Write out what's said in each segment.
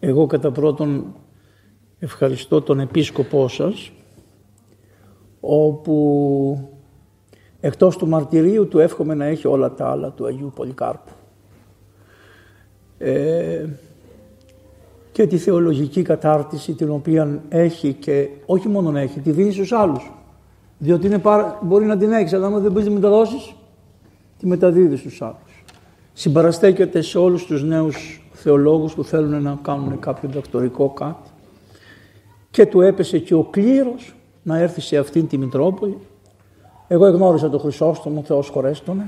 Εγώ κατά πρώτον ευχαριστώ τον επίσκοπό σας όπου εκτός του μαρτυρίου του εύχομαι να έχει όλα τα άλλα του Αγίου Πολυκάρπου. Ε, και τη θεολογική κατάρτιση την οποία έχει και όχι μόνο να έχει, τη δίνει στους άλλους. Διότι είναι μπορεί να την έχεις, αλλά αν δεν μπορείς να μεταδώσεις, τη μεταδίδεις στους άλλους. Συμπαραστέκεται σε όλους τους νέους θεολόγους που θέλουν να κάνουν κάποιο δακτορικό κάτι και του έπεσε και ο κλήρος να έρθει σε αυτήν τη Μητρόπολη. Εγώ εγνώρισα τον Χρυσόστομο, Θεός χωρέστονε.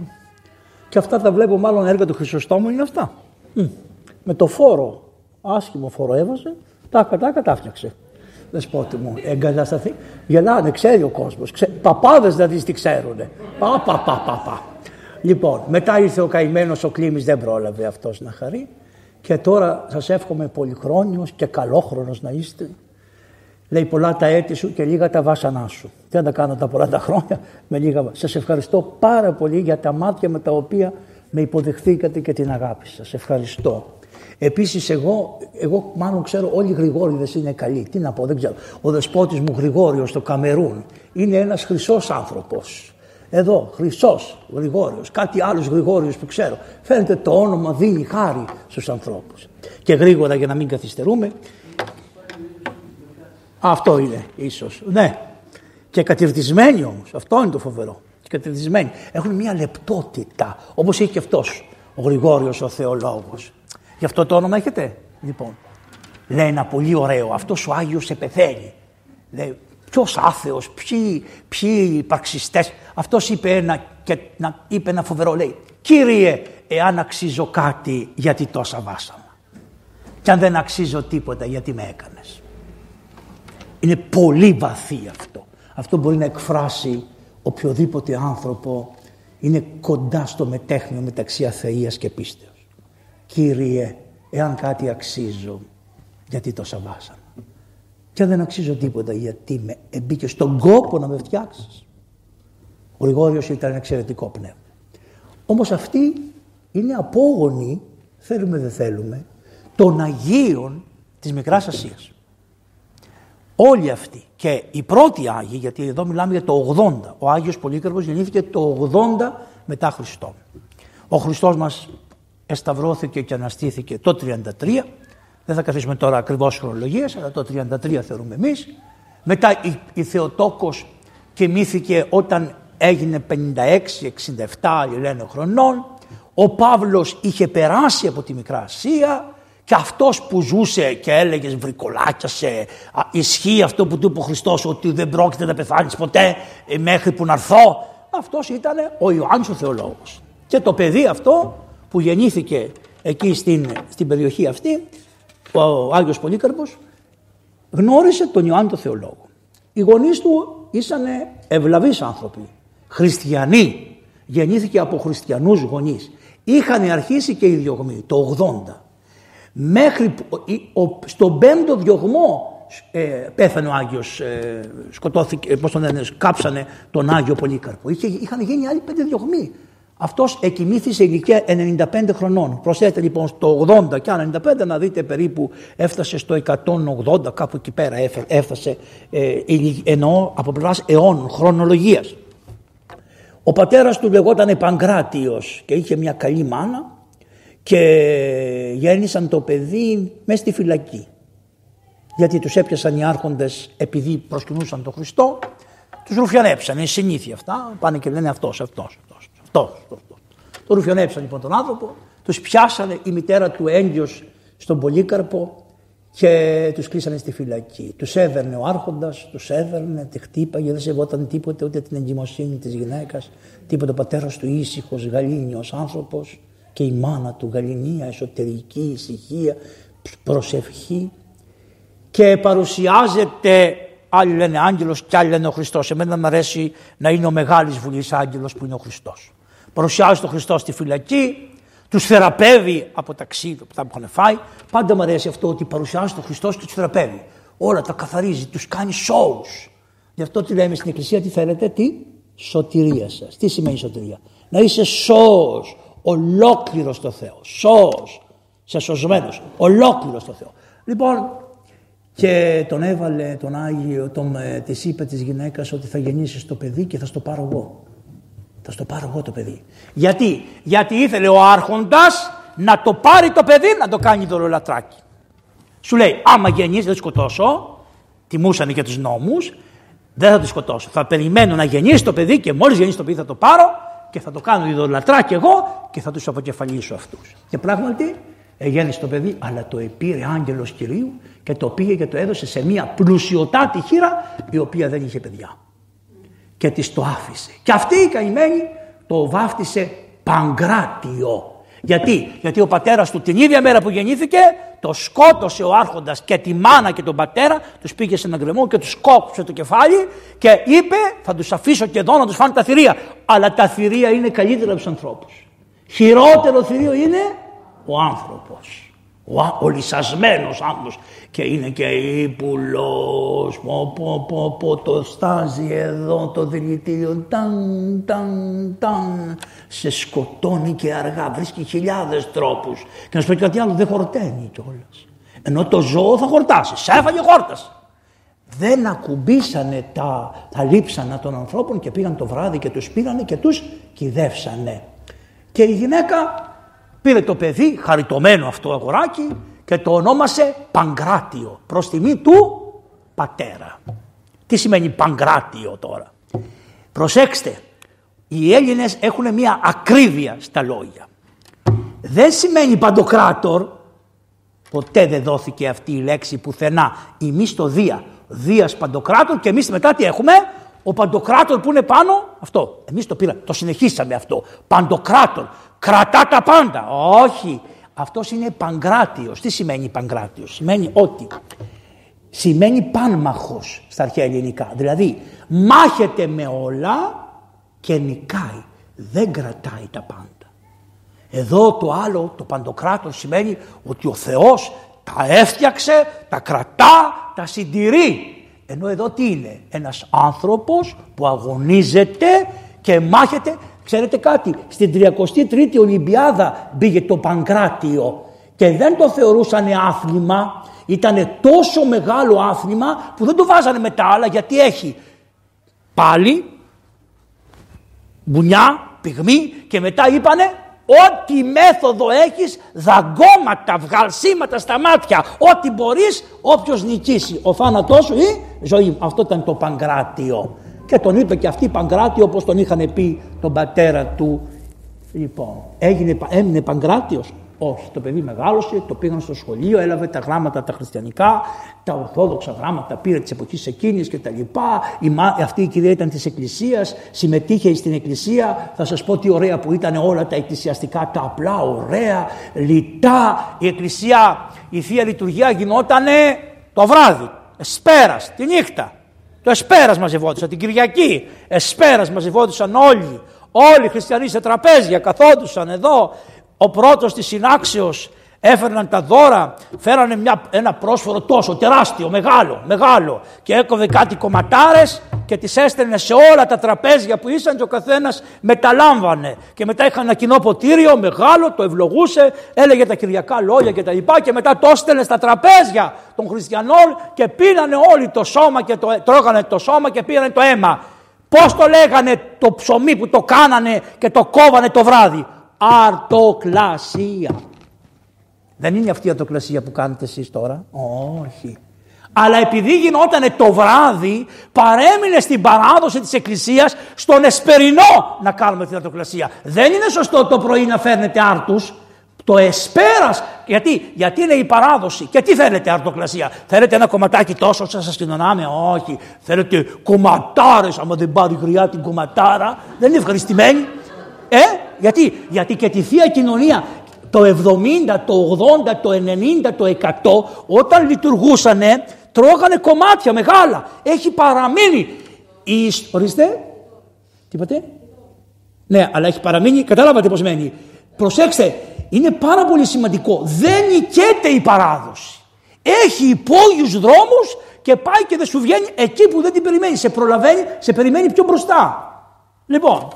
Και αυτά τα βλέπω μάλλον έργα του Χρυσοστόμου είναι αυτά. Με το φόρο, άσχημο φόρο έβαζε, τα κατά τα φτιάξε. Δεσπότη μου, εγκατασταθεί. Γελάνε, ξέρει ο κόσμος. Ξέ... Παπάδες δηλαδή τι ξέρουν. Πα, πα, πα, πα, πα. Λοιπόν, μετά ήρθε ο καημένος ο Κλήμης, δεν πρόλαβε αυτός να χαρεί. Και τώρα σας εύχομαι πολυχρόνιος και καλόχρονος να είστε. Λέει πολλά τα έτη σου και λίγα τα βάσανά σου. Τι να τα κάνω τα πολλά τα χρόνια με λίγα Σας ευχαριστώ πάρα πολύ για τα μάτια με τα οποία με υποδεχθήκατε και την αγάπη σας. Ευχαριστώ. Επίσης εγώ, εγώ μάλλον ξέρω όλοι οι Γρηγόριδες είναι καλοί. Τι να πω δεν ξέρω. Ο δεσπότης μου Γρηγόριος στο Καμερούν είναι ένας χρυσός άνθρωπος. Εδώ, χρυσός Γρηγόριος, κάτι άλλος Γρηγόριος που ξέρω. Φαίνεται το όνομα δίνει χάρη στους ανθρώπους. Και γρήγορα για να μην καθυστερούμε, αυτό είναι ίσως. Ναι. Και κατηρτισμένοι όμως. Αυτό είναι το φοβερό. Και κατηρτισμένοι. Έχουν μια λεπτότητα. Όπως έχει και αυτός ο Γρηγόριος ο Θεολόγος. Γι' αυτό το όνομα έχετε. Λοιπόν. Λέει ένα πολύ ωραίο. Αυτός ο Άγιος σε πεθαίνει. Λέει ποιος άθεος, ποιοι, ποιοι υπαρξιστές. Αυτός είπε ένα, και, να, είπε ένα φοβερό. Λέει Κύριε, εάν αξίζω κάτι, γιατί τόσα βάσανα. Και αν δεν αξίζω τίποτα, γιατί με έκανες. Είναι πολύ βαθύ αυτό. Αυτό μπορεί να εκφράσει οποιοδήποτε άνθρωπο είναι κοντά στο μετέχνιο μεταξύ αθείας και πίστεως. Κύριε, εάν κάτι αξίζω, γιατί το σαβάσαμε. Και δεν αξίζω τίποτα γιατί με μπήκε στον κόπο να με φτιάξεις. Ο Γρηγόριος ήταν ένα εξαιρετικό πνεύμα. Όμως αυτή είναι απόγονη, θέλουμε δεν θέλουμε, των Αγίων της Μικράς Ασίας. Όλοι αυτοί και οι πρώτοι Άγιοι, γιατί εδώ μιλάμε για το 80, ο Άγιος Πολύκαρπος γεννήθηκε το 80 μετά Χριστό. Ο Χριστός μας εσταυρώθηκε και αναστήθηκε το 33, δεν θα καθίσουμε τώρα ακριβώς χρονολογίες, αλλά το 33 θεωρούμε εμείς. Μετά η, η Θεοτόκος κοιμήθηκε όταν έγινε 56-67 λένε χρονών. Ο Παύλος είχε περάσει από τη Μικρά Ασία και αυτός που ζούσε και έλεγε βρικολάκιασε, ισχύει αυτό που του είπε ο Χριστός ότι δεν πρόκειται να πεθάνεις ποτέ ε, μέχρι που να έρθω. Αυτός ήταν ο Ιωάννης ο Θεολόγος. Και το παιδί αυτό που γεννήθηκε εκεί στην, στην περιοχή αυτή, ο Άγιος Πολύκαρπος, γνώρισε τον Ιωάννη τον Θεολόγο. Οι γονείς του ήσαν ευλαβείς άνθρωποι, χριστιανοί, γεννήθηκε από χριστιανούς γονείς. Είχαν αρχίσει και οι διωγμοί το 80 Μέχρι στον πέμπτο διωγμό ε, πέθανε ο Άγιος, ε, σκοτώθηκε, πώς τον λένε, κάψανε τον Άγιο Πολύκαρπο. Είχε, είχαν γίνει άλλοι πέντε διωγμοί. Αυτός εκοιμήθη σε ηλικία 95 χρονών. Προσέτε λοιπόν στο 80 και άλλα 95 να δείτε περίπου έφτασε στο 180 κάπου εκεί πέρα έφτασε ε, εννοώ από πλευράς αιώνων, χρονολογίας. Ο πατέρας του λεγόταν Παγκράτιος και είχε μια καλή μάνα και γέννησαν το παιδί μέσα στη φυλακή. Γιατί τους έπιασαν οι άρχοντες επειδή προσκυνούσαν τον Χριστό, τους ρουφιανέψαν, είναι συνήθεια αυτά, πάνε και λένε αυτός, αυτός, αυτός, αυτός. αυτός. Το ρουφιανέψαν λοιπόν τον άνθρωπο, τους πιάσανε η μητέρα του έγκυος στον Πολύκαρπο και τους κλείσανε στη φυλακή. Τους έβαιρνε ο άρχοντας, τους έβαιρνε, τη χτύπαγε, δεν σεβόταν τίποτε ούτε την εγκυμοσύνη της γυναίκας, τίποτε ο πατέρας του ήσυχος, γαλήνιος άνθρωπος και η μάνα του γαληνία, εσωτερική ησυχία, προσευχή και παρουσιάζεται άλλοι λένε άγγελος και άλλοι λένε ο Χριστός. Εμένα μου αρέσει να είναι ο μεγάλης βουλής άγγελος που είναι ο Χριστός. Παρουσιάζει τον Χριστό στη φυλακή, τους θεραπεύει από τα ξύλα που έχουν φάει. Πάντα μου αρέσει αυτό ότι παρουσιάζει τον Χριστό και τους θεραπεύει. Όλα τα καθαρίζει, τους κάνει shows. Γι' αυτό τι λέμε στην Εκκλησία, τι θέλετε, τι; Σωτηρία σας. Τι σημαίνει σωτηρία; Να είσαι σώος, ολόκληρος στο Θεό. Σώος. Σε σωσμένος. Ολόκληρος στο Θεό. Λοιπόν, και τον έβαλε τον Άγιο, τον, ε, της είπε της γυναίκας ότι θα γεννήσεις το παιδί και θα στο πάρω εγώ. Θα στο πάρω εγώ το παιδί. Γιατί, γιατί ήθελε ο άρχοντας να το πάρει το παιδί να το κάνει δωρολατράκι. Σου λέει άμα γεννήσει δεν σκοτώσω, τιμούσαν και τους νόμους, δεν θα το σκοτώσω. Θα περιμένω να γεννήσει το παιδί και μόλις γεννήσει το παιδί θα το πάρω και θα το κάνω ειδωλατράκι εγώ και θα τους αποκεφαλίσω αυτούς. Και πράγματι γέννησε το παιδί αλλά το επήρε άγγελος Κυρίου και το πήγε και το έδωσε σε μια πλουσιωτάτη χείρα η οποία δεν είχε παιδιά. Και της το άφησε. Και αυτή η καημένη το βάφτισε Παγκράτιο. Γιατί, γιατί ο πατέρας του την ίδια μέρα που γεννήθηκε το σκότωσε ο άρχοντας και τη μάνα και τον πατέρα, τους πήγε σε έναν γκρεμό και τους κόψε το κεφάλι και είπε θα τους αφήσω και εδώ να τους φάνε τα θηρία. Αλλά τα θηρία είναι καλύτερα από τους ανθρώπους. Χειρότερο θηρίο είναι ο άνθρωπος ο, ο λυσασμένος άνθρωπος και είναι και ύπουλος, πω, πω, πω, πω, το στάζει εδώ το δηλητήριο, ταν, ταν, ταν, σε σκοτώνει και αργά, βρίσκει χιλιάδες τρόπους. Και να σου πω κάτι άλλο, δεν χορταίνει κιόλας. Ενώ το ζώο θα χορτάσει, σε έφαγε χόρτας. Δεν ακουμπήσανε τα, τα λείψανα των ανθρώπων και πήγαν το βράδυ και τους πήρανε και τους κυδεύσανε. Και η γυναίκα Πήρε το παιδί, χαριτωμένο αυτό αγοράκι και το ονόμασε Παγκράτιο προς τιμή του πατέρα. Τι σημαίνει Παγκράτιο τώρα; Προσέξτε, οι Έλληνες έχουν μια ακρίβεια στα λόγια. Δεν σημαίνει παντοκράτορ, ποτέ δεν δόθηκε αυτή η λέξη πουθενά. Εμείς το Δία, Δίας παντοκράτορ και εμείς μετά τι έχουμε, ο παντοκράτορ που είναι πάνω, αυτό. Εμείς το πήραμε, το συνεχίσαμε αυτό. Παντοκράτορ, κρατά τα πάντα. Όχι, αυτός είναι παγκράτιος. Τι σημαίνει παγκράτιος, σημαίνει ότι σημαίνει πάνμαχος στα αρχαία ελληνικά. Δηλαδή μάχεται με όλα και νικάει. Δεν κρατάει τα πάντα. Εδώ το άλλο, το παντοκράτος σημαίνει ότι ο Θεός τα έφτιαξε, τα κρατά, τα συντηρεί. Ενώ εδώ τι είναι, ένας άνθρωπος που αγωνίζεται και μάχεται Ξέρετε κάτι, στην 33η Ολυμπιάδα μπήκε το Παγκράτιο και δεν το θεωρούσαν άθλημα, ήταν τόσο μεγάλο άθλημα που δεν το βάζανε με τα άλλα γιατί έχει πάλι, μπουνιά, πυγμή και μετά είπανε ό,τι μέθοδο έχεις, δαγκώματα, βγαλσίματα στα μάτια, ό,τι μπορείς, όποιος νικήσει. Ο θάνατός σου ή ζωή. Αυτό ήταν το Παγκράτιο. Και τον είπε και αυτή Παγκράτη όπως τον είχαν πει τον πατέρα του. Λοιπόν, έγινε, έμεινε Παγκράτιος. Όχι, το παιδί μεγάλωσε, το πήγαν στο σχολείο, έλαβε τα γράμματα τα χριστιανικά, τα ορθόδοξα γράμματα πήρε της εποχής εκείνης και τα λοιπά. Η, αυτή η κυρία ήταν της Εκκλησίας, συμμετείχε στην Εκκλησία. Θα σας πω τι ωραία που ήταν όλα τα εκκλησιαστικά, τα απλά, ωραία, λιτά. Η Εκκλησία, η θεία λειτουργία γινότανε το βράδυ, εσπέρας, τη νύχτα. Το εσπέρας μαζευόντουσαν την Κυριακή. Εσπέρας μαζευόντουσαν όλοι. Όλοι οι χριστιανοί σε τραπέζια καθόντουσαν εδώ. Ο πρώτος της συνάξεως έφερναν τα δώρα, φέρανε μια, ένα πρόσφορο τόσο τεράστιο, μεγάλο, μεγάλο και έκοβε κάτι κομματάρες και τις έστελνε σε όλα τα τραπέζια που ήσαν και ο καθένας μεταλάμβανε και μετά είχαν ένα κοινό ποτήριο μεγάλο, το ευλογούσε, έλεγε τα κυριακά λόγια και τα λοιπά και μετά το έστελνε στα τραπέζια των χριστιανών και πίνανε όλοι το σώμα και το, τρώγανε το σώμα και πήρανε το αίμα. Πώς το λέγανε το ψωμί που το κάνανε και το κόβανε το βράδυ; Αρτοκλασία. Δεν είναι αυτή η αρτοκλασία που κάνετε εσείς τώρα; Όχι. Αλλά επειδή γινόταν το βράδυ, παρέμεινε στην παράδοση της Εκκλησίας στον εσπερινό να κάνουμε την αρτοκλασία. Δεν είναι σωστό το πρωί να φέρνετε άρτους. Το εσπέρας, γιατί, γιατί είναι η παράδοση; Και τι θέλετε αρτοκλασία; Θέλετε ένα κομματάκι τόσο ώστε σας κοινωνάμε; Όχι. Θέλετε κομματάρες. Άμα δεν πάρει χρειά την κομματάρα. Δεν είναι ευχαριστημένοι. Ε, γιατί, γιατί και τη Θεία Κοινωνία το 70, το 80, το 90, το 100 όταν λειτουργούσανε τρώγανε κομμάτια μεγάλα. Έχει παραμείνει. Η... Ορίστε. Τι είπατε; Ναι, αλλά έχει παραμείνει. Κατάλαβατε πώς μένει. Προσέξτε, είναι πάρα πολύ σημαντικό. Δεν νικέται η παράδοση. Έχει υπόγειους δρόμους και πάει και δεν σου βγαίνει εκεί που δεν την περιμένει. Σε προλαβαίνει, σε περιμένει πιο μπροστά. Λοιπόν,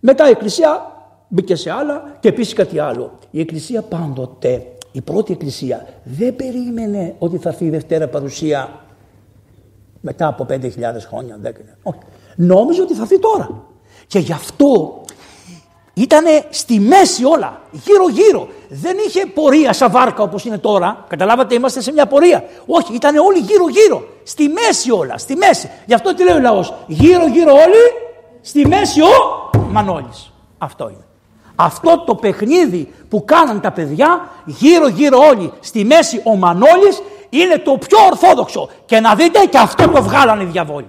μετά η Εκκλησία μπήκε σε άλλα και επίσης κάτι άλλο. Η Εκκλησία πάντοτε η πρώτη εκκλησία δεν περίμενε ότι θα έρθει η Δευτέρα παρουσία μετά από 5.000 χρόνια. 10, όχι. Νόμιζε ότι θα έρθει τώρα. Και γι' αυτό ήταν στη μέση όλα, γύρω-γύρω. Δεν είχε πορεία σαν βάρκα όπως είναι τώρα. Καταλάβατε, είμαστε σε μια πορεία. Όχι, ήταν όλοι γύρω-γύρω. Στη μέση όλα, στη μέση. Γι' αυτό τι λέει ο λαός. Γύρω-γύρω όλοι, στη μέση ο Μανώλης. Αυτό είναι. Αυτό το παιχνίδι που κάναν τα παιδιά, γύρω-γύρω όλοι, στη μέση ο Μανώλης, είναι το πιο ορθόδοξο. Και να δείτε και αυτό το βγάλανε οι διαβόλοι.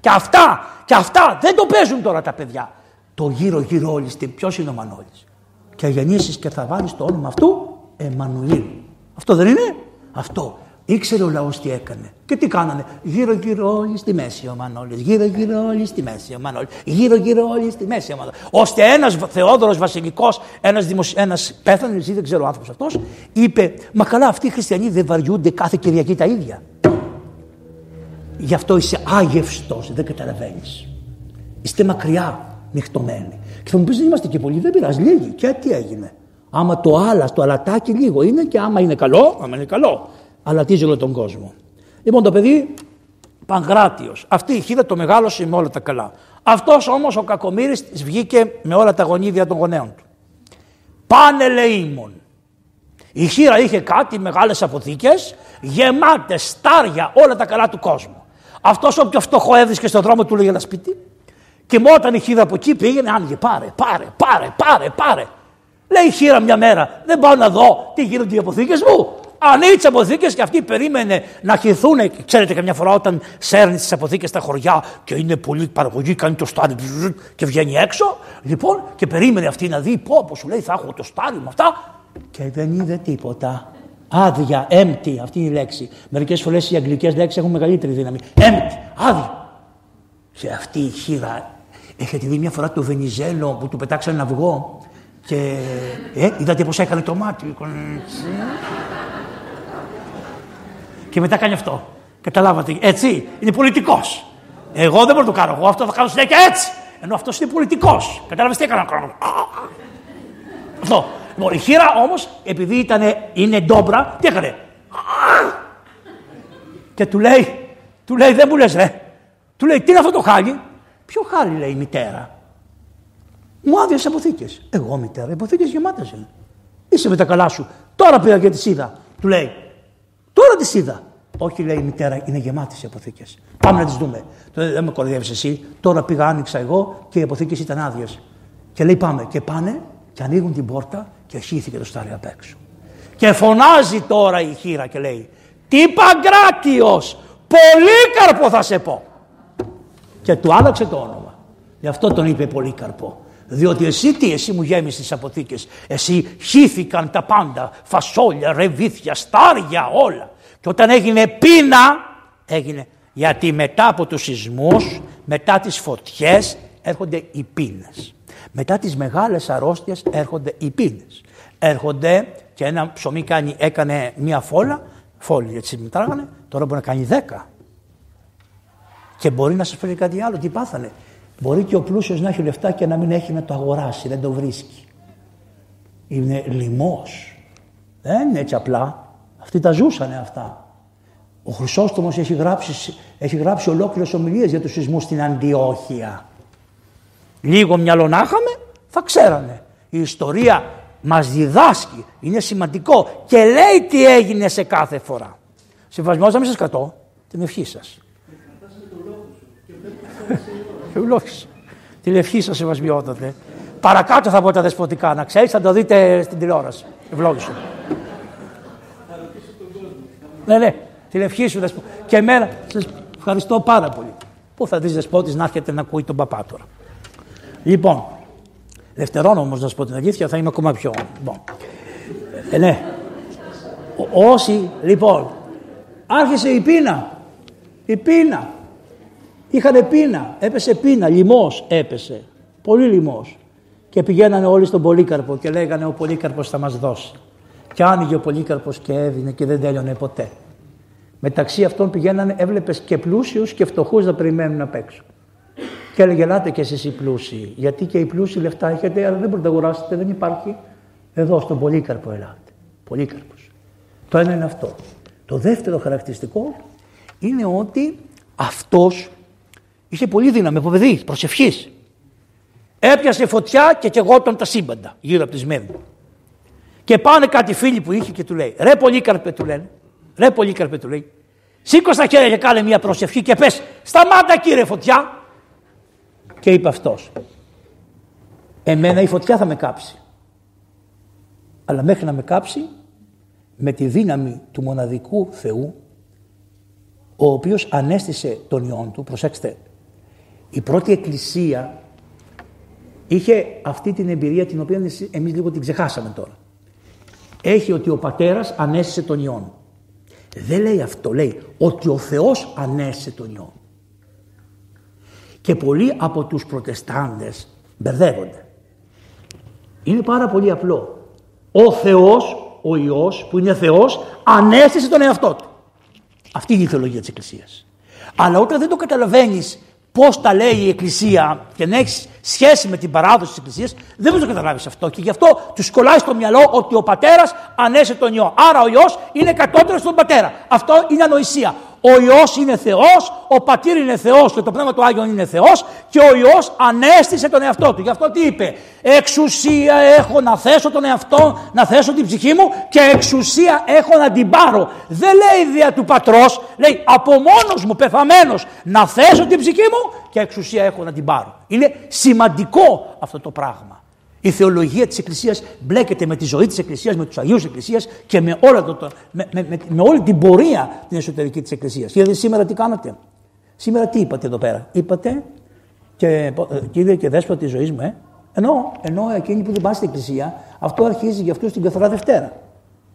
Και αυτά, και αυτά δεν το παίζουν τώρα τα παιδιά. Το γύρω-γύρω όλοι, ποιος είναι ο Μανώλης; Και γεννήσεις και θα βάλεις το όνομα αυτού Εμμανουήλ. Αυτό δεν είναι; Αυτό. Ήξερε ο λαός τι έκανε. Και τι κάνανε. Γύρω-γύρω όλοι στη μέση ο Μανώλης. Γύρω-γύρω όλοι στη μέση ο Μανώλης. Γύρω-γύρω όλοι στη μέση ο Μανώλης. Ώστε ένας Θεόδωρος Βασιλικός, ένας δημοσι... ένας πέθανε, δεν ξέρω ο άνθρωπος αυτός, είπε: Μα καλά, αυτοί οι χριστιανοί δεν βαριούνται κάθε Κυριακή τα ίδια. Γι' αυτό είσαι άγευστος, δεν καταλαβαίνεις. Είστε μακριά νυχτωμένοι. Και θα μου πεις: Δεν είμαστε και πολλοί, δεν πειράζει, λίγοι. Και τι έγινε. Άμα το άλλα, το αλατάκι λίγο είναι και άμα είναι καλό, άμα είναι καλό αλατίζει όλο τον κόσμο. Λοιπόν το παιδί Παγκράτιος. Αυτή η χείρα το μεγάλωσε με όλα τα καλά. Αυτός όμως ο κακομύρης βγήκε με όλα τα γονίδια των γονέων του. Πάνε λεήμων. Η χείρα είχε κάτι μεγάλες αποθήκες, γεμάτες στάρια όλα τα καλά του κόσμου. Αυτός όποιο φτωχό έβρισκε στον δρόμο του λέγε ένα σπίτι και όταν η χείρα από εκεί πήγαινε άνοιγε πάρε, πάρε, πάρε, πάρε, πάρε. Λέει η χείρα μια μέρα δεν πάω να δω τι γίνονται οι αποθήκες μου ανοίγει τις αποθήκες και αυτοί περίμενε να χυθούν. Ξέρετε, καμιά φορά όταν σέρνει τις αποθήκες στα χωριά και είναι πολύ παραγωγή, κάνει το στάρι και βγαίνει έξω. Λοιπόν, και περίμενε αυτή να δει πω, πω σου λέει, θα έχω το στάρι με αυτά. Και δεν είδε τίποτα. Άδεια, empty, αυτή είναι η λέξη. Μερικές φορές οι αγγλικές λέξεις έχουν μεγαλύτερη δύναμη. Empty, άδεια. Σε αυτή η χείρα, έχετε δει μια φορά το Βενιζέλο που του πετάξανε ένα αυγό και ε, είδατε πώ έκανε το μάτι και μετά κάνει αυτό. Καταλάβατε, έτσι, είναι πολιτικός. Εγώ δεν μπορώ να το κάνω. Εγώ αυτό θα κάνω συνέχεια έτσι. Ενώ αυτός είναι πολιτικός. Κατάλαβε τι έκανα. Αυτό. Λοιπόν, η χείρα όμως, επειδή ήτανε, είναι ντόμπρα, τι έκανε; Και του λέει, του λέει, δεν μου λες, ρε. Του λέει, τι είναι αυτό το χάλι; Ποιο χάλι, λέει η μητέρα. Μου άδειε αποθήκες. Εγώ μητέρα, οι αποθήκες γεμάτες είναι. Είσαι με τα καλά σου. Τώρα πήγα και τη είδα. Του λέει, Τώρα τις είδα. Όχι, λέει η μητέρα, είναι γεμάτε οι αποθήκες. Πάμε να τις δούμε. Δεν με κοροϊδεύεις εσύ. Τώρα πήγα, άνοιξα εγώ και οι αποθήκες ήταν άδειες. Και λέει πάμε. Και πάνε και ανοίγουν την πόρτα και χύθηκε το στάρι απ' έξω. Και φωνάζει τώρα η χείρα και λέει Τι Παγκράτιος, Πολύκαρπο θα σε πω. Και του άλλαξε το όνομα. Γι' αυτό τον είπε Πολύκαρπο. Διότι εσύ τι, εσύ μου γέμισες τις αποθήκες. Εσύ χύθηκαν τα πάντα, φασόλια, ρεβίθια, στάρια, όλα. Και όταν έγινε πείνα, έγινε. Γιατί μετά από τους σεισμούς, μετά τις φωτιές, έρχονται οι πείνες. Μετά τις μεγάλες αρρώστιες έρχονται οι πείνες. Έρχονται και ένα ψωμί κάνει, έκανε μία φόλα, φόλη έτσι μετράγανε, τώρα μπορεί να κάνει δέκα. Και μπορεί να σας πει κάτι άλλο, τι πάθανε. Μπορεί και ο πλούσιος να έχει λεφτά και να μην έχει να το αγοράσει, δεν το βρίσκει. Είναι λιμός. Δεν είναι έτσι απλά. Αυτοί τα ζούσανε αυτά. Ο Χρυσόστομος έχει γράψει, έχει γράψει ολόκληρες ομιλίες για τους σεισμούς στην Αντιόχεια. Λίγο μυαλό να είχαμε, θα ξέρανε. Η ιστορία μας διδάσκει, είναι σημαντικό και λέει τι έγινε σε κάθε φορά. Συμβασμός να μην σας κατώ, την ευχή σας. Ευλόγησε. Τη λευχή σας σεβασμιότατε. Παρακάτω θα πω τα δεσποτικά, να ξέρεις, θα το δείτε στην τηλεόραση. Ευλόγησε. Ναι, ναι, τη λευχή σου δεσπο... Και εμένα σας ευχαριστώ πάρα πολύ. Πού θα δεις δεσπότης να έρχεται να ακούει τον παπά τώρα. Λοιπόν, δευτερόν όμως να σου πω την αλήθεια, θα είμαι ακόμα πιο. Λοιπόν. Ε, ναι. όσοι, λοιπόν, άρχισε η πείνα. Η πείνα. Είχανε πείνα, έπεσε πείνα, λιμός έπεσε, πολύ λιμός. Και πηγαίνανε όλοι στον Πολύκαρπο και λέγανε ο Πολύκαρπος θα μας δώσει. Και άνοιγε ο Πολύκαρπος και έδινε και δεν τέλειωνε ποτέ. Μεταξύ αυτών πηγαίνανε, έβλεπες και πλούσιους και φτωχούς να περιμένουν απ' έξω. Και έλεγε, ελάτε και εσείς οι πλούσιοι, γιατί και οι πλούσιοι λεφτά έχετε, αλλά δεν μπορείτε να αγοράσετε, δεν υπάρχει. Εδώ στον Πολύκαρπο ελάτε. Πολύκαρπος. Το ένα είναι αυτό. Το δεύτερο χαρακτηριστικό είναι ότι αυτός είχε πολύ δύναμη από παιδί, προσευχής. Έπιασε φωτιά και κεγόταν τα σύμπαντα γύρω από τη Σμύρνη. Και πάνε κάτι φίλοι που είχε και του λέει: Ρε Πολύκαρπε, του λένε. Ρε Πολύκαρπε, του λέει. Σήκω στα χέρια και κάνε μια προσευχή και πες: Σταμάτα κύριε φωτιά. Και είπε αυτός: Εμένα η φωτιά θα με κάψει. Αλλά μέχρι να με κάψει, με τη δύναμη του μοναδικού Θεού, ο οποίος ανέστησε τον Υιόν του, προσέξτε, η πρώτη εκκλησία είχε αυτή την εμπειρία την οποία εμείς λίγο την ξεχάσαμε τώρα. Έχει ότι ο πατέρας ανέστησε τον Υιόν. Δεν λέει αυτό, λέει ότι ο Θεός ανέστησε τον Υιόν. Και πολλοί από τους προτεστάντες μπερδεύονται. Είναι πάρα πολύ απλό. Ο Θεός, ο Υιός που είναι Θεός ανέστησε τον εαυτό του. Αυτή είναι η θεολογία της Εκκλησίας. Αλλά όταν δεν το καταλαβαίνεις πώς τα λέει η Εκκλησία και να έχεις σχέση με την παράδοση της Εκκλησίας, δεν μπορείς να καταλάβεις αυτό. Και γι' αυτό τους κολλάει στο μυαλό ότι ο πατέρας ανέσε τον ιό. Άρα ο ιό είναι κατώτερος στον πατέρα. Αυτό είναι ανοησία. Ο Υιός είναι Θεός, ο Πατήρ είναι Θεός και το Πνεύμα του Άγιον είναι Θεός και ο Υιός ανέστησε τον εαυτό του. Γι' αυτό τι είπε, εξουσία έχω να θέσω τον εαυτό, να θέσω την ψυχή μου και εξουσία έχω να την πάρω. Δεν λέει δια του πατρός, λέει από μόνος μου πεθαμένος να θέσω την ψυχή μου και εξουσία έχω να την πάρω. Είναι σημαντικό αυτό το πράγμα. Η θεολογία της Εκκλησίας μπλέκεται με τη ζωή της Εκκλησίας, με τους Αγίους της Εκκλησίας και με, όλα το, με, με, με, με, όλη την πορεία την εσωτερική της Εκκλησίας. Κύριε σήμερα τι κάνατε; Σήμερα τι είπατε εδώ πέρα; Είπατε και ε, κύριε και δέσποτα τη ζωής μου, ε. Ενώ, ενώ εκείνοι που δεν πάνε στην Εκκλησία, αυτό αρχίζει για αυτούς την καθαρά Δευτέρα.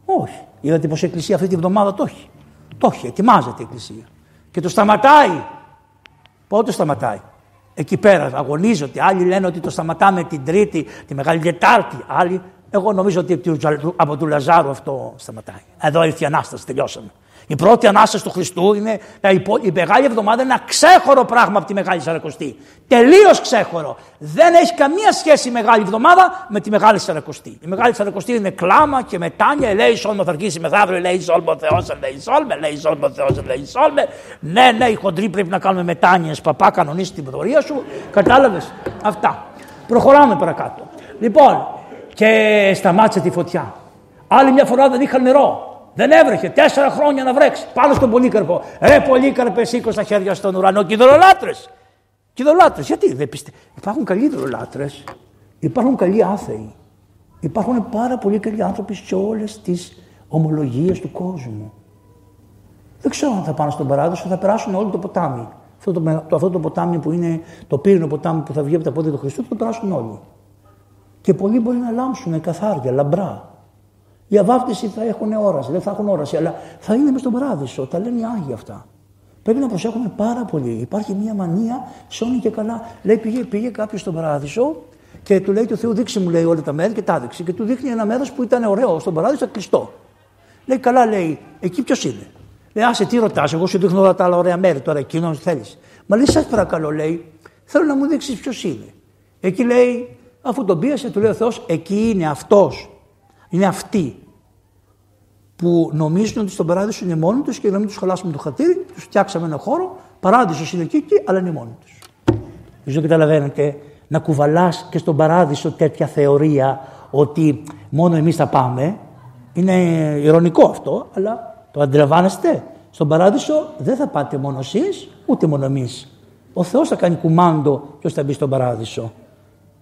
Όχι. Είδατε πως η Εκκλησία αυτή τη βδομάδα το έχει. Το έχει, ετοιμάζεται η Εκκλησία. Και το σταματάει. Πότε σταματάει; Εκεί πέρα αγωνίζονται. Άλλοι λένε ότι το σταματάμε την Τρίτη, τη Μεγάλη Τετάρτη. Άλλοι, εγώ νομίζω ότι από του Λαζάρου αυτό σταματάει. Εδώ ήρθε η Ανάσταση, τελειώσαμε. Η πρώτη ανάσταση του Χριστού είναι η Μεγάλη Εβδομάδα είναι ένα ξέχωρο πράγμα από τη Μεγάλη Σαρακοστή. Τελείως ξέχωρο. Δεν έχει καμία σχέση η Μεγάλη Εβδομάδα με τη Μεγάλη Σαρακοστή. Η Μεγάλη Σαρακοστή είναι κλάμα και μετάνια. Λέει Σόλμο θα αρχίσει μεθαύριο. Λέει Σόλμο Θεός, λέει Σόλμε. Λέει Σόλμο Θεός, λέει Σόλμε. Ναι, ναι, οι χοντροί πρέπει να κάνουμε μετάνοιε. Παπά, κανονίσει την πρωτοβουλία σου. Κατάλαβες; Αυτά. Προχωράμε παρακάτω. Λοιπόν, και σταμάτησε τη φωτιά. Άλλη μια φορά δεν είχαν νερό. Δεν έβρεχε. Τέσσερα χρόνια να βρέξει. Πάνω στον Πολύκαρπο. Ρε Πολύκαρπε, σήκω στα χέρια στον ουρανό. Και ειδωλολάτρε. Και ειδωλολάτρε. Γιατί δεν πιστε... Υπάρχουν καλοί ειδωλολάτρε. Υπάρχουν καλοί άθεοι. Υπάρχουν πάρα πολύ καλοί άνθρωποι σε όλες τις ομολογίες του κόσμου. Δεν ξέρω αν θα πάνε στον παράδεισο, θα περάσουν όλο το ποτάμι. Αυτό το, το, αυτό το ποτάμι που είναι το πύρινο ποτάμι που θα βγει από τα πόδια του Χριστού, θα το περάσουν όλοι. Και πολλοί μπορεί να λάμψουν καθάρια, λαμπρά. Για βάφτιση θα έχουν όραση, δεν θα έχουν όραση, αλλά θα είναι μες στον παράδεισο. Τα λένε οι Άγιοι αυτά. Πρέπει να προσέχουμε πάρα πολύ. Υπάρχει μια μανία, σώνει και καλά. Λέει, πήγε, πήγε κάποιος στον παράδεισο και του λέει του Θεού, δείξε μου λέει όλα τα μέρη και τα δείξει. Και του δείχνει ένα μέρος που ήταν ωραίο στον παράδεισο, κλειστό. Λέει, καλά, λέει, εκεί ποιος είναι; Λέει, άσε τι ρωτάς, εγώ σου δείχνω όλα τα άλλα ωραία μέρη τώρα, εκείνο θέλεις. Μα λέει, σας παρακαλώ, λέει, θέλω να μου δείξεις ποιος είναι. Εκεί λέει, αφού τον πίασε, του λέει ο Θεός, εκεί είναι αυτός είναι αυτοί που νομίζουν ότι στον παράδεισο είναι μόνοι τους και να μην τους χαλάσουμε το χατήρι, τους φτιάξαμε ένα χώρο. Παράδεισος είναι εκεί, εκεί, αλλά είναι μόνοι τους. Δεν καταλαβαίνετε να κουβαλάς και στον παράδεισο τέτοια θεωρία ότι μόνο εμείς θα πάμε. Είναι ηρωνικό αυτό, αλλά το αντιλαμβάνεστε. Στον παράδεισο δεν θα πάτε μόνο εσείς, ούτε μόνο εμείς. Ο Θεός θα κάνει κουμάντο ποιος θα μπει στον παράδεισο.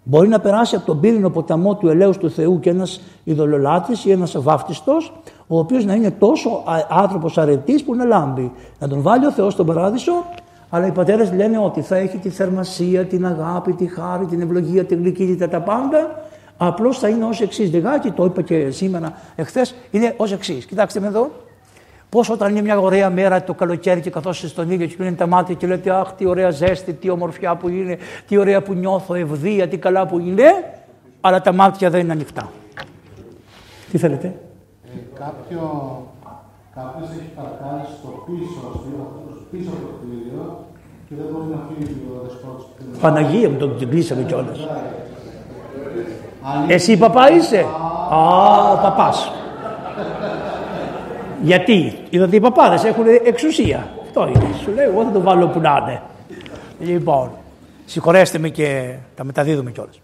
Μπορεί να περάσει από τον πύρινο ποταμό του ελέους του Θεού και ένας ειδωλολάτρης ή ένας βάφτιστος, ο οποίος να είναι τόσο άνθρωπος αρετής που να λάμπει. Να τον βάλει ο Θεός στον παράδεισο, αλλά οι πατέρες λένε ότι θα έχει τη θερμασία, την αγάπη, τη χάρη, την ευλογία, την γλυκύτητα, τα πάντα. Απλώς θα είναι ως εξής. Λιγάκι, το είπα και σήμερα, εχθές, είναι ως εξής. Κοιτάξτε με εδώ. Πώ όταν είναι μια ωραία μέρα το καλοκαίρι και καθώ στον ήλιο και κλείνει τα μάτια και λέτε Αχ, τι ωραία ζέστη, τι ομορφιά που είναι, τι ωραία που νιώθω, ευδία, τι καλά που είναι, αλλά τα μάτια δεν είναι ανοιχτά. Τι θέλετε. Ε, κάποιο, κάποιος έχει παρκάρει στο πίσω, στο πίσω από το κτίριο και δεν μπορεί να φύγει ο δεσπότης. Παναγία μου τον κλείσαμε κιόλα. Εσύ παπά είσαι. Α, παπάς. Γιατί, είδατε οι παπάδες έχουν εξουσία. Αυτό είναι. Σου λέει, εγώ θα το βάλω που να είναι. Λοιπόν, συγχωρέστε με και τα μεταδίδουμε κιόλας.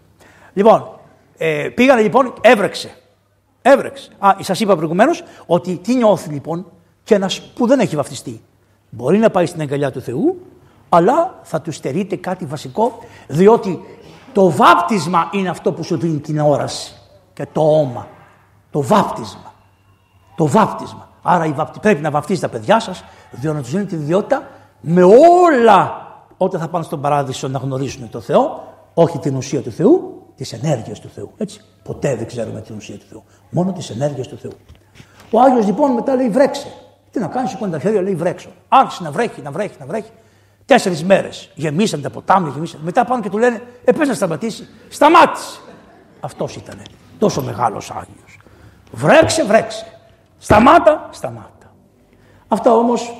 Λοιπόν, ε, πήγανε λοιπόν, έβρεξε. Έβρεξε. Α, σας είπα προηγουμένως ότι τι νιώθει λοιπόν και ένας που δεν έχει βαφτιστεί. Μπορεί να πάει στην αγκαλιά του Θεού, αλλά θα του στερείται κάτι βασικό, διότι το βάπτισμα είναι αυτό που σου δίνει την όραση και το όμα. Το βάπτισμα. Το βάπτισμα. Άρα η πρέπει να βαφτίσει τα παιδιά σας, διότι να τους δίνει τη ιδιότητα με όλα όταν θα πάνε στον παράδεισο να γνωρίσουν τον Θεό, όχι την ουσία του Θεού, τις ενέργειες του Θεού. Έτσι. Ποτέ δεν ξέρουμε την ουσία του Θεού. Μόνο τις ενέργειες του Θεού. Ο Άγιος λοιπόν μετά λέει βρέξε. Τι να κάνεις, σηκώνει τα χέρια, λέει βρέξω. Άρχισε να βρέχει, να βρέχει, να βρέχει. Τέσσερις μέρες γεμίσαν τα ποτάμια, γεμίσαν. Μετά πάνε και του λένε, Ε, να σταματήσει. Σταμάτησε. Αυτός ήταν. Τόσο μεγάλος Άγιος. Βρέξε, βρέξε. Σταμάτα, σταμάτα. Αυτά όμως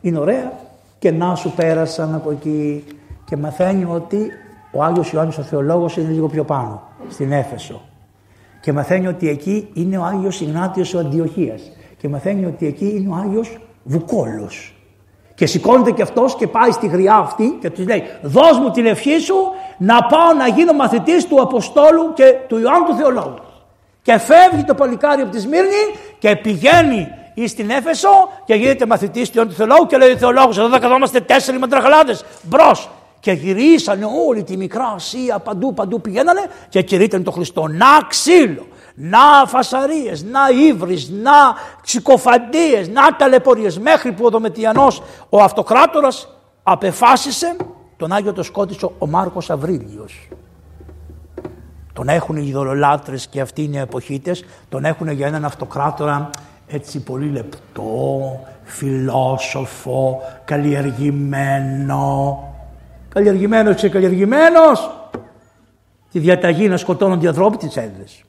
είναι ωραία και να σου πέρασαν από εκεί και μαθαίνει ότι ο Άγιος Ιωάννης ο Θεολόγος είναι λίγο πιο πάνω, στην Έφεσο. Και μαθαίνει ότι εκεί είναι ο Άγιος Ιγνάτιος ο Αντιοχίας. Και μαθαίνει ότι εκεί είναι ο Άγιος Βουκόλος. Και σηκώνεται και αυτός και πάει στη γριά αυτή και τους λέει δώσ' μου την ευχή σου να πάω να γίνω μαθητής του Αποστόλου και του Ιωάννου του Θεολόγου. Και φεύγει το παλικάρι από τη Σμύρνη και πηγαίνει ή στην Έφεσο και γίνεται μαθητής του Ιωάννου του Θεολόγου και λέει ο Θεολόγος εδώ θα καθόμαστε τέσσερις μαντραχαλάδες μπρος και γυρίσανε όλη τη μικρά Ασία παντού παντού πηγαίνανε και κηρύττανε τον Χριστό. Να ξύλο, να φασαρίες, να ύβρις, να ξυκοφαντίες, να ταλαιπωρίες μέχρι που ο Δομετιανός ο αυτοκράτορας απεφάσισε τον Άγιο το σκότησε ο Μάρκος Αβρίλιος. Τον έχουν οι ειδωλολάτρες και αυτοί είναι οι εποχήτες, τον έχουν για έναν αυτοκράτορα έτσι πολύ λεπτό, φιλόσοφο, καλλιεργημένο, καλλιεργημένος και καλλιεργημένος τη διαταγή να σκοτώνονται οι ανθρώποι τις έδρες.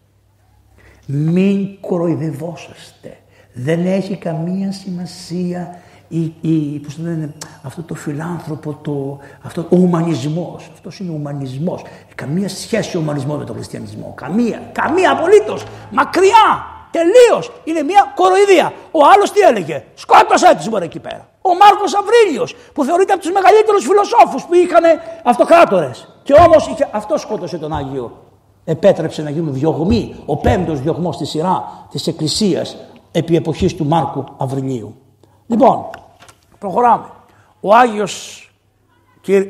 Μην κοροϊδευόσαστε. Δεν έχει καμία σημασία η, η, πώς το λένε, αυτό το φιλάνθρωπο, το, αυτό, ο ουμανισμός. Αυτός είναι ο ουμανισμός. Καμία σχέση ο ουμανισμός με τον χριστιανισμό. Καμία, καμία απολύτως. Μακριά. Τελείως. Είναι μια κοροϊδία. Ο άλλος τι έλεγε; Σκότωσε τη μωρέ εκεί πέρα. Ο Μάρκος Αβρίλιος που θεωρείται από τους μεγαλύτερους φιλοσόφους που είχαν αυτοκράτορες. Και όμως αυτό σκότωσε τον Άγιο. Επέτρεψε να γίνουν διωγμοί. Ο πέμπτος διωγμός στη σειρά της Εκκλησίας επί εποχής του Μάρκου Αβριλίου. Λοιπόν, προχωράμε. Ο Άγιος,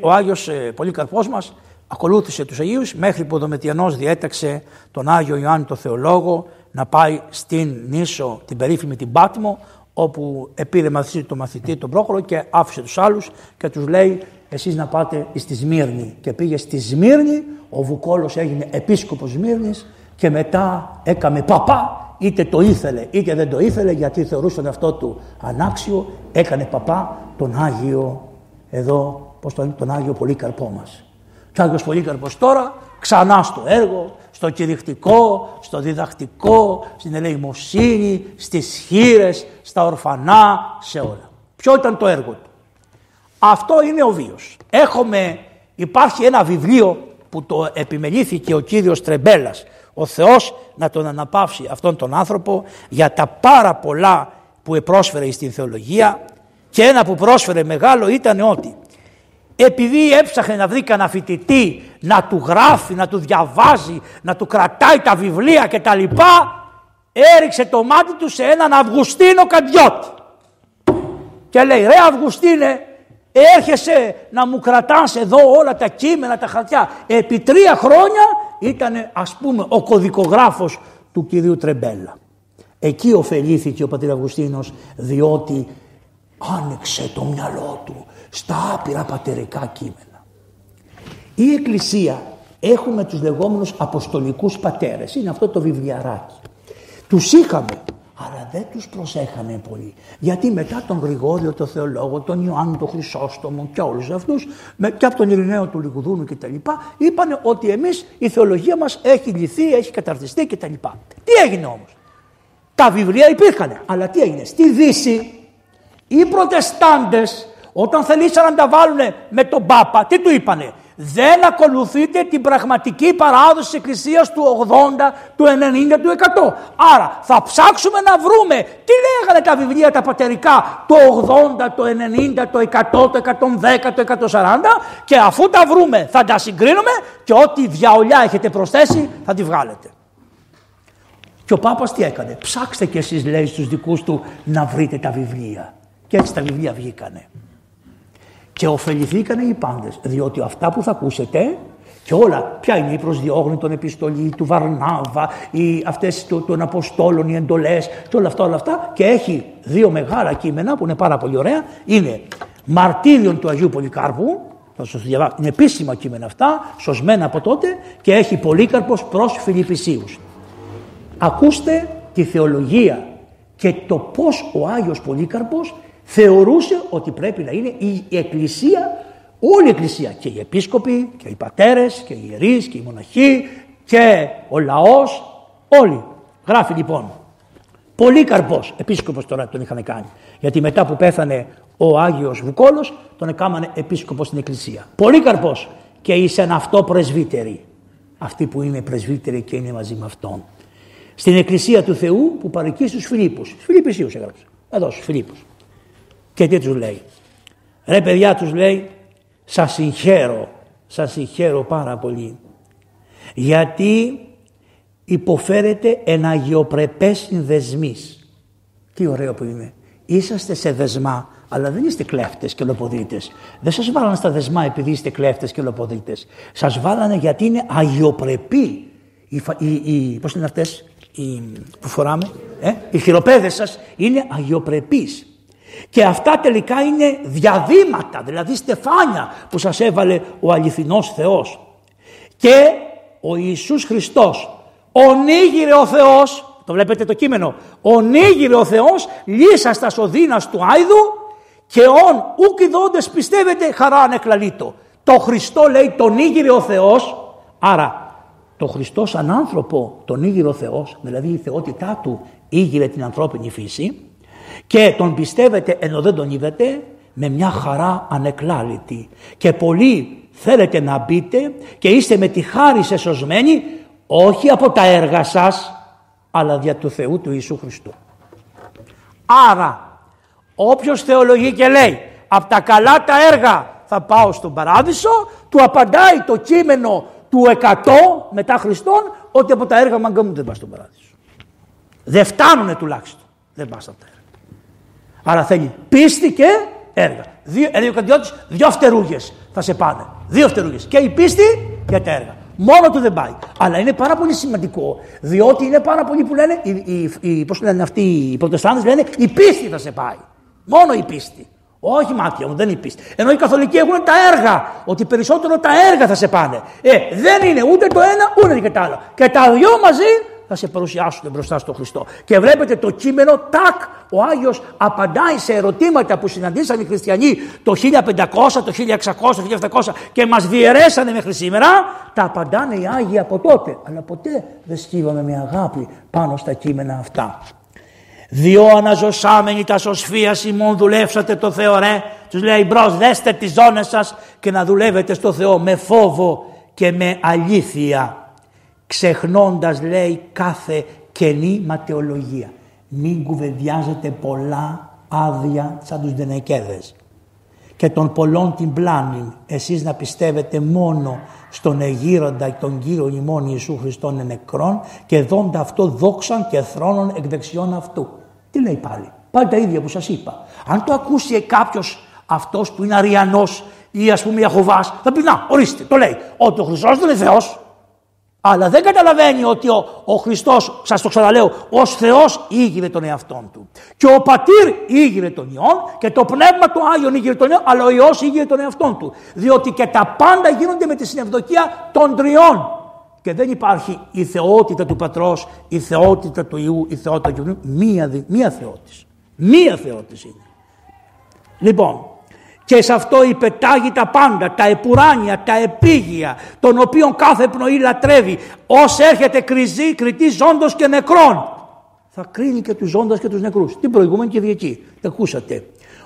ο Άγιος ε, Πολύκαρπός μας ακολούθησε τους Αγίους μέχρι που ο Δομετιανός διέταξε τον Άγιο Ιωάννη το Θεολόγο να πάει στην νήσο την περίφημη την Πάτμο όπου επήρε μαθητή το μαθητή τον Πρόχωρο και άφησε τους άλλους και τους λέει εσείς να πάτε στη Σμύρνη και πήγε στη Σμύρνη ο Βουκόλος έγινε επίσκοπος Σμύρνης και μετά έκαμε παπά είτε το ήθελε είτε δεν το ήθελε γιατί θεωρούσε τον αυτό του ανάξιο έκανε παπά τον Άγιο εδώ πώς τον, τον Άγιο Πολύκαρπό μας. Και ο Άγιος Πολύκαρπος τώρα ξανά στο έργο στο κηρυχτικό, στο διδακτικό, στην ελεημοσύνη, στις χείρες, στα ορφανά, σε όλα. Ποιο ήταν το έργο του. Αυτό είναι ο βίος. Έχουμε, υπάρχει ένα βιβλίο που το επιμελήθηκε ο κύριος Τρεμπέλας, ο Θεός να τον αναπαύσει αυτόν τον άνθρωπο για τα πάρα πολλά που πρόσφερε στην θεολογία και ένα που πρόσφερε μεγάλο ήταν ότι επειδή έψαχνε να βρει κανένα φοιτητή να του γράφει, να του διαβάζει, να του κρατάει τα βιβλία και τα λοιπά, έριξε το μάτι του σε έναν Αυγουστίνο Καντιώτη. Και λέει, ρε Αυγουστίνε, έρχεσαι να μου κρατάς εδώ όλα τα κείμενα, τα χαρτιά. Επί τρία χρόνια ήταν ας πούμε ο κωδικογράφος του κυρίου Τρεμπέλα. Εκεί ωφελήθηκε ο πατήρ Αυγουστίνος διότι άνοιξε το μυαλό του στα άπειρα πατερικά κείμενα. Η Εκκλησία έχουμε τους λεγόμενους αποστολικούς πατέρες, είναι αυτό το βιβλιαράκι. Τους είχαμε, αλλά δεν τους προσέχαμε πολύ. Γιατί μετά τον Γρηγόριο, τον Θεολόγο, τον Ιωάννη, τον Χρυσόστομο και όλους αυτούς, και από τον Ειρηναίο του Λιγουδούνου και τα λοιπά, είπαν ότι εμείς η θεολογία μας έχει λυθεί, έχει καταρτιστεί και τα λοιπά. Τι έγινε όμως; Τα βιβλία υπήρχαν, αλλά τι έγινε; Στη Δύση οι προτεστάντες όταν θελήσαν να τα βάλουν με τον Πάπα, τι του είπανε; Δεν ακολουθείτε την πραγματική παράδοση της Εκκλησίας του 80, του 90, του 100. Άρα θα ψάξουμε να βρούμε τι λέγανε τα βιβλία τα πατερικά το 80, το 90, το 100, το 110, το 140 και αφού τα βρούμε θα τα συγκρίνουμε και ό,τι διαολιά έχετε προσθέσει θα τη βγάλετε. Και ο Πάπας τι έκανε; Ψάξτε κι εσείς λέει στους δικούς του να βρείτε τα βιβλία. Και έτσι τα βιβλία βγήκανε. Και ωφεληθήκανε οι πάντες. Διότι αυτά που θα ακούσετε και όλα, ποια είναι η προσδιόγνη των επιστολή του Βαρνάβα, οι, αυτές των Αποστόλων, οι εντολές και όλα αυτά, όλα αυτά. Και έχει δύο μεγάλα κείμενα που είναι πάρα πολύ ωραία. Είναι Μαρτύριον του Αγίου Πολυκάρπου, θα σας διαβάσω, είναι επίσημα κείμενα αυτά, σωσμένα από τότε και έχει Πολύκαρπος προς Φιλιππισίους. Ακούστε τη θεολογία και το πώς ο Άγιος Πολύκαρπος θεωρούσε ότι πρέπει να είναι η Εκκλησία, όλη η Εκκλησία και οι επίσκοποι και οι πατέρες και οι ιερείς και οι μοναχοί και ο λαός, όλοι. Γράφει λοιπόν, Πολύκαρπος, επίσκοπος τώρα τον είχαν κάνει, γιατί μετά που πέθανε ο Άγιος Βουκόλος τον έκαναν επίσκοπο στην Εκκλησία. Πολύκαρπος και ήσαν αυτό πρεσβύτεροι, αυτοί που είναι πρεσβύτεροι και είναι μαζί με αυτόν στην Εκκλησία του Θεού που παρεκεί στους Φιλίππους. Φιλίππισίους έγραψε. Εδώ στους Φιλίππους. Και τι τους λέει. Ρε παιδιά τους λέει σας συγχαίρω, σας συγχαίρω πάρα πολύ. Γιατί υποφέρετε ένα αγιοπρεπές συνδεσμής. Τι ωραίο που είναι. Είσαστε σε δεσμά, αλλά δεν είστε κλέφτες και λοποδίτες. Δεν σας βάλανε στα δεσμά επειδή είστε κλέφτες και λοποδίτες. Σας βάλανε γιατί είναι αγιοπρεπή. Οι, οι, οι, πώς είναι αυτές οι, που φοράμε, ε, οι χειροπέδες σας είναι αγιοπρεπείς. Και αυτά τελικά είναι διαδήματα, δηλαδή στεφάνια που σας έβαλε ο αληθινός Θεός. Και ο Ιησούς Χριστός, ονίγηρε ο Θεός, το βλέπετε το κείμενο, ονίγηρε ο Θεός, λύσα στα σωδίνας του Άιδου και ον ουκ ειδώντες πιστεύετε χαρά ανεκλαλίτο. Το Χριστό λέει τον ήγηρε ο Θεός, άρα το Χριστός σαν άνθρωπο τον ήγηρε ο Θεός, δηλαδή η θεότητά του ήγηρε την ανθρώπινη φύση και τον πιστεύετε ενώ δεν τον είδατε με μια χαρά ανεκλάλητη και πολλοί θέλετε να μπείτε και είστε με τη χάρη σε σωσμένοι όχι από τα έργα σας αλλά δια του Θεού του Ιησού Χριστού. Άρα όποιος θεολογεί και λέει από τα καλά τα έργα θα πάω στον παράδεισο του απαντάει το κείμενο του 100 μετά Χριστόν ότι από τα έργα μαγκά μου δεν πας στον παράδεισο. Δεν φτάνουνε τουλάχιστον. Δεν πας από τα έργα. Άρα θέλει πίστη και έργα. Δύο, ε, δύο, δύο φτερούγες θα σε πάνε. Δύο φτερούγες. Και η πίστη και τα έργα. Μόνο του δεν πάει. Αλλά είναι πάρα πολύ σημαντικό, διότι είναι πάρα πολλοί που λένε, οι, οι, οι, πώς λένε αυτοί οι προτεστάντες λένε, η πίστη θα σε πάει. Μόνο η πίστη. Όχι μάτια μου, δεν είναι πίστη. Ενώ οι καθολικοί έχουν τα έργα. Ότι περισσότερο τα έργα θα σε πάνε. Ε, δεν είναι ούτε το ένα ούτε και το άλλο. Και τα δυο μαζί θα σε παρουσιάσουν μπροστά στο Χριστό. Και βλέπετε το κείμενο, τάκ, ο Άγιος απαντάει σε ερωτήματα που συναντήσαν οι χριστιανοί το 1500, το 1600, το 1700 και μας διαιρέσανε μέχρι σήμερα. Τα απαντάνε οι Άγιοι από τότε. Αλλά ποτέ δεν σκύβαμε με αγάπη πάνω στα κείμενα αυτά. Διό αναζωσάμενοι τα σωσφία ημών δουλεύσατε το Θεό ρε. Τους λέει μπρος δέστε τις ζώνες σας και να δουλεύετε στο Θεό με φόβο και με αλήθεια. Ξεχνώντας λέει κάθε κενή ματαιολογία. Μην κουβεντιάζετε πολλά άδεια σαν τους δενεκέδες. Και των πολλών την πλάνη εσείς να πιστεύετε μόνο στον εγείροντα τον Κύριο ημών Ιησού Χριστόν νεκρών και δόντα αυτό δόξαν και θρόνων εκ δεξιών αυτού. Τι λέει πάλι; Πάλι τα ίδια που σας είπα. Αν το ακούσει κάποιος αυτός που είναι αριανός ή ας πούμε Ιαχωβάς θα πει να ορίστε το λέει ότι ο Χριστός δεν είναι Θεός αλλά δεν καταλαβαίνει ότι ο, ο Χριστός, σας το ξαναλέω, ως Θεός ήγηρε τον εαυτόν του. Και ο Πατήρ ήγηρε τον Υιόν και το Πνεύμα του Άγιον ήγηρε τον Υιόν, αλλά ο Υιός ήγηρε τον εαυτόν του. Διότι και τα πάντα γίνονται με τη συνευδοκία των τριών. Και δεν υπάρχει η θεότητα του Πατρός, η θεότητα του Ιού, η θεότητα του Ιού. Μία, μία θεότης. Μία θεότης είναι. Λοιπόν, και σε αυτό υπετάγει τα πάντα, τα επουράνια, τα επίγεια, των οποίων κάθε πνοή λατρεύει, ως έρχεται κρυζή, κριτή ζώντος και νεκρών. θα κρίνει και τους ζώντας και τους νεκρούς. Την προηγούμενη Κυριακή. Τα ακούσατε.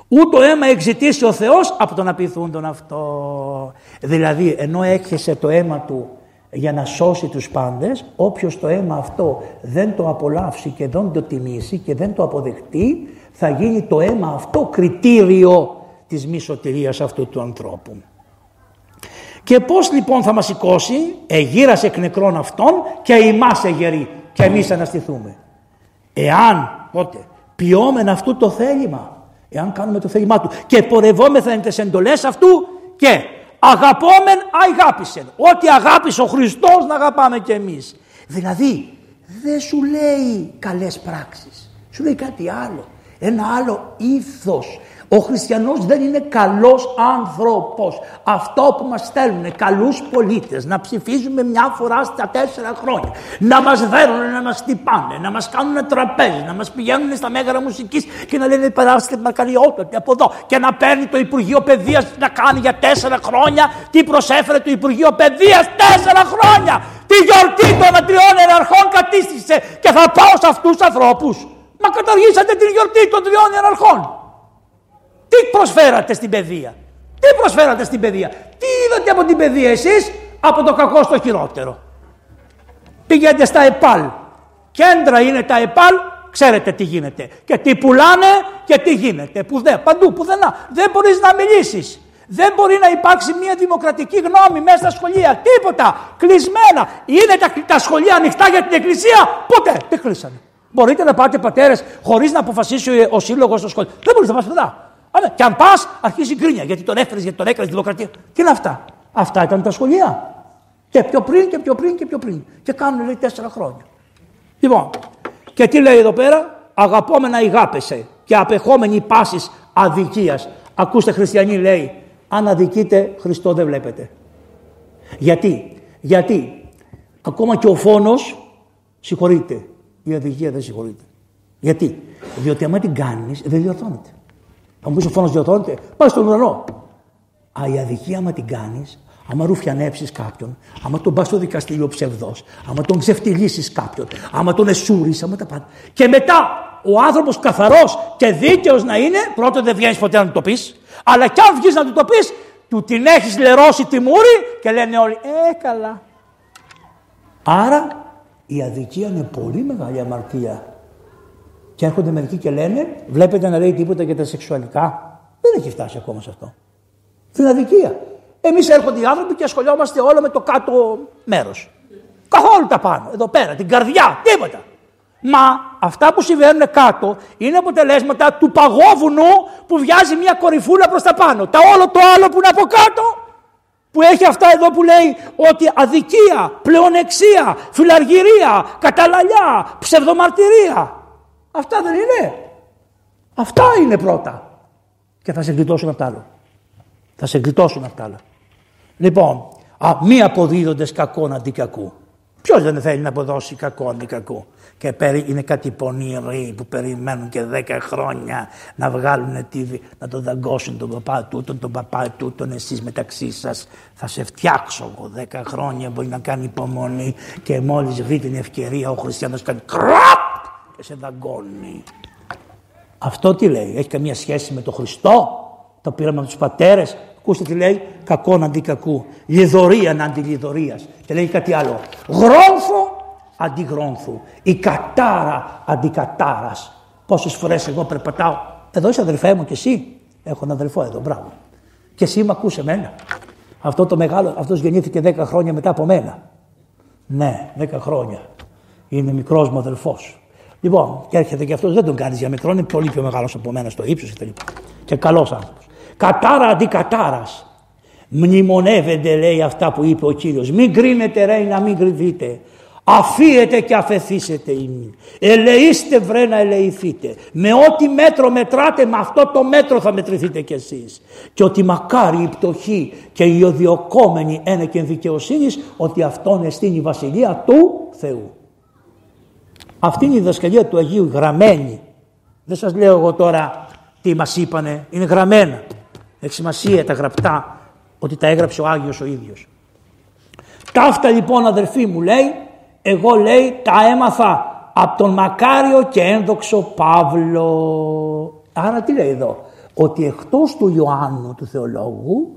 Ούτω αίμα εξητήσει ο Θεός από τον τον αυτό. Δηλαδή ενώ έκχεσε το αίμα του για να σώσει τους πάντες, όποιος το αίμα αυτό δεν το απολαύσει και δεν το τιμήσει και δεν το αποδεχτεί, θα γίνει το αίμα αυτό κριτήριο της μη σωτηρίας αυτού του ανθρώπου. Και πώς λοιπόν θα μας σηκώσει, εγύρασε εκ νεκρών αυτών και ημάς εγερεί και εμείς αναστηθούμε. Εάν, πότε, ποιόμεν αυτού το θέλημα, εάν κάνουμε το θέλημά του και πορευόμεθα εν τις εντολές αυτού και αγαπόμεν αγάπησεν. Ό,τι αγάπησε ο Χριστός να αγαπάμε και εμείς. Δηλαδή δεν σου λέει καλές πράξεις, σου λέει κάτι άλλο. Ένα άλλο ήθος, ο χριστιανός δεν είναι καλός άνθρωπος. Αυτό που μας στέλνουν καλούς πολίτες να ψηφίζουμε μια φορά στα τέσσερα χρόνια. Να μας δέρουν, να μας χτυπάνε, να μας κάνουν τραπέζι, να μας πηγαίνουν στα μέγαρα μουσικής και να λένε περάστε μακαριότατη από εδώ. Και να παίρνει το Υπουργείο Παιδείας να κάνει για τέσσερα χρόνια τι προσέφερε το Υπουργείο Παιδείας τέσσερα χρόνια. Τη γιορτή των τριών εραρχών κατήστησε και θα πάω σε αυτούς τους ανθρώπους. Μα καταργήσατε τη γιορτή των τριών ιεραρχών. Τι προσφέρατε στην παιδεία; Τι προσφέρατε στην παιδεία; Τι είδατε από την παιδεία εσείς από το κακό στο χειρότερο; Πήγαινε στα ΕΠΑΛ. Κέντρα είναι τα ΕΠΑΛ, ξέρετε τι γίνεται. Και τι πουλάνε και τι γίνεται. Που δε, παντού, πουθενά. Δεν μπορείς να μιλήσεις. Δεν μπορεί να υπάρξει μια δημοκρατική γνώμη μέσα στα σχολεία. Τίποτα. Κλεισμένα. Είναι τα, τα σχολεία ανοιχτά για την εκκλησία; Ποτέ. Δεν κλείσανε. Μπορείτε να πάτε πατέρες χωρίς να αποφασίσει ο σύλλογος στο σχολείο. Δεν μπορείτε να πάτε Άρα, και αν πας, αρχίζει η γκρίνια γιατί τον έφερες, γιατί τον έκανες δημοκρατία. Τι είναι αυτά; Αυτά ήταν τα σχολεία. Και πιο πριν και πιο πριν και πιο πριν. Και κάνουν λέει τέσσερα χρόνια. Λοιπόν, και τι λέει εδώ πέρα, αγαπόμενα ηγάπεσε και απεχόμενοι πάσης αδικίας. Ακούστε, χριστιανοί λέει, αν αδικείτε, Χριστό δεν βλέπετε. Γιατί, γιατί ακόμα και ο φόνος συγχωρείται. Η αδικία δεν συγχωρείται. Γιατί, διότι άμα την κάνεις, δεν διορθώνεται. Θα μου πεις ο φόνος διορθώνεται, πάει στον ουρανό. Α, η αδικία, άμα την κάνεις, άμα ρουφιανέψεις κάποιον, άμα τον πας στο δικαστήριο ψευδός, άμα τον ξεφτυλίσεις κάποιον, άμα τον εσούρεις, άμα τα πάντα. Και μετά ο άνθρωπος καθαρός και δίκαιος να είναι, πρώτον δεν βγαίνεις ποτέ να του το πεις, αλλά κι αν βγεις να του το πεις, του την έχεις λερώσει τη μούρη και λένε όλοι, Ε, καλά. Άρα η αδικία είναι πολύ μεγάλη αμαρτία. Και έρχονται μερικοί και λένε, βλέπετε να λέει τίποτα για τα σεξουαλικά; Δεν έχει φτάσει ακόμα σε αυτό. Στην αδικία. Εμείς έρχονται οι άνθρωποι και ασχολιόμαστε όλα με το κάτω μέρος. Καθόλου τα πάνω, εδώ πέρα, την καρδιά, τίποτα. Μα αυτά που συμβαίνουν κάτω είναι αποτελέσματα του παγόβουνου που βιάζει μια κορυφούλα προς τα πάνω. Τα όλο το άλλο που είναι από κάτω που έχει αυτά εδώ που λέει ότι αδικία, πλεονεξία, φιλαργυρία, καταλαλιά, ψευδομαρτυρία. Αυτά δεν είναι. Αυτά είναι πρώτα. Και θα σε γλιτώσουν αυτά άλλα. Θα σε γλιτώσουν αυτά άλλα. Λοιπόν, α, μη αποδίδοντες κακόν αντί κακού. Ποιος δεν θέλει να αποδώσει κακό αντί κακού. Και είναι κάτι πονηροί που περιμένουν και δέκα χρόνια να βγάλουν τη, να τον δαγκώσουν τον παπά τούτον, τον παπά τούτον, εσείς μεταξύ σας θα σε φτιάξω εγώ δέκα χρόνια μπορεί να κάνει υπομονή και μόλις βρει την ευκαιρία ο χριστιανός κάνει κραπ και σε δαγκώνει. Αυτό τι λέει, έχει καμία σχέση με τον Χριστό, το πήραμε από τους πατέρες, ακούστε τι λέει, κακόν αντί κακού, λιδωρία αντί λιδωρίας και λέει κάτι άλλο, γρόμφο αντί γρόμφου, η κατάρα αντί κατάρας. Πόσες φορές εγώ περπατάω, εδώ είσαι αδερφέ μου και εσύ, έχω ένα αδερφό εδώ, μπράβο. Και εσύ με ακούσε εμένα. Αυτό το μεγάλο, αυτός γεννήθηκε 10 χρόνια μετά από μένα. Ναι, 10 χρόνια. Είναι μικρός μου αδελφός. Λοιπόν, και έρχεται και αυτός δεν τον κάνεις για μικρό, είναι πολύ πιο μεγάλος από μένα στο ύψος κτλ. Και καλός άνθρωπος. Κατάρα αντί κατάρας. Μνημονεύεται, λέει αυτά που είπε ο κύριος. Μην κρίνετε, ρε, να μην κρυβείτε. Αφίετε και αφεθήσετε ημίν. Ελεήστε βρε να ελεηθείτε. Με ό,τι μέτρο μετράτε με αυτό το μέτρο θα μετρηθείτε κι εσείς. Και ότι μακάρι η πτωχή και οι οδιοκόμενοι ένα και δικαιοσύνης ότι αυτόν εστίν η βασιλεία του Θεού. Αυτή είναι η διδασκαλία του Αγίου γραμμένη. Δεν σας λέω εγώ τώρα τι μας είπανε. Είναι γραμμένα. Έχει σημασία τα γραπτά ότι τα έγραψε ο Άγιος ο ίδιος. Ταύτα λοιπόν αδερφοί μου λέει, εγώ λέει τα έμαθα από τον μακάριο και ένδοξο Παύλο. Άρα τι λέει εδώ, ότι εκτός του Ιωάννου του θεολόγου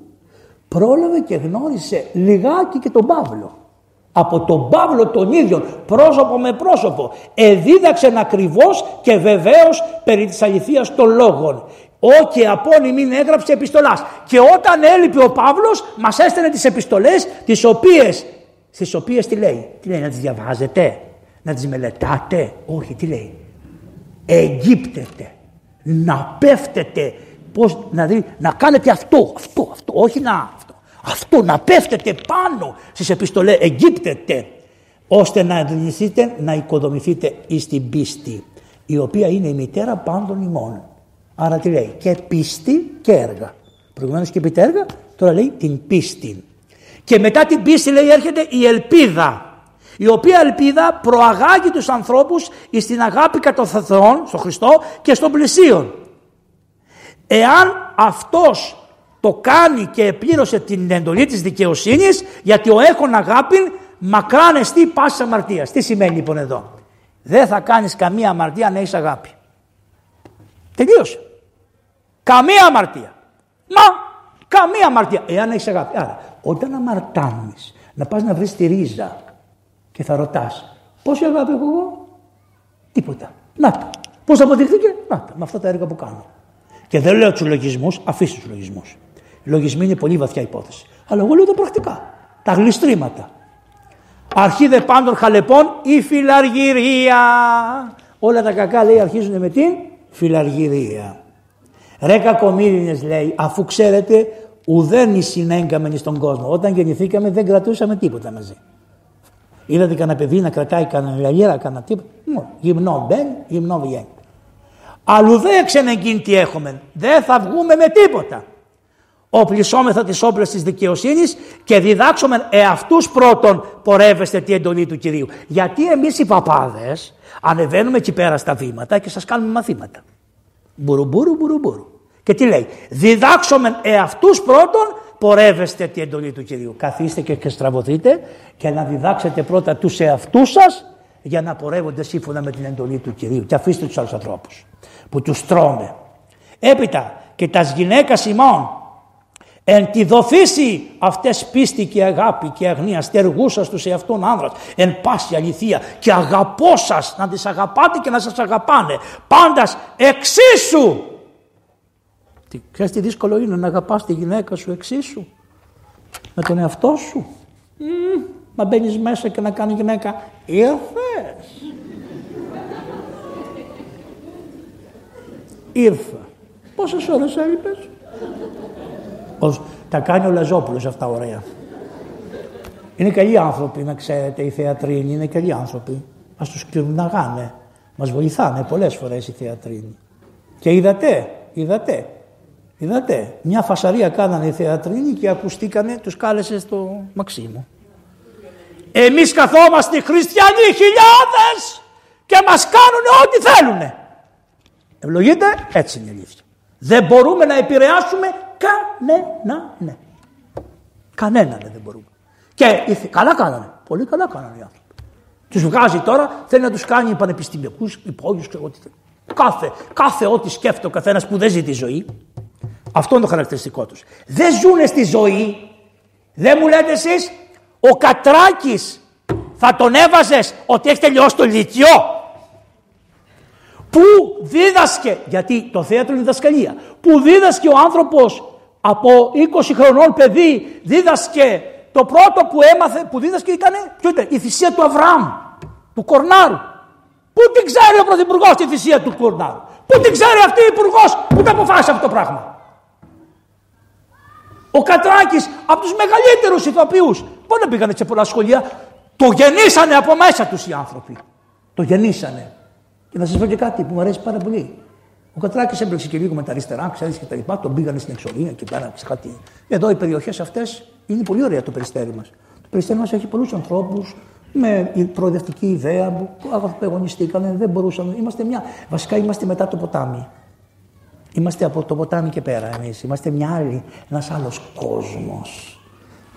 πρόλαβε και γνώρισε λιγάκι και τον Παύλο. Από τον Παύλο τον ίδιο, πρόσωπο με πρόσωπο, εδίδαξε ακριβώς και βεβαίως περί της αληθείας των λόγων. Όχι απόνιμη έγραψε επιστολάς. Και όταν έλειπε ο Παύλος μας έστελνε τις επιστολές τις οποίες, στις οποίες τι λέει, τι λέει να τις διαβάζετε, να τις μελετάτε, όχι τι λέει, Αιγύπτετε, να πέφτετε, πώς, να, δει, να κάνετε αυτό, αυτό, αυτό, όχι να αυτό, αυτό να πέφτετε πάνω στις επιστολές, Αιγύπτετε, ώστε να ενδυνηθείτε, να οικοδομηθείτε εις την πίστη, η οποία είναι η μητέρα πάντων ημών. Άρα τι λέει, και πίστη και έργα. Προηγουμένως και πείτε έργα, τώρα λέει την πίστη. Και μετά την πίστη λέει έρχεται η ελπίδα η οποία ελπίδα προαγάγει τους ανθρώπους στην αγάπη κατά τον Θεό, στον Χριστό και στον πλησίον. Εάν αυτός το κάνει και επλήρωσε την εντολή της δικαιοσύνης, γιατί ο έχων αγάπη μακράν εστί πάσης αμαρτίας. Τι σημαίνει λοιπόν εδώ; Δεν θα κάνεις καμία αμαρτία αν έχεις αγάπη. Τελείωσε. Καμία αμαρτία. Μα καμία αμαρτία. Εάν έχεις αγάπη. Άρα όταν αμαρτάνεις να πας να βρεις τη ρίζα και θα ρωτάς, πόση αγάπη έχω εγώ, τίποτα. Να το. Πώς αποδειχθήκε, να το, με αυτά τα έργα που κάνω. Και δεν λέω τους λογισμούς, αφήσει τους λογισμούς. Οι λογισμοί είναι πολύ βαθιά υπόθεση. Αλλά εγώ λέω τα πρακτικά. Τα γλιστρήματα. Αρχή δε πάντων χαλεπών η φιλαργυρία. Όλα τα κακά λέει αρχίζουν με την φιλαργυρία. Ρε κακομύρινες λέει αφού ξέρετε ουδέν συνέγκαμενοι στον κόσμο. Όταν γεννηθήκαμε δεν κρατούσαμε τίποτα μαζί. Είδατε κανένα παιδί να κρατάει κανένα λαλιέρα, κανένα τίποτα; Γυμνό μπαίνει, γυμνό βγαίνει. Αλλού δεν ξενεγκίνη τι έχουμε. Δεν θα βγούμε με τίποτα. Οπλισόμεθα τις όπλες της δικαιοσύνης και διδάξουμε εαυτούς πρώτον πορεύεστε τη εντολή του Κυρίου. Γιατί εμείς οι παπάδες ανεβαίνουμε εκεί πέρα στα βήματα και σας κάνουμε μαθήματα. Μπουρουμπουρου, μπουρουμπουρου. Και τι λέει, διδάξουμε εαυτούς πρώτον πορεύεστε τη εντολή του Κυρίου. Καθίστε και στραβωθείτε και να διδάξετε πρώτα τους εαυτούς σας για να πορεύονται σύμφωνα με την εντολή του Κυρίου. Και αφήστε τους άλλους ανθρώπους που τους τρώμε. Έπειτα και τας γυναίκας ημών εν τη δοθήσει αυτές πίστη και αγάπη και αγνία στεργούσας στους εαυτόν άνδρας εν πάση αληθεία και αγαπώ σας να τις αγαπάτε και να σας αγαπάνε πάντας εξίσου τι, ξέρεις τι δύσκολο είναι να αγαπάς τη γυναίκα σου εξίσου; Με τον εαυτό σου. Mm, να μπαίνεις μέσα και να κάνει γυναίκα. Ήρθες. Ήρθα. Πόσες ώρες έλειπες; Ως, τα κάνει ο Λαζόπουλος αυτά ωραία. Είναι καλοί άνθρωποι να ξέρετε οι θεατρίνοι, είναι καλοί άνθρωποι. Ας τους κυρναγάνε. Μας βοηθάνε πολλές φορές οι θεατρίνοι. Και είδατε, είδατε, Είδατε, μια φασαρία κάνανε οι θεατρίνοι και ακουστήκανε, τους κάλεσε στο Μαξίμου. Εμείς καθόμαστε χριστιανοί χιλιάδες και μας κάνουν ό,τι θέλουνε. Ευλογείτε, έτσι είναι η αλήθεια. Δεν μπορούμε να επηρεάσουμε κανένα, ναι. Κανέναν δεν μπορούμε. Και καλά κάνανε, πολύ καλά κάνανε οι άνθρωποι. Τους βγάζει τώρα, θέλει να τους κάνει πανεπιστημιακούς υπόγειους και ό,τι θέλει. Κάθε, κάθε ό,τι σκέφτεται ο καθένας που δεν ζει τη ζωή, αυτό είναι το χαρακτηριστικό τους. Δεν ζουνε στη ζωή. Δεν μου λέτε εσείς, ο Κατράκης θα τον έβαζες ότι έχει τελειώσει το λυκειό. Που δίδασκε, γιατί το θέατρο είναι διδασκαλία, που δίδασκε ο άνθρωπος από 20 χρονών παιδί, δίδασκε το πρώτο που έμαθε, που δίδασκε ήταν, η θυσία του Αβραάμ, του Κορνάρου. Πού την ξέρει ο Πρωθυπουργός τη θυσία του Κορνάρου; Πού την ξέρει αυτή η υπουργός που τα αποφάσισε αυτό το πράγμα; Ο Κατράκης από τους μεγαλύτερους ηθοποιούς. Πώς να πήγανε σε πολλά σχολεία; Το γεννήσανε από μέσα τους οι άνθρωποι. Το γεννήσανε. Και να σας πω και κάτι που μου αρέσει πάρα πολύ. Ο Κατράκης έμπλεξε και λίγο με τα αριστερά, ξέρεις και τα λοιπά. Τον πήγανε στην εξορία και πέρα κάτι. Εδώ οι περιοχές αυτές είναι πολύ ωραία το περιστέρι μας. Το περιστέρι μας έχει πολλούς ανθρώπους με προοδευτική ιδέα που αγωνιστήκανε, δεν μπορούσαν. Είμαστε μια. Βασικά είμαστε μετά το ποτάμι. Είμαστε από το ποτάμι και πέρα εμείς. Είμαστε μια άλλη, ένας άλλος κόσμος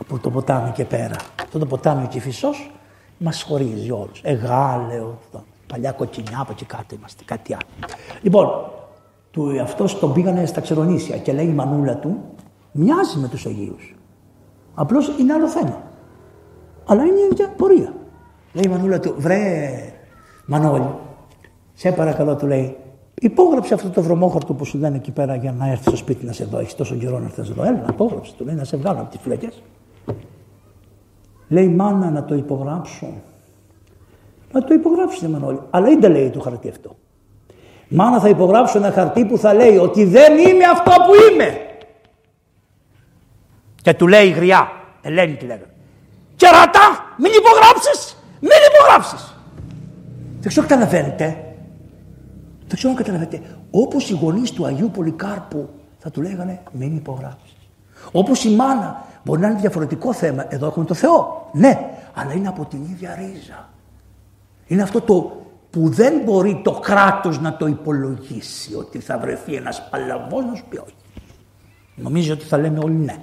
από το ποτάμι και πέρα. Αυτό το ποτάμι και φυσός μας χωρίζει όλους. Εγάλεο, Παλιά κοκκινιά από εκεί κάτω είμαστε, κάτι άλλο. Λοιπόν, του αυτός τον πήγανε στα ξερονήσια και λέει η μανούλα του, μοιάζει με τους Αγίου. Απλώς είναι άλλο θέμα. Αλλά είναι η ίδια πορεία. Λέει η μανούλα του, βρε Μανώλη, σε παρακαλώ του λέει, υπόγραψε αυτό το βρωμόχαρτο που σου λένε εκεί πέρα για να έρθεις στο σπίτι να σε δω. Έχεις τόσο καιρό να έρθεις εδώ. Έλα, υπόγραψε. Του λέει να σε βγάλω από τις φυλακές. Λέει μάνα να το υπογράψω. Να το υπογράψεις Μανώλη. Αλλά δεν λέει το χαρτί αυτό. Μάνα θα υπογράψω ένα χαρτί που θα λέει ότι δεν είμαι αυτό που είμαι. Και του λέει η γριά, Ελένη τη λέγανε. Κερατά, μην υπογράψεις, μην υπογράψεις. Δεν ξέρω αν καταλαβαίνετε. Δεν ξέρω αν καταλαβαίνετε. Όπως οι γονείς του Αγίου Πολυκάρπου θα του λέγανε μην υπογράψεις. Όπως η μάνα μπορεί να είναι διαφορετικό θέμα. Εδώ έχουμε το Θεό. Ναι, αλλά είναι από την ίδια ρίζα. Είναι αυτό το που δεν μπορεί το κράτος να το υπολογίσει ότι θα βρεθεί ένας παλαβός να σου πει όχι. Νομίζω ότι θα λέμε όλοι ναι.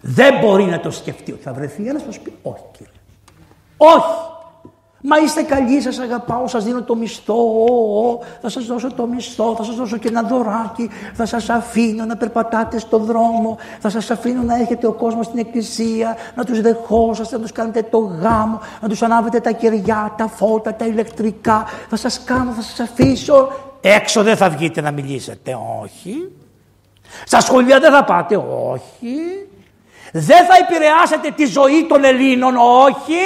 Δεν μπορεί να το σκεφτεί ότι θα βρεθεί ένας να σου πει όχι κύριε. Όχι. Μα είστε καλοί, σας αγαπάω, σας δίνω το μισθό, θα σας δώσω το μισθό, θα σας δώσω και ένα δωράκι, θα σας αφήνω να περπατάτε στο δρόμο, θα σας αφήνω να έχετε ο κόσμος στην εκκλησία, να τους δεχόσαστε, να τους κάνετε το γάμο, να τους ανάβετε τα κεριά, τα φώτα, τα ηλεκτρικά, θα σας κάνω, θα σας αφήσω. Έξω δεν θα βγείτε να μιλήσετε, όχι. Στα σχολεία δεν θα πάτε, όχι. Δεν θα επηρεάσετε τη ζωή των Ελλήνων, όχι.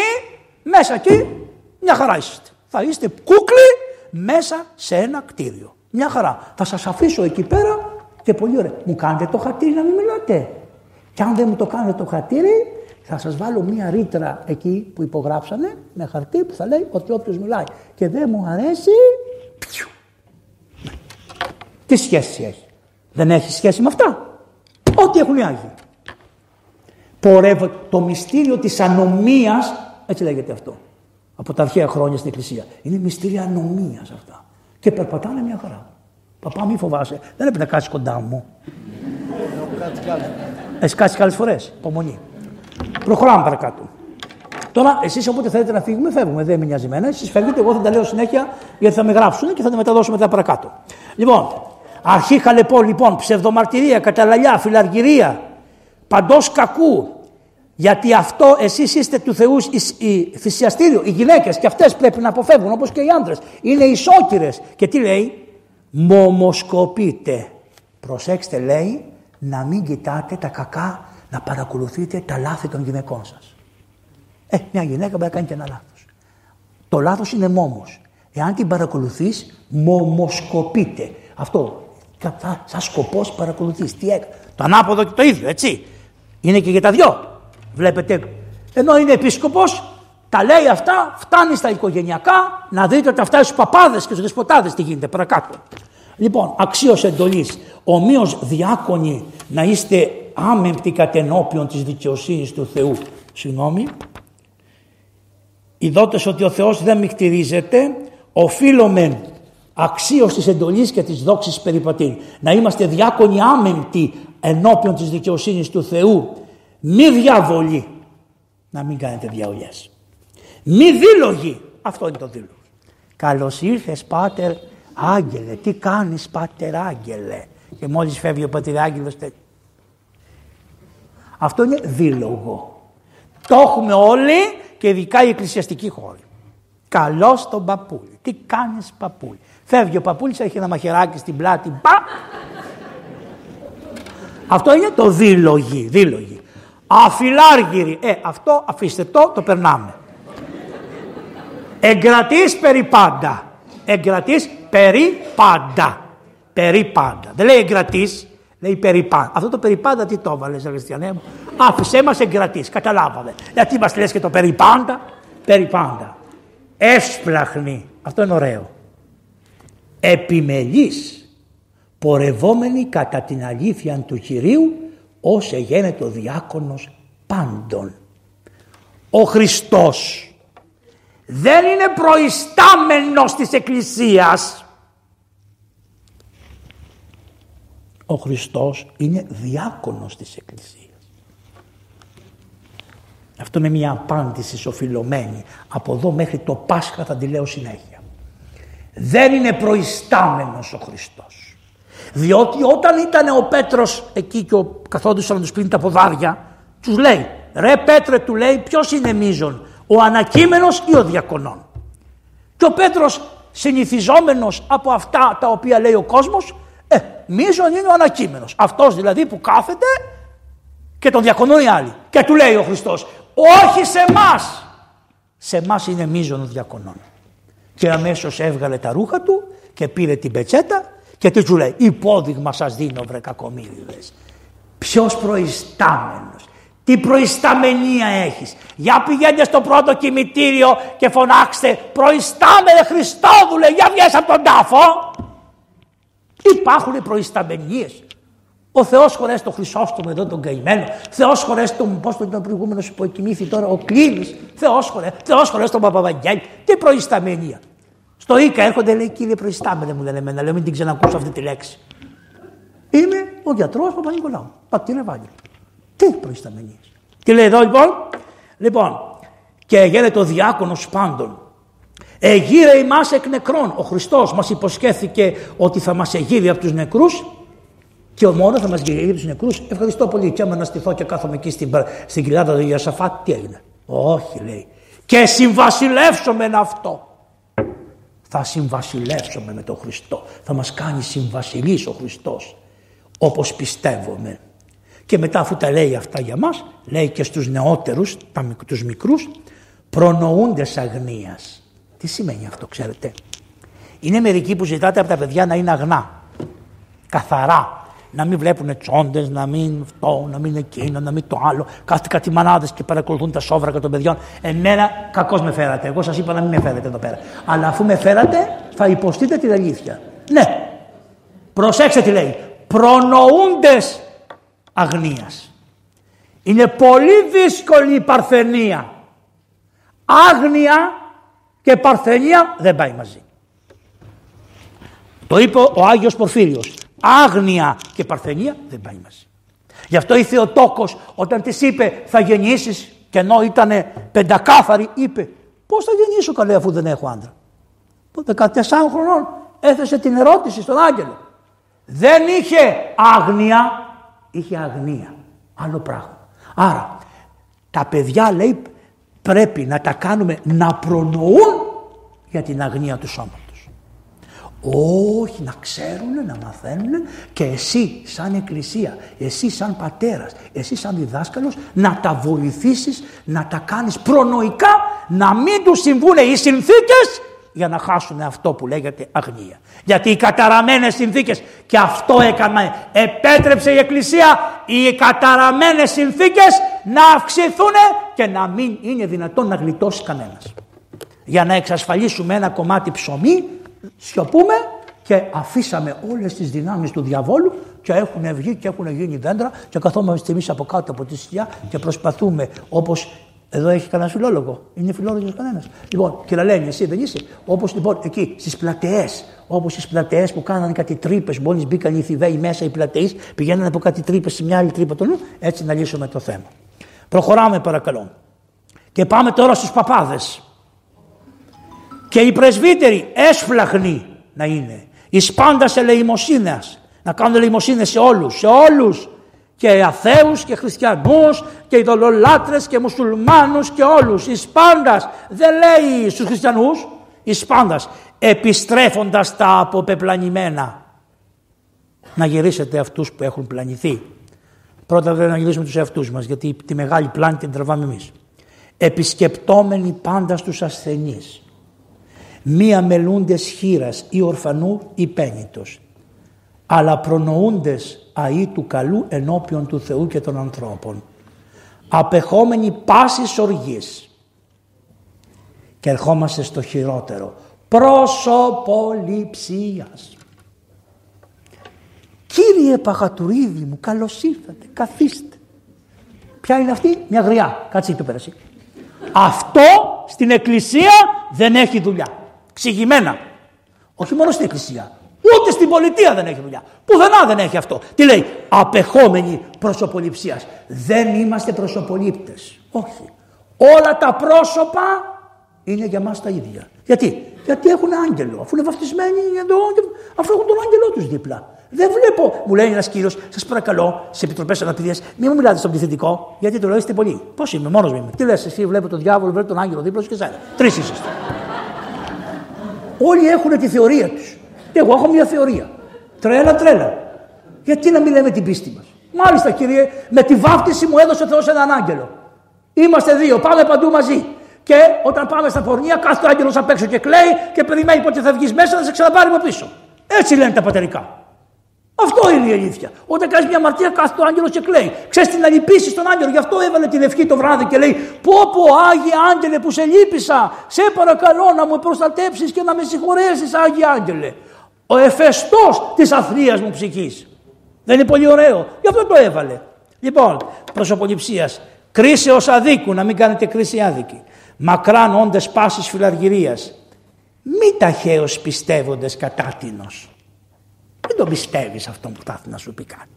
Μέσα εκεί μια χαρά είστε. Θα είστε κούκλοι μέσα σε ένα κτίριο. Μια χαρά. Θα σας αφήσω εκεί πέρα και πολύ ωραία. Μου κάνετε το χατήρι να μην μιλάτε. Και αν δεν μου το κάνετε το χατήρι, θα σας βάλω μία ρήτρα εκεί που υπογράψανε με χαρτί που θα λέει ότι όποιος μιλάει και δεν μου αρέσει. Πιου. Τι σχέση έχει; Δεν έχει σχέση με αυτά; Ό,τι έχουν οι Άγιοι. Πορεύω το μυστήριο της ανομίας, έτσι λέγεται αυτό από τα αρχαία χρόνια στην Εκκλησία. Είναι μυστήρια ανομίας αυτά. Και περπατάνε μια χαρά. Παπά, μη φοβάσαι. Δεν έπρεπε να κάτσεις κοντά μου. Έχει κάτσει άλλες φορές. Υπομονή. Προχωράμε παρακάτω. Τώρα, εσείς όποτε θέλετε να φύγουμε, φεύγουμε. Δεν με νοιάζει εμένα. Εσείς φεύγετε, εγώ θα τα λέω συνέχεια γιατί θα με γράψουν και θα τα μεταδώσουμε μετά παρακάτω. Λοιπόν, αρχή χαλεπό, λοιπόν, ψευδομαρτυρία, καταλαλιά, φιλαργυρία, παντός κακού, γιατί αυτό εσείς είστε του Θεού η θυσιαστήριο. Οι γυναίκες και αυτές πρέπει να αποφεύγουν όπως και οι άντρες. Είναι ισόκυρες. Και τι λέει; Μομοσκοπείτε. Προσέξτε λέει να μην κοιτάτε τα κακά, να παρακολουθείτε τα λάθη των γυναικών σας. Ε, μια γυναίκα μπορεί να κάνει και ένα λάθος. Το λάθος είναι μόμος. Εάν την παρακολουθείς, μομοσκοπείτε. Αυτό, σαν σκοπός παρακολουθείς. Τι έκανε. Το ανάποδο και το ίδιο, έτσι. Είναι και για τα δυο. Βλέπετε, ενώ είναι επίσκοπος, τα λέει αυτά, φτάνει στα οικογενειακά, να δείτε ότι αυτά στους παπάδες και στους δεσποτάδες τι γίνεται παρακάτω. Λοιπόν, αξίως εντολής, ομοίως διάκονοι να είστε άμεμπτοι κατ' ενώπιον της δικαιοσύνης του Θεού. Συγγνώμη. Ιδότες ότι ο Θεός δεν μυκτηρίζεται, οφείλουμε αξίως της εντολής και της δόξης περιπατήν. Να είμαστε διάκονοι άμεμπτοι ενώπιον της δικαιοσύνης του Θεού μη διαβολή. Να μην κάνετε διαολιές. Μη δίλογοι. Αυτό είναι το δίλογο. Καλώς ήρθες πάτερ Άγγελε. Τι κάνεις πάτερ Άγγελε; Και μόλις φεύγει ο πατήρ Άγγελος Αυτό είναι δίλογο. Το έχουμε όλοι και ειδικά η εκκλησιαστική χώρη. Καλώς τον παππούλη. Τι κάνεις παππούλη. Φεύγει ο παππούλης, έχει ένα μαχαιράκι στην πλάτη. Πα! Αυτό είναι το δίλογι. δίλογι. Αφιλάργυρη. Ε, αυτό αφήστε το, το περνάμε. Εγκρατής περί πάντα. Εγκρατής περί πάντα. Περί πάντα. Δεν λέει εγκρατής, λέει περί πάντα. Αυτό το περί πάντα τι το έβαλες, Χριστιανέ μου; Άφησέ μας εγκρατής, καταλάβαμε. Γιατί μας λες και το περί πάντα; Περί πάντα. Έσπλαχνη. Αυτό είναι ωραίο. Επιμελής. Πορευόμενη κατά την αλήθεια του Κυρίου ως εγένετο ο διάκονος πάντων. Ο Χριστός δεν είναι προϊστάμενος της Εκκλησίας. Ο Χριστός είναι διάκονος της Εκκλησίας. Αυτό είναι μια απάντηση σοφιλωμένη. Από εδώ μέχρι το Πάσχα θα τη λέω συνέχεια. Δεν είναι προϊστάμενος ο Χριστός. Διότι όταν ήταν ο Πέτρος εκεί και ο καθόντουσαν να τους πίνει τα ποδάρια, τους λέει, ρε Πέτρε του λέει ποιος είναι μίζων, ο ανακείμενος ή ο διακονών; Και ο Πέτρος συνηθιζόμενος από αυτά τα οποία λέει ο κόσμος, ε, μίζων είναι ο ανακείμενος. Αυτός δηλαδή που κάθεται και τον διακονούν οι άλλοι. Και του λέει ο Χριστός, όχι σε εμάς. Σε εμάς είναι μίζων ο διακονών. Και αμέσως έβγαλε τα ρούχα του και πήρε την πετσέτα και τι του λέει, υπόδειγμα σας δίνω βρε κακομύριδες. Ποιος προϊστάμενος, τι προϊσταμενία έχεις. Για πηγαίνετε στο πρώτο κημητήριο και φωνάξτε προϊστάμενε Χριστόδουλε για βγες από τον τάφο. Υπάρχουν προϊσταμενίες. Ο Θεός χωρέσει το Χρυσόστομο εδώ τον καημένο. Θεός χωρέσει τον, πώς το ήταν προηγούμενος που υποκοιμήθη τώρα, ο Κλίνης. Θεός χωρέσει, Θεός χωρέσει τον Παπαβαγγέλη. Τι προϊσταμενία. Στο Ίκα έρχονται λέει κύριε προϊστάμενε μου λένε εμένα. Λέω μην την ξανακούσω αυτή τη λέξη. Είμαι ο γιατρός Παπα-Νικολάου. Πατήρ Ευάγγελο. Τι προϊσταμενίε. Τι λέει εδώ λοιπόν. Λοιπόν και γίνεται ο διάκονος πάντων. Εγείρε ημάς εκ νεκρών. Ο Χριστός μας υποσχέθηκε ότι θα μας εγείρει από τους νεκρούς και ο μόνος θα μας γυρίσει τους νεκρούς. Ευχαριστώ πολύ. Και άμα να στηθώ και κάθομαι εκεί στην, στην κοιλάδα του Ιωσαφάτ, τι έγινε. Όχι, λέει. Και συμβασιλεύσομαι με αυτό. Θα συμβασιλεύσουμε με τον Χριστό. Θα μας κάνει συμβασιλής ο Χριστός. Όπως πιστεύουμε. Και μετά αφού τα λέει αυτά για μας, λέει και στους νεότερους, τους μικρούς, προνοούντες αγνίας. Τι σημαίνει αυτό ξέρετε; Είναι μερικοί που ζητάτε από τα παιδιά να είναι αγνά. Καθαρά να μην βλέπουν τσόντες, να μην αυτό, να μην εκείνο, να μην το άλλο. Κάθεται κάτι μανάδες και παρακολουθούν τα σόβρακα των παιδιών. Εμένα κακώς με φέρατε. Εγώ σας είπα να μην με φέρετε εδώ πέρα. Αλλά αφού με φέρατε, θα υποστείτε την αλήθεια. Ναι. Προσέξτε τι λέει. Προνοούντες αγνίας. Είναι πολύ δύσκολη η παρθενία. Άγνοια και παρθενία δεν πάει μαζί. Το είπε ο Άγιος Πορφύριος άγνοια και παρθενία δεν πάει μαζί. Γι' αυτό η Θεοτόκος όταν της είπε θα γεννήσεις και ενώ ήταν πεντακάθαρη είπε πώς θα γεννήσω καλέ αφού δεν έχω άντρα; 14 χρονών έθεσε την ερώτηση στον άγγελο. Δεν είχε άγνοια, είχε αγνία. Άλλο πράγμα. Άρα τα παιδιά λέει πρέπει να τα κάνουμε να προνοούν για την αγνία του σώματος. Όχι, να ξέρουν, να μαθαίνουν και εσύ σαν εκκλησία, εσύ σαν πατέρας, εσύ σαν διδάσκαλος να τα βοηθήσεις, να τα κάνεις προνοϊκά, να μην τους συμβούν οι συνθήκες για να χάσουν αυτό που λέγεται αγνία. Γιατί οι καταραμένες συνθήκες και αυτό έκανα, επέτρεψε η Εκκλησία οι καταραμένες συνθήκες να αυξηθούν και να μην είναι δυνατόν να γλιτώσει κανένας. Για να εξασφαλίσουμε ένα κομμάτι ψωμί σιωπούμε και αφήσαμε όλες τις δυνάμεις του διαβόλου και έχουν βγει και έχουν γίνει δέντρα και καθόμαστε εμείς από κάτω από τη σκιά και προσπαθούμε όπως εδώ έχει κανένα φιλόλογο. Είναι φιλόλογος κανένας. Λοιπόν, και να λένε, εσύ δεν είσαι. Όπως λοιπόν εκεί στις πλατεές, όπως στις πλατεές που κάνανε κάτι τρύπες, μόλις μπήκαν οι θηβαίοι μέσα οι πλατεείς, πηγαίνανε από κάτι τρύπες σε μια άλλη τρύπα του νου, έτσι να λύσουμε το θέμα. Προχωράμε παρακαλώ. Και πάμε τώρα στους παπάδες. Και οι πρεσβύτεροι έσφλαχνοι να είναι. Εις πάντα σε ελεημοσύνες. Να κάνουν ελεημοσύνες σε όλους, σε όλους. Και αθέους και χριστιανούς και ειδωλολάτρες και μουσουλμάνους και όλους. Εις πάντας δεν λέει στους χριστιανούς. Εις πάντας επιστρέφοντας τα αποπεπλανημένα. Να γυρίσετε αυτούς που έχουν πλανηθεί. Πρώτα δεν να γυρίσουμε τους εαυτούς μας γιατί τη μεγάλη πλάνη την τραβάμε εμείς. Επισκεπτόμενοι πάντα στους ασθενείς μία μελούντες χείρας ή ορφανού ή πένιτος, αλλά προνοούντες αή του καλού ενώπιον του Θεού και των ανθρώπων, απεχόμενοι πάσης οργής. Και ερχόμαστε στο χειρότερο, προσωποληψίας. Κύριε Παγατουρίδη μου, καλώς ήρθατε, καθίστε. Ποια είναι αυτή, μια γριά, κάτσε το πέρασε. Αυτό στην εκκλησία δεν έχει δουλειά. Ξηγημένα. Όχι μόνο στην εκκλησία. Ούτε στην πολιτεία δεν έχει δουλειά. Πουθενά δεν έχει αυτό. Τι λέει, απεχόμενοι προσωποληψίας. Δεν είμαστε προσωπολήπτες. Όχι. Όλα τα πρόσωπα είναι για μας τα ίδια. Γιατί, Γιατί έχουν άγγελο. Αφού είναι βαφτισμένοι εδώ, αφού έχουν τον άγγελό τους δίπλα. Δεν βλέπω, μου λέει ένας κύριος, σας παρακαλώ, σε επιτροπές αναπηρία, μην μου μιλάτε στον πληθυντικό, γιατί το λέω είστε πολύ. Πώς είμαι, μόνος μου είμαι. Τι λες, εσύ βλέπω τον διάβολο, βλέπω τον άγγελο δίπλα σου και εσένα. Τρεις είσαστε. Όλοι έχουν τη θεωρία τους. Και εγώ έχω μια θεωρία. Τρέλα, τρέλα. Γιατί να μην λέμε την πίστη μας; Μάλιστα κύριε, με τη βάφτιση μου έδωσε ο Θεός έναν άγγελο. Είμαστε δύο, πάμε παντού μαζί. Και όταν πάμε στα πορνεία, κάθε άγγελος απ' έξω και κλαίει και περιμένει πότε θα βγεις μέσα να σε ξαναπάρει από πίσω. Έτσι λένε τα πατερικά. Αυτό είναι η αλήθεια. Όταν κάνεις μια αμαρτία, κάθεται ο άγγελο και κλαίει. Ξέρεις την αλυπήσει στον άγγελο. Γι' αυτό έβαλε την ευχή το βράδυ και λέει: Πω, πω, άγιε άγγελε που σε λύπησα. Σε παρακαλώ να μου προστατέψεις και να με συγχωρέσεις, άγιε άγγελε. Ο εφεστός της αθλία μου ψυχής. Δεν είναι πολύ ωραίο. Γι' αυτό το έβαλε. Λοιπόν, προσωποληψίας. Κρίσεω αδίκου, να μην κάνετε κρίση άδικη. Μακράν όντες πάσης φιλαργυρίας. Μη ταχαίως πιστεύοντες κατάτινος. Δεν τον πιστεύεις αυτό που θα να σου πει κάτι.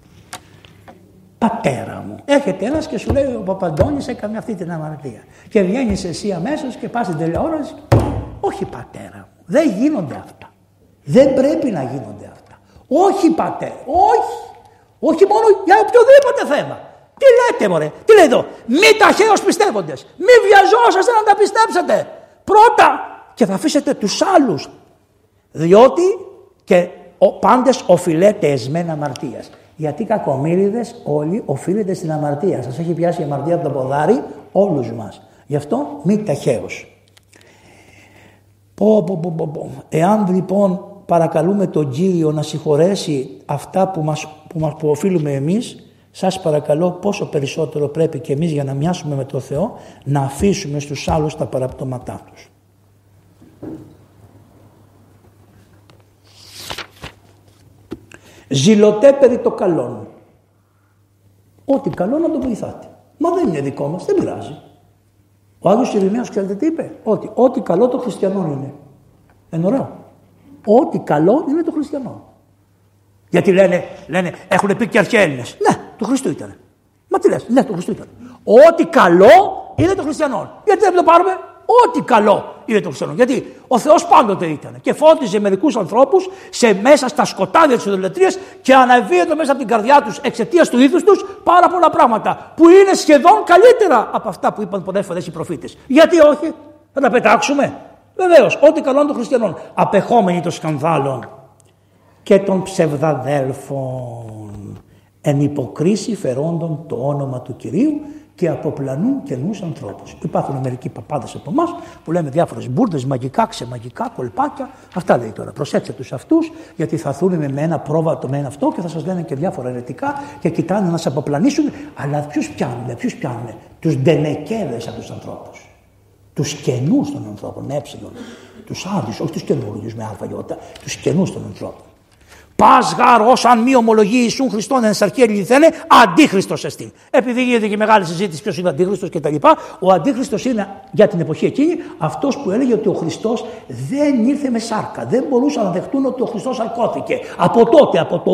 Πατέρα μου. Έρχεται ένας και σου λέει ο Παπαντώνης έκανε αυτή την αμαρτία. Και βγαίνεις εσύ αμέσως και πας στην τηλεόραση. Όχι πατέρα μου. Δεν γίνονται αυτά. Δεν πρέπει να γίνονται αυτά. Όχι πατέρα. Όχι. Όχι μόνο για οποιοδήποτε θέμα. Τι λέτε μωρέ. Τι λέει εδώ. Μη ταχαίω πιστεύοντες. Μη βιαζόσαστε να τα πιστέψετε. Πρώτα και θα αφήσετε τους άλλους. Διότι και ο, πάντες οφειλέτε εσμένα αμαρτίας. Γιατί κακομύριδες όλοι οφείλετε στην αμαρτία. Σας έχει πιάσει η αμαρτία από το ποδάρι όλους μας. Γι' αυτό μη ταχαίως. Πω, πω, πω, πω, πω. Εάν λοιπόν παρακαλούμε τον Κύριο να συγχωρέσει αυτά που, μας, που, μας, που οφείλουμε εμείς, σας παρακαλώ πόσο περισσότερο πρέπει και εμείς για να μοιάσουμε με τον Θεό να αφήσουμε στους άλλους τα παραπτώματά τους. Ζηλωτέ περί το καλό. Ό,τι καλό να το βοηθάτε. Μα δεν είναι δικό μας, δεν πειράζει. Ο Άγιος Ιρηναίος ξέρετε τι είπε; Ότι ό,τι καλό το χριστιανό είναι. Εν ωραίο. Ό,τι καλό είναι το χριστιανό. Γιατί λένε, λένε έχουν πει και αρχαίοι Έλληνες. Ναι, το Χριστού ήταν. Μα τι λες, ναι, το Χριστού ήταν. Ό,τι καλό είναι το χριστιανό. Γιατί δεν το πάρουμε; Ό,τι καλό είναι το χριστιανό. Γιατί ο Θεός πάντοτε ήταν και φώτιζε μερικού ανθρώπους σε μέσα στα σκοτάδια της ιδωλετρία και αναβίεται μέσα από την καρδιά τους εξαιτίας του ήθους τους πάρα πολλά πράγματα που είναι σχεδόν καλύτερα από αυτά που είπαν πολλές φορές οι προφήτες. Γιατί όχι, θα τα πετάξουμε; Βεβαίως, ό,τι καλό είναι των χριστιανών. Απεχόμενοι των σκανδάλων και των ψευδαδέλφων. Εν υποκρίση φερόντων το όνομα του Κυρίου και αποπλανούν καινού ανθρώπου. Υπάρχουν μερικοί παπάδε από εμά που λέμε διάφορε μπουρδε, μαγικά, ξεμαγικά, κολπάκια. Αυτά λέει τώρα. Προσέξτε του αυτού, γιατί θα έρθουν με ένα πρόβατο με ένα αυτό και θα σα λένε και διάφορα ερετικά και κοιτάνε να σε αποπλανήσουν. Αλλά ποιου πιάνουν, ποιου πιάνουν. Του ντενεκέδε από του ανθρώπου. Του καινού των ανθρώπων, ε, του άλλου, όχι του καινούριου με αλφαγιώτα, του καινού των ανθρώπων. Πας γάρο αν μη ομολογεί Ιησούν Χριστόν εν σαρκή ελιθένε, αντίχριστος εστί. Επειδή γίνεται και μεγάλη συζήτηση ποιος είναι αντίχριστος κτλ. Ο αντίχριστος είναι για την εποχή εκείνη αυτός που έλεγε ότι ο Χριστός δεν ήρθε με σάρκα. Δεν μπορούσαν να δεχτούν ότι ο Χριστός αρκώθηκε. Από τότε, από το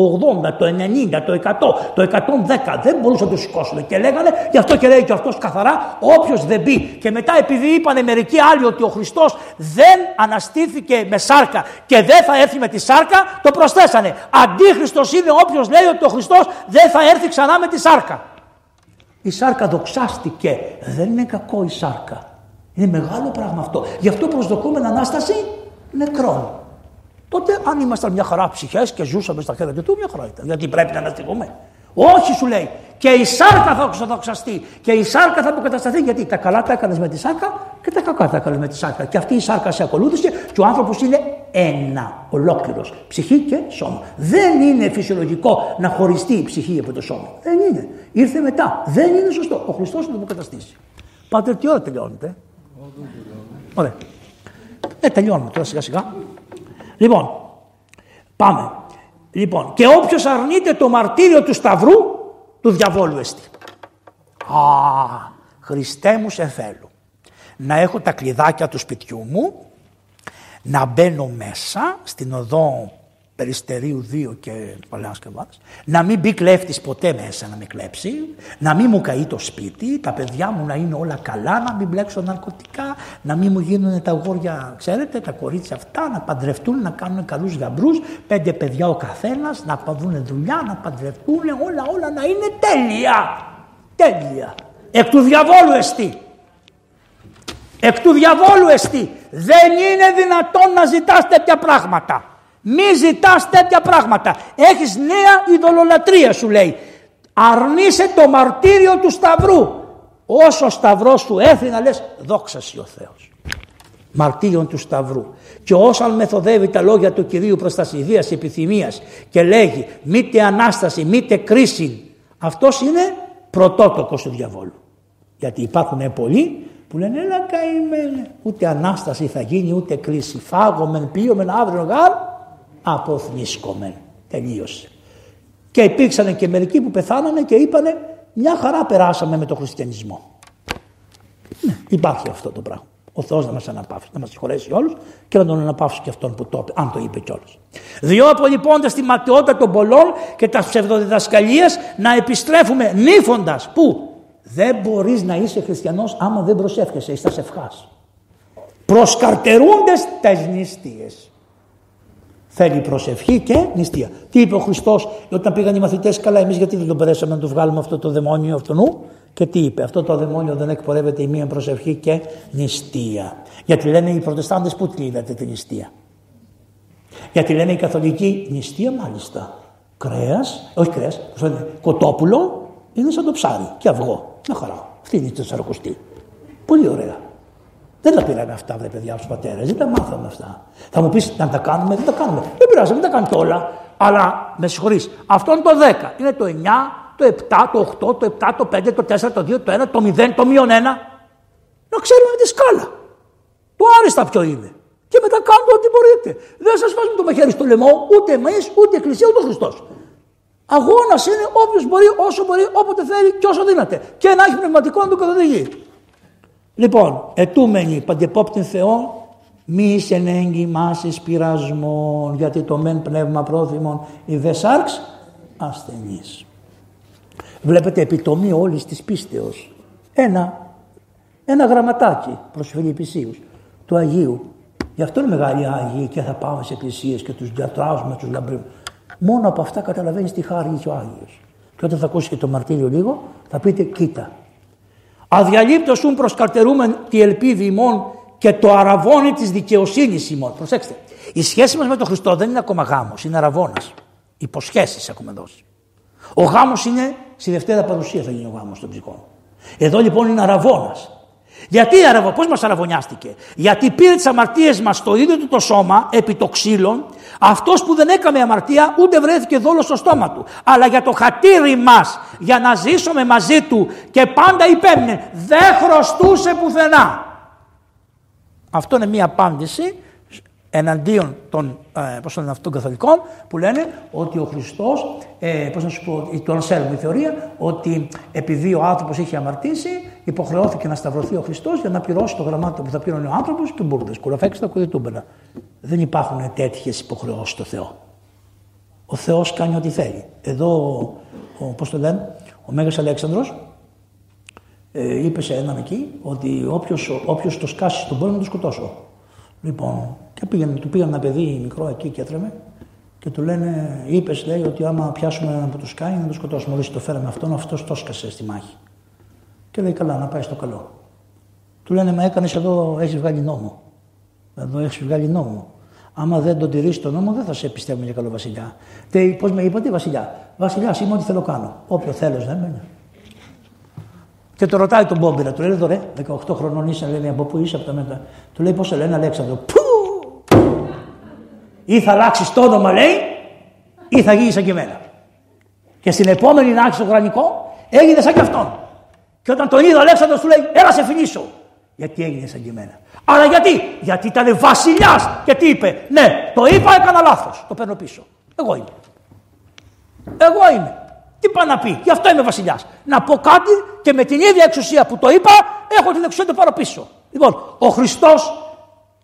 80, το 90, το 100, το 110 δεν μπορούσαν να το σηκώσουν. Και λέγανε, γι' αυτό και λέει και αυτός καθαρά, όποιος δεν μπει. Και μετά επειδή είπαν μερικοί άλλοι ότι ο Χριστός δεν αναστήθηκε με σάρκα και δεν θα έρθει με τη σάρκα, το προσθέσανε. Αντίχριστος είναι όποιος λέει ότι ο Χριστός δεν θα έρθει ξανά με τη σάρκα. Η σάρκα δοξάστηκε. Δεν είναι κακό η σάρκα. Είναι μεγάλο πράγμα αυτό. Γι' αυτό προσδοκούμε Ανάσταση νεκρών. Τότε αν ήμασταν μια χαρά ψυχές και ζούσαμε στα χέρια του, μια χαρά ήταν. Γιατί πρέπει να αναστηγούμε. Όχι σου λέει. Και η σάρκα θα ξεδοξαστεί. Και η σάρκα θα αποκατασταθεί. Γιατί τα καλά τα έκανες με τη σάρκα και τα κακά τα έκανες με τη σάρκα. Και αυτή η σάρκα σε ακολούθησε και ο άνθρωπος είναι ένα, ολόκληρος. Ψυχή και σώμα. Δεν είναι φυσιολογικό να χωριστεί η ψυχή από το σώμα. Δεν είναι. Ήρθε μετά. Δεν είναι σωστό. Ο Χριστός θα το αποκαταστήσει. Πάτε τι ώρα τελειώνετε. Ωραία. Ε, τελειώνουμε τώρα σιγά σιγά. Λοιπόν, πάμε. Λοιπόν, και όποιος αρνείται το μαρτύριο του Σταυρού, του διαβόλου εστί. Α, Χριστέ μου σε θέλω. Να έχω τα κλειδάκια του σπιτιού μου, να μπαίνω μέσα στην οδό Περιστερίου 2 και παλαιάς Να μην μπει κλέφτης ποτέ μέσα να με κλέψει. Να μην μου καεί το σπίτι. Τα παιδιά μου να είναι όλα καλά. Να μην μπλέξω ναρκωτικά. Να μην μου γίνουν τα γόρια, ξέρετε, τα κορίτσια αυτά. Να παντρευτούν, να κάνουν καλούς γαμπρούς. Πέντε παιδιά ο καθένας. Να παδούν δουλειά, να παντρευτούν. Όλα, όλα να είναι τέλεια. Τέλεια. Εκ του διαβόλου εστί. Εκ του διαβόλου εστί. Δεν είναι δυνατόν να ζητάς τέτοια πράγματα. Μη ζητάς τέτοια πράγματα. Έχεις νέα ειδωλολατρία σου λέει. Αρνείσαι το μαρτύριο του Σταυρού. Όσο ο Σταυρός σου έρθει να λες δόξα ο Θεός. Μαρτύριο του Σταυρού. Και όσο μεθοδεύει τα λόγια του Κυρίου προς τα επιθυμίας και λέγει μήτε Ανάσταση, μήτε κρίση. Αυτός είναι πρωτότοκος του διαβόλου. Γιατί υπάρχουν πολλοί που λένε έλα καημένε. Ούτε Ανάσταση θα γίνει ούτε κρίση. Φάγομεν, πίωμεν αύριο γάρ αποθνίσκομεν. Τελείωσε. Και υπήρξαν και μερικοί που πεθάνανε και είπανε μια χαρά περάσαμε με τον χριστιανισμό. Ναι, υπάρχει αυτό το πράγμα. Ο Θεός να μας αναπαύσει, να μας συγχωρέσει όλους και να τον αναπαύσει και αυτόν που το είπε, αν το είπε κιόλα. Διό απολυπώντας τη ματαιότητα των πολλών και τα ψευδοδιδασκαλία να επιστρέφουμε νύφοντας. Πού; Δεν μπορείς να είσαι χριστιανός άμα δεν προσεύχεσαι, είσαι ευχά. Προσκαρτερούνται τα νηστείες. Θέλει προσευχή και νηστεία. Τι είπε ο Χριστός όταν πήγαν οι μαθητές, καλά, εμείς γιατί δεν τον περάσαμε να του βγάλουμε αυτό το δαιμόνιο αυτού νου. Και τι είπε, αυτό το δαιμόνιο δεν εκπορεύεται η μία προσευχή και νηστεία. Γιατί λένε οι Προτεστάντες που τη είδατε τη νηστεία; Γιατί λένε οι Καθολικοί νηστεία μάλιστα. Κρέας, όχι κρέας, κοτόπουλο είναι σαν το ψάρι και αυγό. Μια χαρά. Αυτή είναι η τεσσαρακοστή. Πολύ ωραία. Δεν τα πήραμε αυτά, βρε παιδιά, τους πατέρες. Δεν τα μάθαμε αυτά. Θα μου πεις να τα κάνουμε, δεν τα κάνουμε. Δεν πειράζει, δεν τα κάνετε όλα. Αλλά με συγχωρείς, αυτό είναι το 10. Είναι το 9, το 7, το 8, το 7, το 5, το 4, το 2, το 1, το 0, το μείον 1. Να ξέρουμε τη σκάλα. Το άριστα ποιο είναι. Και μετά κάντε ό,τι μπορείτε. Δεν σας βάζουμε το μαχαίρι στο λαιμό, ούτε εμείς, ούτε η Εκκλησία, ούτε ο Χριστός. Αγώνας είναι όποιος μπορεί, όσο μπορεί, όποτε θέλει και όσο δύναται. Και να έχει πνευματικό να το καθοδηγεί. Λοιπόν, ετούμενοι παντεπόπτην Θεό, μη είσαι μάσης πειρασμών, γιατί το μεν πνεύμα πρόθυμον η δε σάρξ ασθενής. Βλέπετε επιτομή όλης της πίστεως. Ένα, ένα γραμματάκι προς Φιλιππισίους του Αγίου. Γι' αυτό είναι μεγάλοι Άγιοι και θα πάμε σε εκκλησίες και τους διατράζουμε, τους λαμπρεύουμε. Μόνο από αυτά καταλαβαίνεις τι χάρη είχε ο Άγιος. Και όταν θα ακούσει και το μαρτύριο λίγο θα πείτε κοίτα Αδιαλείπτωσουν προσκαρτερούμεν τη ελπίδη ημών και το αραβόνι της δικαιοσύνης ημών. Προσέξτε, η σχέση μας με τον Χριστό δεν είναι ακόμα γάμος, είναι αραβώνας. Υποσχέσεις έχουμε δώσει. Ο γάμος είναι, στη Δευτέρα παρουσία θα γίνει ο γάμος των ψυχών. Εδώ λοιπόν είναι αραβώνας. Γιατί αραβω, πώς μας αραβωνιάστηκε; Γιατί πήρε τις αμαρτίες μας στο ίδιο του το σώμα, επί το ξύλων, αυτός που δεν έκαμε αμαρτία ούτε βρέθηκε δόλος στο στόμα του. Αλλά για το χατήρι μας, για να ζήσουμε μαζί του και πάντα υπέμεινε, δεν χρωστούσε πουθενά. Αυτό είναι μία απάντηση εναντίον των, ε, πώς λένε, αυτών καθολικών που λένε ότι ο Χριστός, ε, πώς να σου πω, το αναφέρουμε η θεωρία, ότι επειδή ο άνθρωπος είχε αμαρτήσει, υποχρεώθηκε να σταυρωθεί ο Χριστός για να πληρώσει το γραμμάτιο που θα πλήρωνε ο άνθρωπος και μπουρδες, κουραφέξτε τα κουδιτούμπενα. Δεν υπάρχουν τέτοιες υποχρεώσεις στο Θεό. Ο Θεός κάνει ό,τι θέλει. Εδώ, ο, πώς το λένε, ο Μέγας Αλέξανδρος ε, είπε σε έναν εκεί ότι όποιος, όποιος το σκάσει στον πόλεμο να το σκοτώσω. Λοιπόν, και πήγαινε, του πήγαν ένα παιδί μικρό εκεί και έτρεμε και του λένε, είπες, λέει, ότι άμα πιάσουμε έναν που τους σκάει να το σκοτώσουμε. Μόλις το φέραμε αυτόν, αυτός το σκασε στη μάχη. Και λέει, καλά, να πάει στο καλό. Του λένε, Μα έκανες εδώ, έχεις βγάλει νόμο. Εδώ έχεις βγάλει νόμο. Άμα δεν τον τηρήσεις τον νόμο, δεν θα σε πιστεύουμε για καλό βασιλιά. Πώς με είπατε, Βασιλιά. Βασιλιά, είμαι ό,τι θέλω κάνω. Όποιο θέλω, δεν μένει. Και το ρωτάει τον Μπόμπιρα, του λέει εδώ ρε, 18 χρονών είσαι, λέει από πού είσαι από τα μετά. Του λέει πώς σε λένε Αλέξανδρο. Πού! Ή θα αλλάξεις το όνομα, λέει, ή θα γίνεις σαν και εμένα. Και στην επόμενη να στο γρανικό, έγινε σαν και αυτόν. Και όταν τον είδε ο Αλέξανδρος του λέει, έλα σε φιλήσω. Γιατί έγινε σαν και εμένα. Αλλά γιατί, γιατί ήταν βασιλιάς και τι είπε, ναι, το είπα, έκανα λάθος. Το παίρνω πίσω. Εγώ είμαι. Εγώ είμαι. Τι πάει να πει, γι' αυτό είμαι βασιλιάς. Να πω κάτι και με την ίδια εξουσία που το είπα, έχω την εξουσία να το πάρω πίσω. Λοιπόν, ο Χριστός,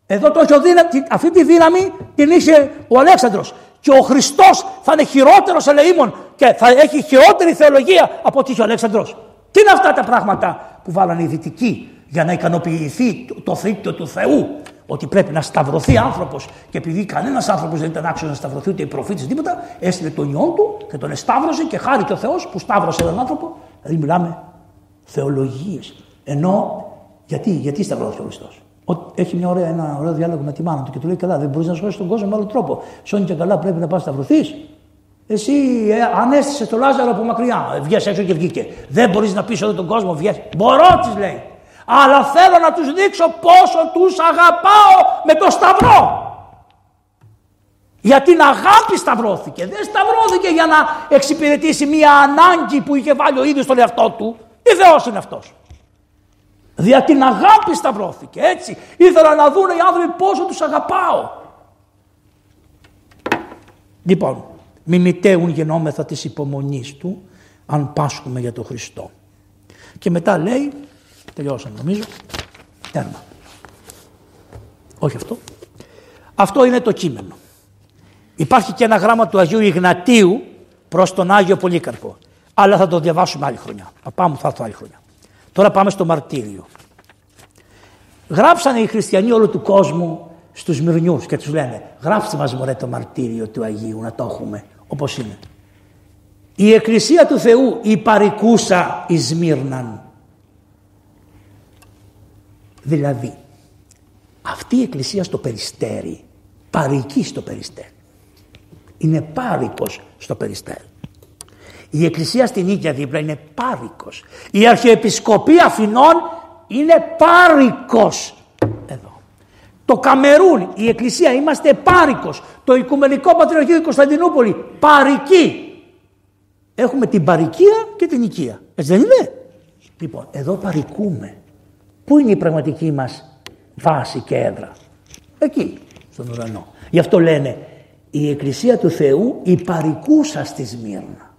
εδώ το έχει δύναμη, αυτή τη δύναμη την είχε ο Αλέξανδρος. Και ο Χριστός θα είναι χειρότερος ελεήμων και θα έχει χειρότερη θεολογία από ό,τι είχε ο Αλέξανδρος. Τι είναι αυτά τα πράγματα που βάλανε οι δυτικοί για να ικανοποιηθεί το θρύκτο του Θεού; Ότι πρέπει να σταυρωθεί άνθρωπος και επειδή κανένας άνθρωπος δεν ήταν άξιος να σταυρωθεί ούτε οι προφήτες τίποτα, έστειλε τον ιό του και τον εσταύρωσε και χάρη και ο Θεός που σταύρωσε έναν άνθρωπο. Δηλαδή μιλάμε θεολογίες. Ενώ γιατί, γιατί σταυρώθηκε ο Χριστός; Έχει μια ωραία, ένα ωραίο διάλογο με τη μάνα του και του λέει: Καλά, δεν μπορείς να σώσεις τον κόσμο με άλλο τρόπο. Σώνει και καλά, πρέπει να πας σταυρωθείς. Εσύ ε, ανέστησε το Λάζαρο από μακριά. Βγες έξω και βγήκε. Δεν μπορείς να πεις όλο τον κόσμο, βγες. Μπορώ, της λέει. Αλλά θέλω να τους δείξω πόσο τους αγαπάω με το σταυρό. Για την αγάπη σταυρώθηκε. Δεν σταυρώθηκε για να εξυπηρετήσει μια ανάγκη που είχε βάλει ο ίδιος στον εαυτό του. Τι Θεός είναι αυτός. Δια την αγάπη σταυρώθηκε. Έτσι. Ήθελα να δουν οι άνθρωποι πόσο τους αγαπάω. Λοιπόν, μη μητέουν γενόμεθα της υπομονής του, αν πάσχουμε για τον Χριστό. Και μετά λέει, τελειώσαμε νομίζω, τέρμα. Όχι αυτό. Αυτό είναι το κείμενο. Υπάρχει και ένα γράμμα του Αγίου Ιγνατίου προς τον Άγιο Πολύκαρπο. Αλλά θα το διαβάσουμε άλλη χρονιά. Θα πάμε, θα έρθω άλλη χρονιά. Τώρα πάμε στο μαρτύριο. Γράψανε οι χριστιανοί όλου του κόσμου στους Μυρνιούς και τους λένε γράψτε μας μωρέ το μαρτύριο του Αγίου να το έχουμε όπως είναι. Η Εκκλησία του Θεού η παρικούσα εις Μύρναν. Δηλαδή αυτή η Εκκλησία στο Περιστέρι παρική στο Περιστέρι. Είναι πάρικος στο Περιστέρι. Η Εκκλησία στην ίδια δίπλα είναι πάρικος. Η Αρχιεπισκοπή Αθηνών είναι πάρικος. Εδώ. Το Καμερούν, η Εκκλησία, είμαστε πάρικος. Το Οικουμενικό Πατριαρχείο Κωνσταντινούπολη, παρική. Έχουμε την παρικία και την οικία. Έτσι δεν είναι; Λοιπόν, εδώ παρικούμε. Πού είναι η πραγματική μας βάση και έδρα; Εκεί, στον ουρανό. Γι' αυτό λένε η Εκκλησία του Θεού η παρικούσα στη Σμύρνα.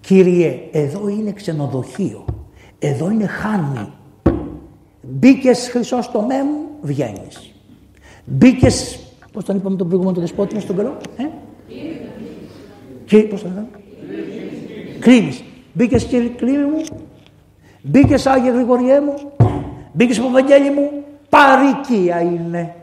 Κύριε, εδώ είναι ξενοδοχείο. Εδώ είναι χάνη. Μπήκες χρυσό στο μου, βγαίνεις. Μπήκες. Πώς τον είπαμε τον προηγούμενο το δεσπότη στον καλό, ε; Και πώς τον είπαμε; Κρίνεις. Μπήκες κύριε κλίμη μου. Μπήκες Άγιε Γρηγοριέ μου. Μπήκες στο Ευαγγέλιο μου. Παρικία είναι.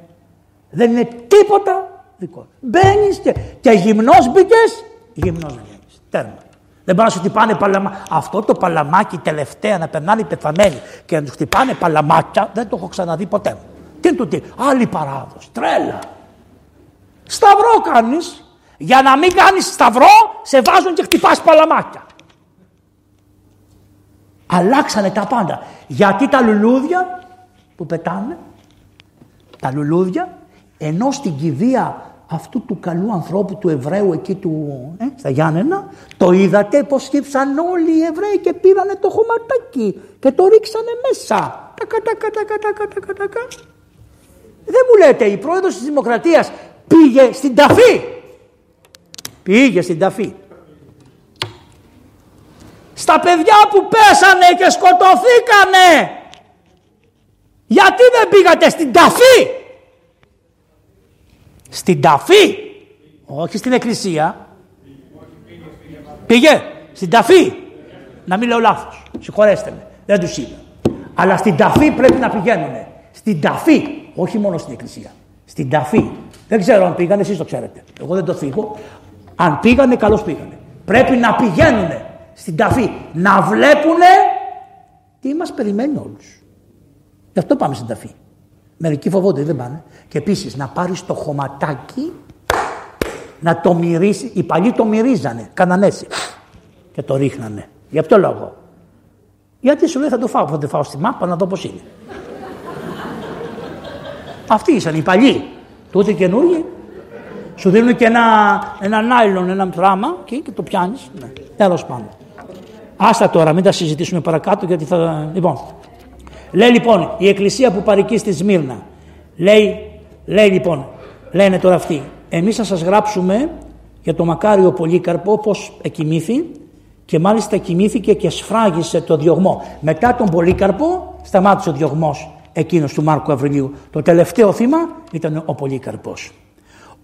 Δεν είναι τίποτα δικό. Μπαίνεις και, και γυμνός μπήκες. Γυμνός βγαίνεις. Τέρμα. Δεν μπορεί να σου χτυπάνε παλαμά. Αυτό το παλαμάκι τελευταία να περνάνε οι πεθαμένοι και να τους χτυπάνε παλαμάκια δεν το έχω ξαναδεί ποτέ. Τι είναι το τι, άλλη παράδοση. Τρέλα. Σταυρό κάνεις. Για να μην κάνεις σταυρό, σε βάζουν και χτυπάς παλαμάκια. Αλλάξανε τα πάντα. Γιατί τα λουλούδια που πετάνε, τα λουλούδια, ενώ στην κηδεία αυτού του καλού ανθρώπου του Εβραίου εκεί του, ε, στα Γιάννενα, το είδατε πως σκύψαν όλοι οι Εβραίοι και πήρανε το χωματάκι και το ρίξανε μέσα. Τακα, τακα, τακα, τακα, τακα, τακα. Δεν μου λέτε, η πρόεδρος της Δημοκρατίας πήγε στην ταφή. Πήγε στην ταφή. Στα παιδιά που πέσανε και σκοτωθήκανε. Γιατί δεν πήγατε στην ταφή; Στην ταφή. Όχι στην εκκλησία. Πήγε. Στην ταφή. Να μην λέω λάθος. Συγχωρέστε με. Δεν τους είπα. Αλλά στην ταφή πρέπει να πηγαίνουν. Στην ταφή. Όχι μόνο στην εκκλησία. Στην ταφή. Δεν ξέρω αν πήγανε, εσείς το ξέρετε. Εγώ δεν το φύγω. Αν πήγανε, καλώς πήγανε. Πρέπει να πηγαίνουν στην ταφή. Να βλέπουν τι μας περιμένει όλους. Γι' αυτό πάμε στην ταφή. Μερικοί φοβόνται, δεν πάνε. Και επίσης να πάρεις το χωματάκι να το μυρίσει. Οι παλιοί το μυρίζανε, κάνανε έτσι. Και το ρίχνανε. Για ποιο λόγο; Γιατί σου λέει θα το φάω, θα το φάω στη μάπα να δω πώς είναι. Αυτοί ήσαν οι παλιοί. Τότε καινούργοι. Σου δίνουν και ένα, ένα νάιλον, ένα τράμα και, και το πιάνεις. Ναι. Τέλος πάντων. Άστα τώρα, μην τα συζητήσουμε παρακάτω γιατί θα. Λοιπόν, Λέει λοιπόν η εκκλησία που παρικεί στη Σμύρνα. Λέει, λέει λοιπόν, λένε τώρα αυτοί, εμείς θα σας γράψουμε για το μακάριο Πολύκαρπο πώς εκοιμήθη και μάλιστα κοιμήθηκε και σφράγισε το διωγμό. Μετά τον Πολύκαρπο σταμάτησε ο διωγμός εκείνος του Μάρκου Αυριλίου. Το τελευταίο θύμα ήταν ο Πολύκαρπος.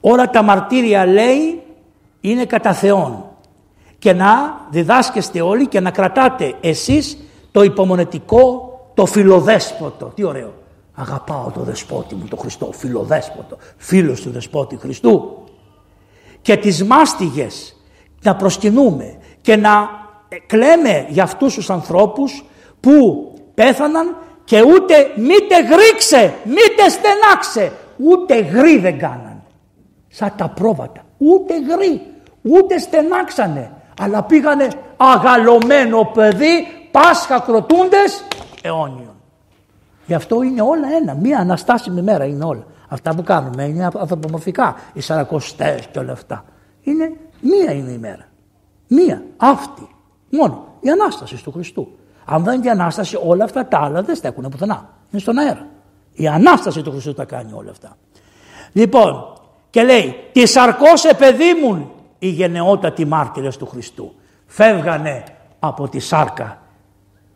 Όλα τα μαρτύρια λέει είναι κατά Θεόν και να διδάσκεστε όλοι και να κρατάτε εσείς το υπομονετικό, το φιλοδέσποτο. Τι ωραίο. Αγαπάω το δεσπότη μου, το Χριστό, φιλοδέσποτο, φίλος του δεσπότη Χριστού. Και τις μάστιγες να προσκυνούμε και να κλαίμε για αυτούς τους ανθρώπους που πέθαναν και ούτε μήτε γρίξε, μήτε στενάξε, ούτε γρή δεν κάναν. Σαν τα πρόβατα, ούτε γρή, ούτε στενάξανε, αλλά πήγανε αγαλωμένο παιδί, Πάσχα κροτούντες, αιώνιον. Γι' αυτό είναι όλα ένα, μία αναστάσιμη μέρα είναι όλα. Αυτά που κάνουμε είναι ανθρωπομορφικά, οι σαρακοστές και όλα αυτά. Είναι μία είναι η μέρα. Μία, αυτή, μόνο, η Ανάσταση του Χριστού. Αν δεν είναι η Ανάσταση όλα αυτά τα άλλα δεν στέκουν πουθενά. Είναι στον αέρα. Η Ανάσταση του Χριστού τα κάνει όλα αυτά. Λοιπόν, και λέει, τη σαρκώσε παιδί μου οι γενναιότατοι μάρτυρες του Χριστού. Φεύγανε από τη σάρκα,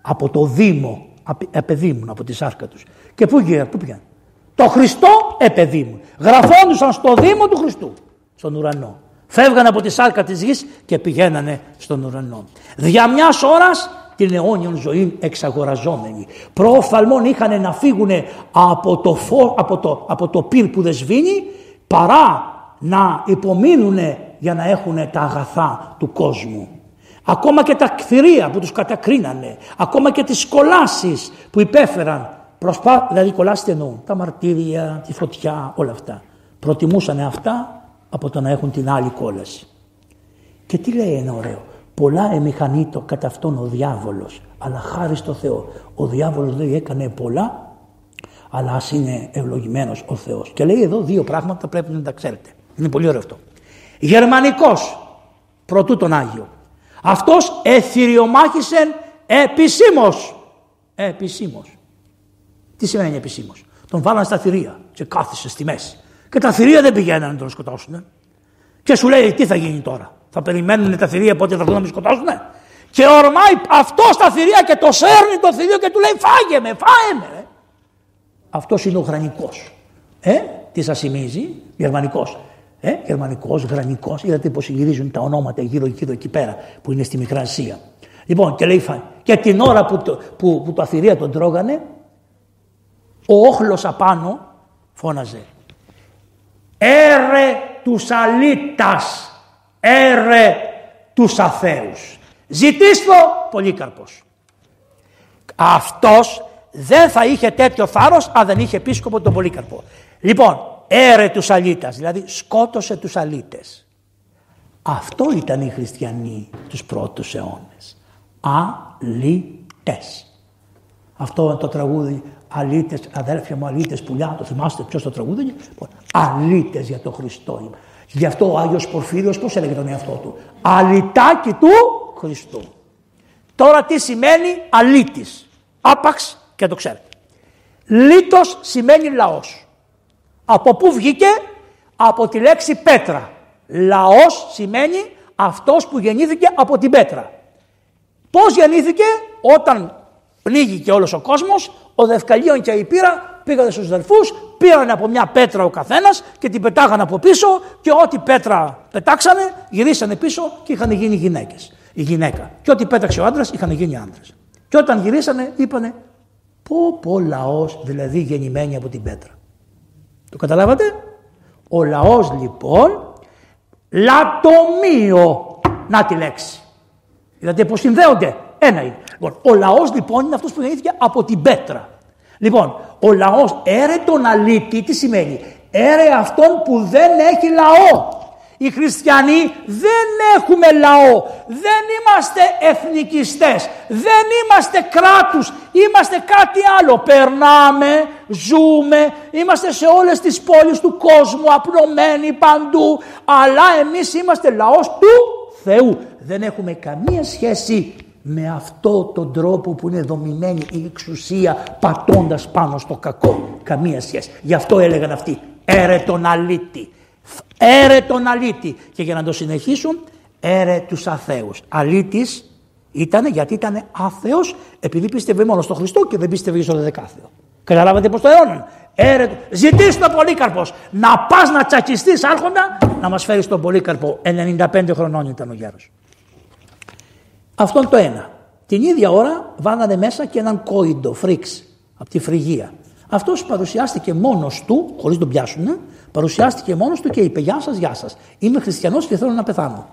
από το Δήμο, επεδίμουν από τη σάρκα τους. Και πού γύρω, πού πήγαν; Το Χριστό επεδίμουν. Γραφόντουσαν στο Δήμο του Χριστού, στον ουρανό. Φεύγανε από τη σάρκα της γης και πηγαίνανε στον ουρανό. Δια μιας ώρας την αιώνιον ζωή εξαγοραζόμενοι. Προοφθαλμόν είχαν να φύγουν από το, φω, από το, από το πυρ που δεν σβήνει παρά να υπομείνουν για να έχουν τα αγαθά του κόσμου. Ακόμα και τα κτηρία που τους κατακρίνανε, ακόμα και τις κολάσεις που υπέφεραν, προσπά... δηλαδή κολάσεις τι εννοούν, τα μαρτύρια, τη φωτιά, όλα αυτά. Προτιμούσαν αυτά από το να έχουν την άλλη κόλαση. Και τι λέει ένα ωραίο, πολλά εμηχανήτω κατά αυτόν ο διάβολος, αλλά χάρη στο Θεό. Ο διάβολος λέει έκανε πολλά, αλλά ας είναι ευλογημένος ο Θεός. Και λέει εδώ δύο πράγματα πρέπει να τα ξέρετε. Είναι πολύ ωραίο αυτό. Γερμανικός, πρωτού τον Άγιο. Αυτός εθυριομάχησεν επισήμως. Επισήμως. Τι σημαίνει επισήμως; Τον βάλαν στα θηρία και κάθισε στη μέση. Και τα θηρία δεν πηγαίνανε να τον σκοτώσουν. Και σου λέει τι θα γίνει τώρα; Θα περιμένουν τα θηρία πότε θα βγουν να με σκοτώσουν. Και ορμάει αυτό στα θηρία και το σέρνει το θηρίο και του λέει φάγε με, φάγε με. Αυτός είναι ο γρανικός. Ε, τι σας θυμίζει, γερμανικός. Ε, γερμανικός, γρανικός, είδατε πως γυρίζουν τα ονόματα γύρω-γύρω εκεί πέρα που είναι στη Μικρά Ασία. Λοιπόν, και λέει Και την ώρα που το, που, που το αθυρία τον τρώγανε, ο όχλος απάνω φώναζε «Έρε τους αλήτας, έρε τους αθέους». Ζητήστο Πολύκαρπος. Αυτός δεν θα είχε τέτοιο θάρρος αν δεν είχε επίσκοπο τον Πολύκαρπο. Λοιπόν, έρε τους αλήτας, δηλαδή σκότωσε τους αλήτες. Αυτό ήταν οι χριστιανοί τους πρώτους αιώνες. Αλήτες. Αυτό το τραγούδι αλήτες, αδέρφια μου αλήτες πουλιά, το θυμάστε ποιος το τραγούδι λοιπόν, αλήτες για τον Χριστό. Γι' αυτό ο Άγιος Πορφύριος πώς έλεγε τον εαυτό του; Αλητάκι του Χριστού. Τώρα τι σημαίνει αλήτης; Άπαξ και το ξέρετε. Λίτος σημαίνει λαός. Από πού βγήκε; Από τη λέξη πέτρα. Λαός σημαίνει αυτός που γεννήθηκε από την πέτρα. Πώς γεννήθηκε; Όταν πνίγηκε όλος ο κόσμος, ο Δευκαλίων και η Πύρα πήγανε στους αδελφούς, πήραν από μια πέτρα ο καθένας και την πετάγανε από πίσω και ό,τι πέτρα πετάξανε γυρίσανε πίσω και είχαν γίνει γυναίκες. Η γυναίκα. Και ό,τι πέταξε ο άντρας είχαν γίνει άντρες. Και όταν γυρίσανε είπανε πω πω λαός δηλαδή γεννημένοι από την πέτρα. Το καταλάβατε; Ο λαός λοιπόν λατομείο. Να τη λέξη. Δηλαδή πως συνδέονται. Ένα είναι. Λοιπόν, ο λαός λοιπόν είναι αυτός που γεννήθηκε από την πέτρα. Λοιπόν, ο λαός έρε τον αλήτη τι σημαίνει; Έρε αυτόν που δεν έχει λαό. Οι χριστιανοί δεν έχουμε λαό, δεν είμαστε εθνικιστές, δεν είμαστε κράτους, είμαστε κάτι άλλο. Περνάμε, ζούμε, είμαστε σε όλες τις πόλεις του κόσμου, απλωμένοι παντού, αλλά εμείς είμαστε λαός του Θεού. Δεν έχουμε καμία σχέση με αυτό τον τρόπο που είναι δομημένη η εξουσία πατώντας πάνω στο κακό. Καμία σχέση. Γι' αυτό έλεγαν αυτοί, έρε τον αλήτη έρε τον αλήτη. Και για να το συνεχίσουν, έρε τους αθέους. Αλήτης ήταν γιατί ήταν άθεος επειδή πίστευε μόνο στον Χριστό και δεν πίστευε στον δεκάθεο. Καταλάβατε πώ το αιώναν. Έρε, ζητήσει τον Πολύκαρπος να πας να τσακιστείς άρχοντα να μας φέρεις τον Πολύκαρπο. 95 χρονών ήταν ο γέρος. Αυτό είναι το ένα. Την ίδια ώρα βάγανε μέσα και έναν κόιντο, φρίξ, από τη Φρυγία. Αυτός παρουσιάστηκε μόνος του, χωρίς να τον πιάσουν, παρουσιάστηκε μόνος του και είπε: Γεια σας, γεια σας. Είμαι χριστιανός και θέλω να πεθάνω.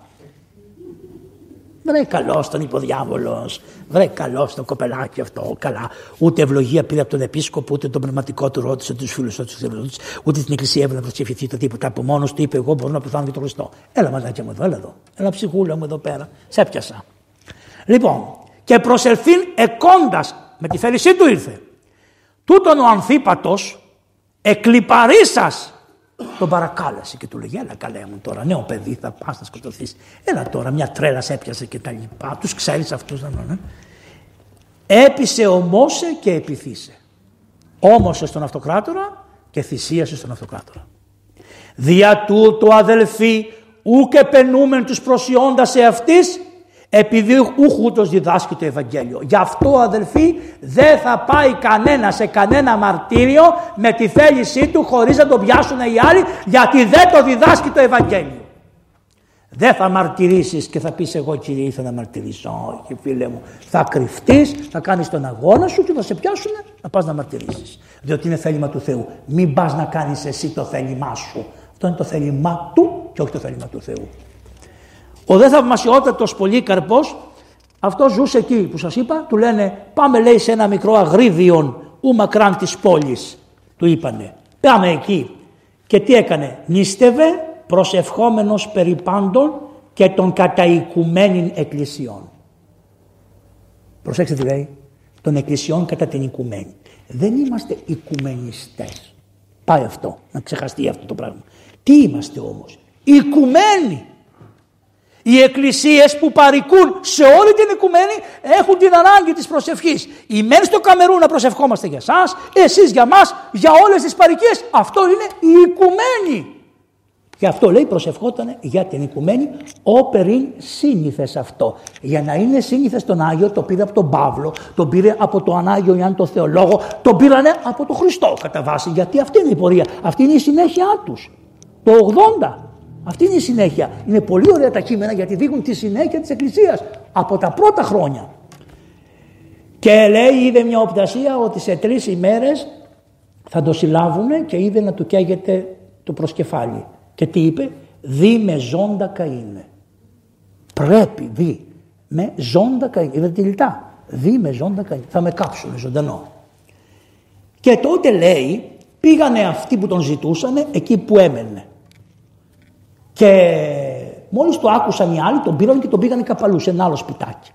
Βρε καλός τον υποδιάβολος. Βρε καλός το κοπελάκι αυτό. Καλά. Ούτε ευλογία πήρε από τον επίσκοπο, ούτε τον πνευματικό του ρώτησε τους φίλους του, ούτε την εκκλησία έβαλε να προσευχηθεί το τίποτα. Από μόνος του είπε: Εγώ μπορώ να πεθάνω για τον Χριστό. Έλα μαζάκι μου εδώ, έλα εδώ. Έλα ψυχούλα μου εδώ πέρα. Σε έπιασα. Λοιπόν, και προσελθήν εκόντας με τη θέλησή του ήρθε. Τούτον ο Ανθίπατος εκλυπαρίσας τον παρακάλεσε και του λέγει έλα καλέ μου τώρα νέο παιδί θα πας να σκοτωθείς. Έλα τώρα μια τρέλα σε έπιασε και τα λοιπά. Τους ξέρεις αυτούς να ναι. έπεισε ο Μώσε και επιθύσε. Όμωσες στον αυτοκράτορα και θυσίασες στον αυτοκράτορα. Δια τούτο αδελφοί ούκε πενούμεν τους προσιώντας σε αυτής επειδή ούχουτος διδάσκει το Ευαγγέλιο. Γι' αυτό αδελφοί δεν θα πάει κανένα σε κανένα μαρτύριο με τη θέλησή του χωρίς να τον πιάσουν οι άλλοι γιατί δεν το διδάσκει το Ευαγγέλιο. Δεν θα μαρτυρήσεις και θα πεις εγώ κύριε ήθελα να μαρτυρήσω. Όχι φίλε μου. Θα κρυφτείς, θα κάνεις τον αγώνα σου και θα σε πιάσουν να πας να μαρτυρήσεις. Διότι είναι θέλημα του Θεού. Μην πας να κάνεις εσύ το θέλημά σου. Αυτό είναι το θέλημά του και όχι το θέλημα του Θεού. Ο δε θαυμασιότατος Πολύκαρπος, αυτός ζούσε εκεί που σας είπα, του λένε πάμε λέει σε ένα μικρό αγρίδιον ου μακράν της πόλης, του είπανε. Πάμε εκεί. Και τι έκανε, νίστευε προσευχόμενος περί πάντων και των καταοικουμένων εκκλησιών. Προσέξτε τι λέει, των εκκλησιών κατά την οικουμένη. Δεν είμαστε οικουμενιστές. Πάει αυτό, να ξεχαστεί αυτό το πράγμα. Τι είμαστε όμως, οικουμένοι. Οι εκκλησίες που παρικούν σε όλη την οικουμένη έχουν την ανάγκη της προσευχής. Οι μεν στο Καμερού να προσευχόμαστε για εσάς, εσείς για μας, για όλες τις παρικίες. Αυτό είναι η οικουμένη. Και αυτό λέει προσευχόταν για την οικουμένη, όπεριν σύνηθες αυτό. Για να είναι σύνηθες τον Άγιο, το πήρε από τον Παύλο, το πήρε από τον Ανάγιο Ιωάννη τον Θεολόγο, το πήρανε από τον Χριστό κατά βάση. Γιατί αυτή είναι η πορεία, αυτή είναι η συνέχεια τους. Το 80 αυτή είναι η συνέχεια. Είναι πολύ ωραία τα κείμενα γιατί δείχνουν τη συνέχεια της Εκκλησίας από τα πρώτα χρόνια. Και λέει, είδε μια οπτασία ότι σε τρεις ημέρες θα το συλλάβουν και είδε να του καίγεται το προσκεφάλι. Και τι είπε, δι με ζώντα καΐνε. Πρέπει, δι, με ζώντα καΐνε. Είδατε τη λιτά; Δι με ζώντα καΐνε. Θα με κάψουν ζωντανό. Και τότε λέει, πήγανε αυτοί που τον ζητούσαν εκεί που έμενε. Και μόλις το άκουσαν οι άλλοι, τον πήραν και τον πήγαν καπαλού σε ένα άλλο σπιτάκι.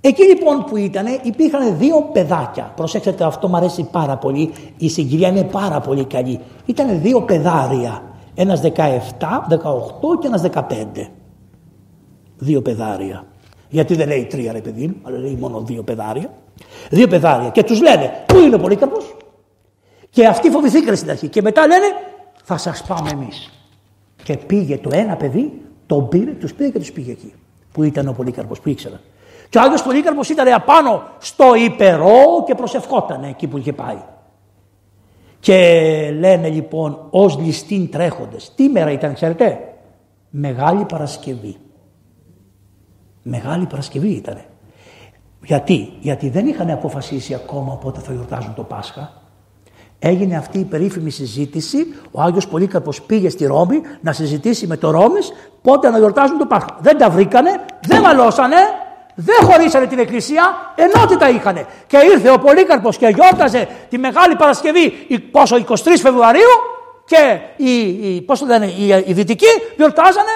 Εκεί λοιπόν που ήταν υπήρχαν δύο παιδάκια. Προσέξτε αυτό μου αρέσει πάρα πολύ. Η συγκυρία είναι πάρα πολύ καλή. Ήταν δύο παιδάρια. Ένας 17, 18 και ένας 15. Δύο παιδάρια. Γιατί δεν λέει τρία ρε παιδί μου, αλλά λέει μόνο δύο παιδάρια. Δύο παιδάρια. Και τους λένε, πού είναι ο Πολύκαρπος; Και αυτοί φοβηθήκαν στην αρχή. Και μετά λένε, θα σας πάμε εμείς. Και πήγε το ένα παιδί, τον πήρε, τους πήρε και τους πήγε εκεί. Που ήταν ο Πολύκαρπος, που ήξερα. Και ο άλλο Πολύκαρπος ήταν απάνω στο υπερό και προσευχόταν εκεί που είχε πάει. Και λένε λοιπόν ως ληστήν τρέχοντες. Τι μέρα ήταν, ξέρετε, Μεγάλη Παρασκευή. Μεγάλη Παρασκευή ήταν. Γιατί, γιατί δεν είχαν αποφασίσει ακόμα πότε θα γιορτάζουν το Πάσχα έγινε αυτή η περίφημη συζήτηση. Ο Άγιος Πολύκαρπος πήγε στη Ρώμη να συζητήσει με το Ρώμης πότε να γιορτάζουν το Πάσχα. Δεν τα βρήκανε, δεν μαλώσανε, δεν χωρίσανε την εκκλησία, ενότητα είχαν. Και ήρθε ο Πολύκαρπος και γιόρταζε τη Μεγάλη Παρασκευή πόσο 23 Φεβρουαρίου και οι, οι, πώς το λένε, οι, οι Δυτικοί γιορτάζανε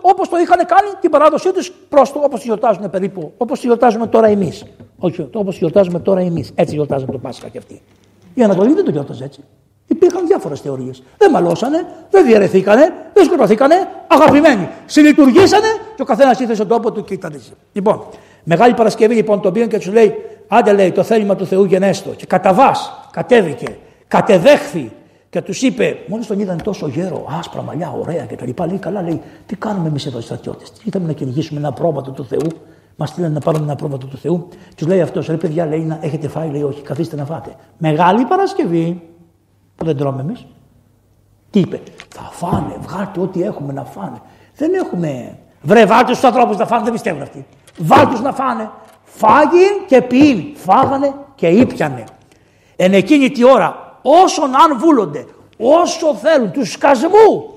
όπως το είχαν κάνει την παράδοσή τους προς το όπως γιορτάζουν περίπου, όπως γιορτάζουμε τώρα εμείς. Όχι, όπως γιορτάζουμε τώρα εμείς. Έτσι γιορτάζουμε το Πάσχα και αυτοί. Η Ανατολή δεν το γιόρταζε έτσι. Υπήρχαν διάφορες θεωρίες. Δεν μαλώσανε, δεν διαιρεθήκανε, δεν σκοτωθήκανε, αγαπημένοι. Συλλειτουργήσανε και ο καθένας ήρθε στον τόπο του και ήταν έτσι. Λοιπόν, Μεγάλη Παρασκευή λοιπόν τον πήγαν και τους λέει: Άντε λέει το θέλημα του Θεού γενέστο. Και κατά βά κατέβηκε, κατεδέχθη και τους είπε, μόλις τον είδαν τόσο γέρο, άσπρα μαλλιά, ωραία κτλ. Λέει: Καλά, λέει, τι κάνουμε εμείς εδώ οι στρατιώτες. Τι ήρθαμε να κυνηγήσουμε ένα πρόβατο του Θεού. Μας στείλανε να πάρουν ένα πρόβατο του Θεού. Τους λέει αυτός, ρε παιδιά, λέει να έχετε φάει, λέει όχι, καθίστε να φάτε. Μεγάλη Παρασκευή, που δεν τρώμε εμείς. Τι είπε, θα φάνε, βγάλτε ό,τι έχουμε να φάνε. Δεν έχουμε. Βρε, βάλτε στους ανθρώπους να φάνε, δεν πιστεύουν αυτοί. Βάλτε να φάνε. Φάγιν και ποιήν. Φάγανε και ήπιανε. Εν εκείνη τη ώρα, όσον αν βούλονται, όσο θέλουν τους σκασμού,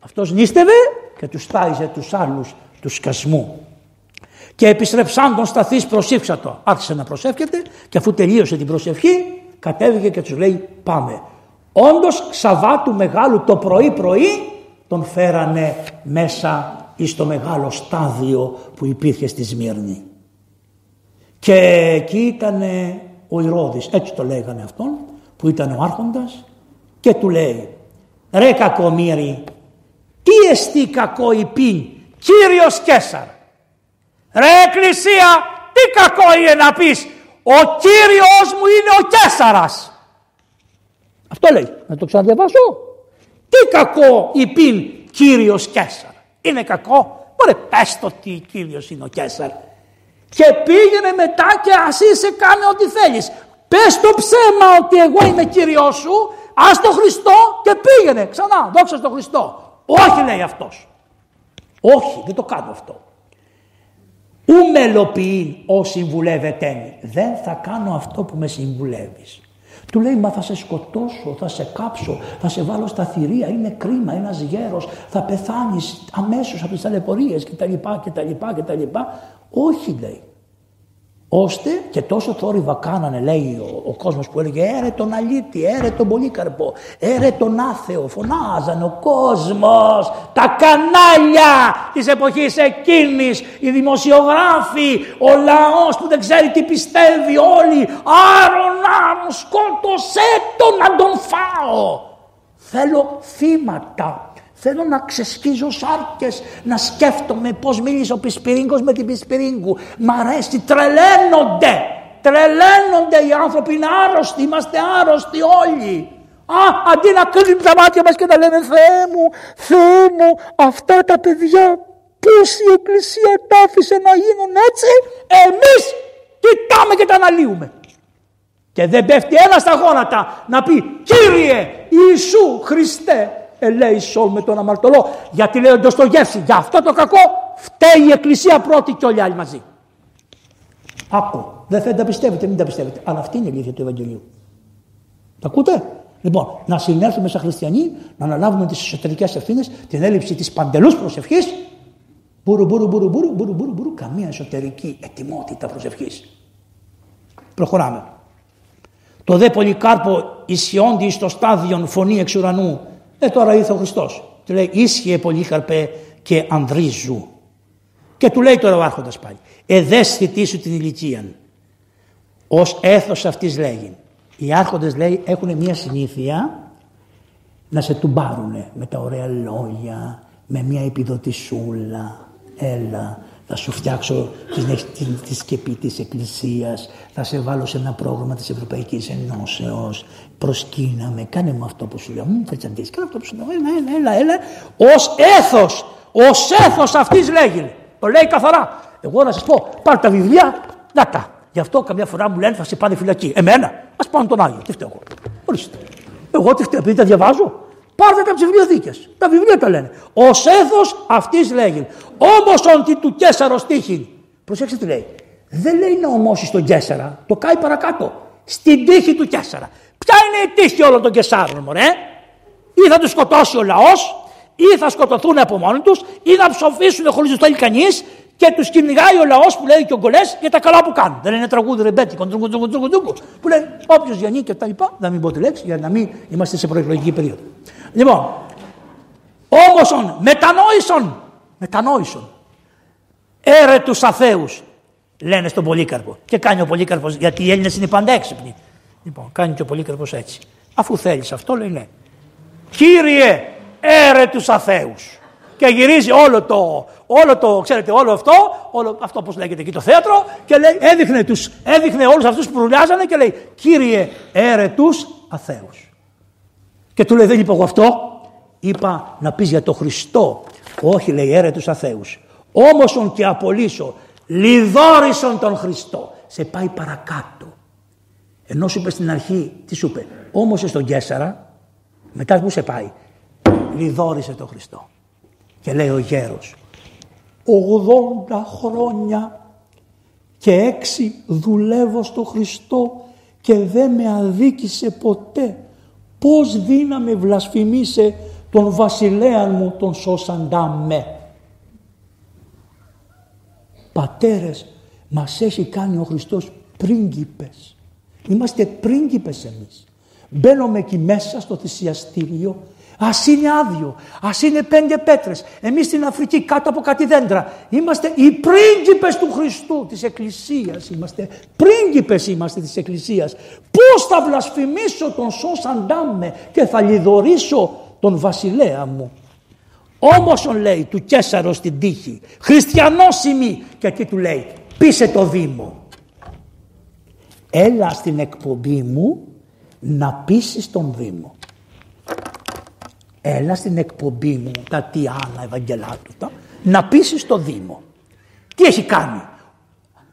αυτός νίστευε και τους τάιζε τους άλλους τους σκασμού. Και επιστρεψάν τον σταθής προσήφξατο. Άρχισε να προσεύχεται και αφού τελείωσε την προσευχή κατέβηκε και τους λέει πάμε. Όντως Σαββάτου μεγάλου το πρωί πρωί τον φέρανε μέσα στο μεγάλο στάδιο που υπήρχε στη Σμύρνη. Και εκεί ήταν ο Ηρώδης, έτσι το λέγανε αυτόν, που ήταν ο άρχοντας και του λέει «Ρε κακομύρι, τι εστί κακό υπήν, Κύριος Κέσαρ, Ρε Εκκλησία, τι κακό είναι να πεις, ο Κύριος μου είναι ο Κέσαρας. Αυτό λέει, να το ξαναδιαβάσω. Τι κακό υπήν Κύριος Κέσαρ. Είναι κακό; Μπορεί πες το τι Κύριος είναι ο Κέσαρ. Και πήγαινε μετά και ας είσαι κάνε ό,τι θέλεις. Πες το ψέμα ότι εγώ είμαι Κύριος σου, ας το Χριστό και πήγαινε ξανά, δόξα στο Χριστό. Όχι λέει αυτός. Όχι, δεν το κάνω αυτό. Ου μελοποιεί ο συμβουλεύεται. Δεν θα κάνω αυτό που με συμβουλεύεις. Του λέει μα θα σε σκοτώσω, θα σε κάψω, θα σε βάλω στα θηρία, είναι κρίμα, ένας γέρος, θα πεθάνεις αμέσως από τις ταλαιπωρίες κτλ. κτλ, κτλ. Όχι λέει ώστε και τόσο θόρυβα κάνανε λέει ο, ο κόσμος που έλεγε έρε τον αλήτη, έρε τον πολύκαρπο, έρε τον άθεο, φωνάζανε ο κόσμος, τα κανάλια της εποχής εκείνης, οι δημοσιογράφοι, ο λαός που δεν ξέρει τι πιστεύει όλοι, άρον άρον σκότωσέ τον να τον φάω. Θέλω θύματα Θέλω να ξεσκίζω σάρκες, να σκέφτομαι πώς μίλησε ο Πισπυρίγκος με την Πισπυρίγκου. Μ' αρέσει, τρελαίνονται. Τρελαίνονται οι άνθρωποι, είναι άρρωστοι, είμαστε άρρωστοι όλοι. Α, αντί να κλείνουμε τα μάτια μας και να λέμε Θεέ μου, Θεέ μου, αυτά τα παιδιά πώς η Εκκλησία τα άφησε να γίνουν έτσι, εμείς κοιτάμε και τα αναλύουμε. Και δεν πέφτει ένας στα γόνατα να πει Κύριε Ιησού Χριστέ ελέησον με τον αμαρτωλό. Γιατί λέει ο Ντοστογεύση, για αυτό το κακό φταίει η Εκκλησία πρώτη και όλοι οι άλλοι μαζί. Άκου, δεν θέλετε να πιστεύετε, μην τα πιστεύετε. Αλλά αυτή είναι η αλήθεια του Ευαγγελίου. Τα ακούτε; Λοιπόν, να συνέλθουμε σαν χριστιανοί, να αναλάβουμε τις εσωτερικές ευθύνες, την έλλειψη της παντελούς προσευχής. Μπούρου, μπούρου, μπούρου, μπούρου, μπούρου, μπούρου, μπούρου, καμία εσωτερική ετοιμότητα προσευχής. Προχωράμε. Τω δε Πολυκάρπω εισιόντι στο στάδιο φωνή εξ ουρανού ε, τώρα ήρθε ο Χριστός. Του λέει ίσχυε πολύ χαρπέ και ανδρίζου. Και του λέει τώρα ο άρχοντας πάλι. Εδέσθητή σου την ηλικία. Ω έθος αυτής λέγει. Οι άρχοντες λέει έχουν μια συνήθεια να σε τουμπάρουνε με τα ωραία λόγια, με μια επιδοτησούλα. Έλα, θα σου φτιάξω τη σκεπή της Εκκλησίας, θα σε βάλω σε ένα πρόγραμμα της Ευρωπαϊκής Ενώσεως, προσκύναμε, κάνε μου αυτό που σου λέω, μου φετσαντήσεις, κάνε αυτό που σου λέω, έλα, έλα, έλα, ως έθος, ως έθος αυτής λέγει, το λέει καθαρά. Εγώ να σας πω, πάρε τα βιβλία, να τα. Γι' αυτό καμιά φορά μου λένε θα σε πάνε φυλακή. Εμένα, ας πάνε τον Άγιο, τι φταίω εγώ. Ορίστε. Εγώ τι φταίω, επειδή τα διαβάζω. Πάρτε τα από τι βιβλιοθήκε. Τα βιβλία τα λένε. Ο έθο αυτής λέγει. Όμως όντι του Κέσσαρο τύχη. Προσέξτε τι λέει. Δεν λέει να ομώσει τον Κέσσαρα. Το κάει παρακάτω. Στην τύχη του Κέσσαρα. Ποια είναι η τύχη όλων των Κεσάρων, μωρέ; Ή θα τους σκοτώσει ο λαός, ή θα σκοτωθούν από μόνοι τους, ή θα ψοφήσουν χωρίς να το θέλει κανείς και τους κυνηγάει ο λαός που λέει και ο Γκολές για τα καλά που κάνουν. Δεν είναι τραγούδι ρεμπέτικο, που λένε όποιος διανύει και τα λοιπά. Να μην πω τη λέξη για να μην είμαστε σε προεκλογική περίοδο. Λοιπόν, όμως μετανόησον, μετανόησον, έρε τους αθέους, λένε στον Πολύκαρπο. Και κάνει ο Πολύκαρπος, γιατί οι Έλληνες είναι πάντα έξυπνοι. Λοιπόν, κάνει και ο Πολύκαρπος έτσι. Αφού θέλεις αυτό, λέει ναι. Κύριε, έρε τους αθέους. Και γυρίζει όλο το, όλο το, ξέρετε, όλο αυτό, όλο αυτό πώς λέγεται εκεί το θέατρο και λέει, έδειχνε, τους, έδειχνε όλους αυτούς που ρουλιάζανε και λέει, Κύριε, έρε τους αθέους. Και του λέει δεν είπα εγώ αυτό. Είπα να πεις για το Χριστό. Όχι λέει έρε τους αθέους. Όμωσον και απολύσω Λιδόρισον τον Χριστό. Σε πάει παρακάτω. Ενώ σου είπε στην αρχή, τι σου είπε, όμως στον Κέσσαρα, μετά που σε πάει, λιδόρισε τον Χριστό. Και λέει ο γέρος, 80 χρόνια και έξι δουλεύω στο Χριστό και δεν με αδίκησε ποτέ. Πώς δύναμε βλασφημίσε τον βασιλέα μου τον σώσαντά με. Πατέρες, μας έχει κάνει ο Χριστός πρίγκιπες. Είμαστε πρίγκιπες εμείς. Μπαίνουμε εκεί μέσα στο θυσιαστήριο Α είναι άδειο, ας είναι πέντε πέτρες. Εμείς στην Αφρική κάτω από κάτι δέντρα. Είμαστε οι πρίγκιπες του Χριστού, της Εκκλησίας. Είμαστε πρίγκιπες είμαστε της Εκκλησίας. Πώς θα βλασφημίσω τον σώσαντά με και θα λιδωρήσω τον βασιλέα μου; Όμως λέει του Κέσσαρο στην τύχη, χριστιανόσημη και εκεί του λέει πείσε το Δήμο. Έλα στην εκπομπή μου να πείσεις τον Δήμο. Έλα στην εκπομπή μου τα Τιάννα Ευαγγελάτου να πείσεις στο Δήμο. Τι έχει κάνει;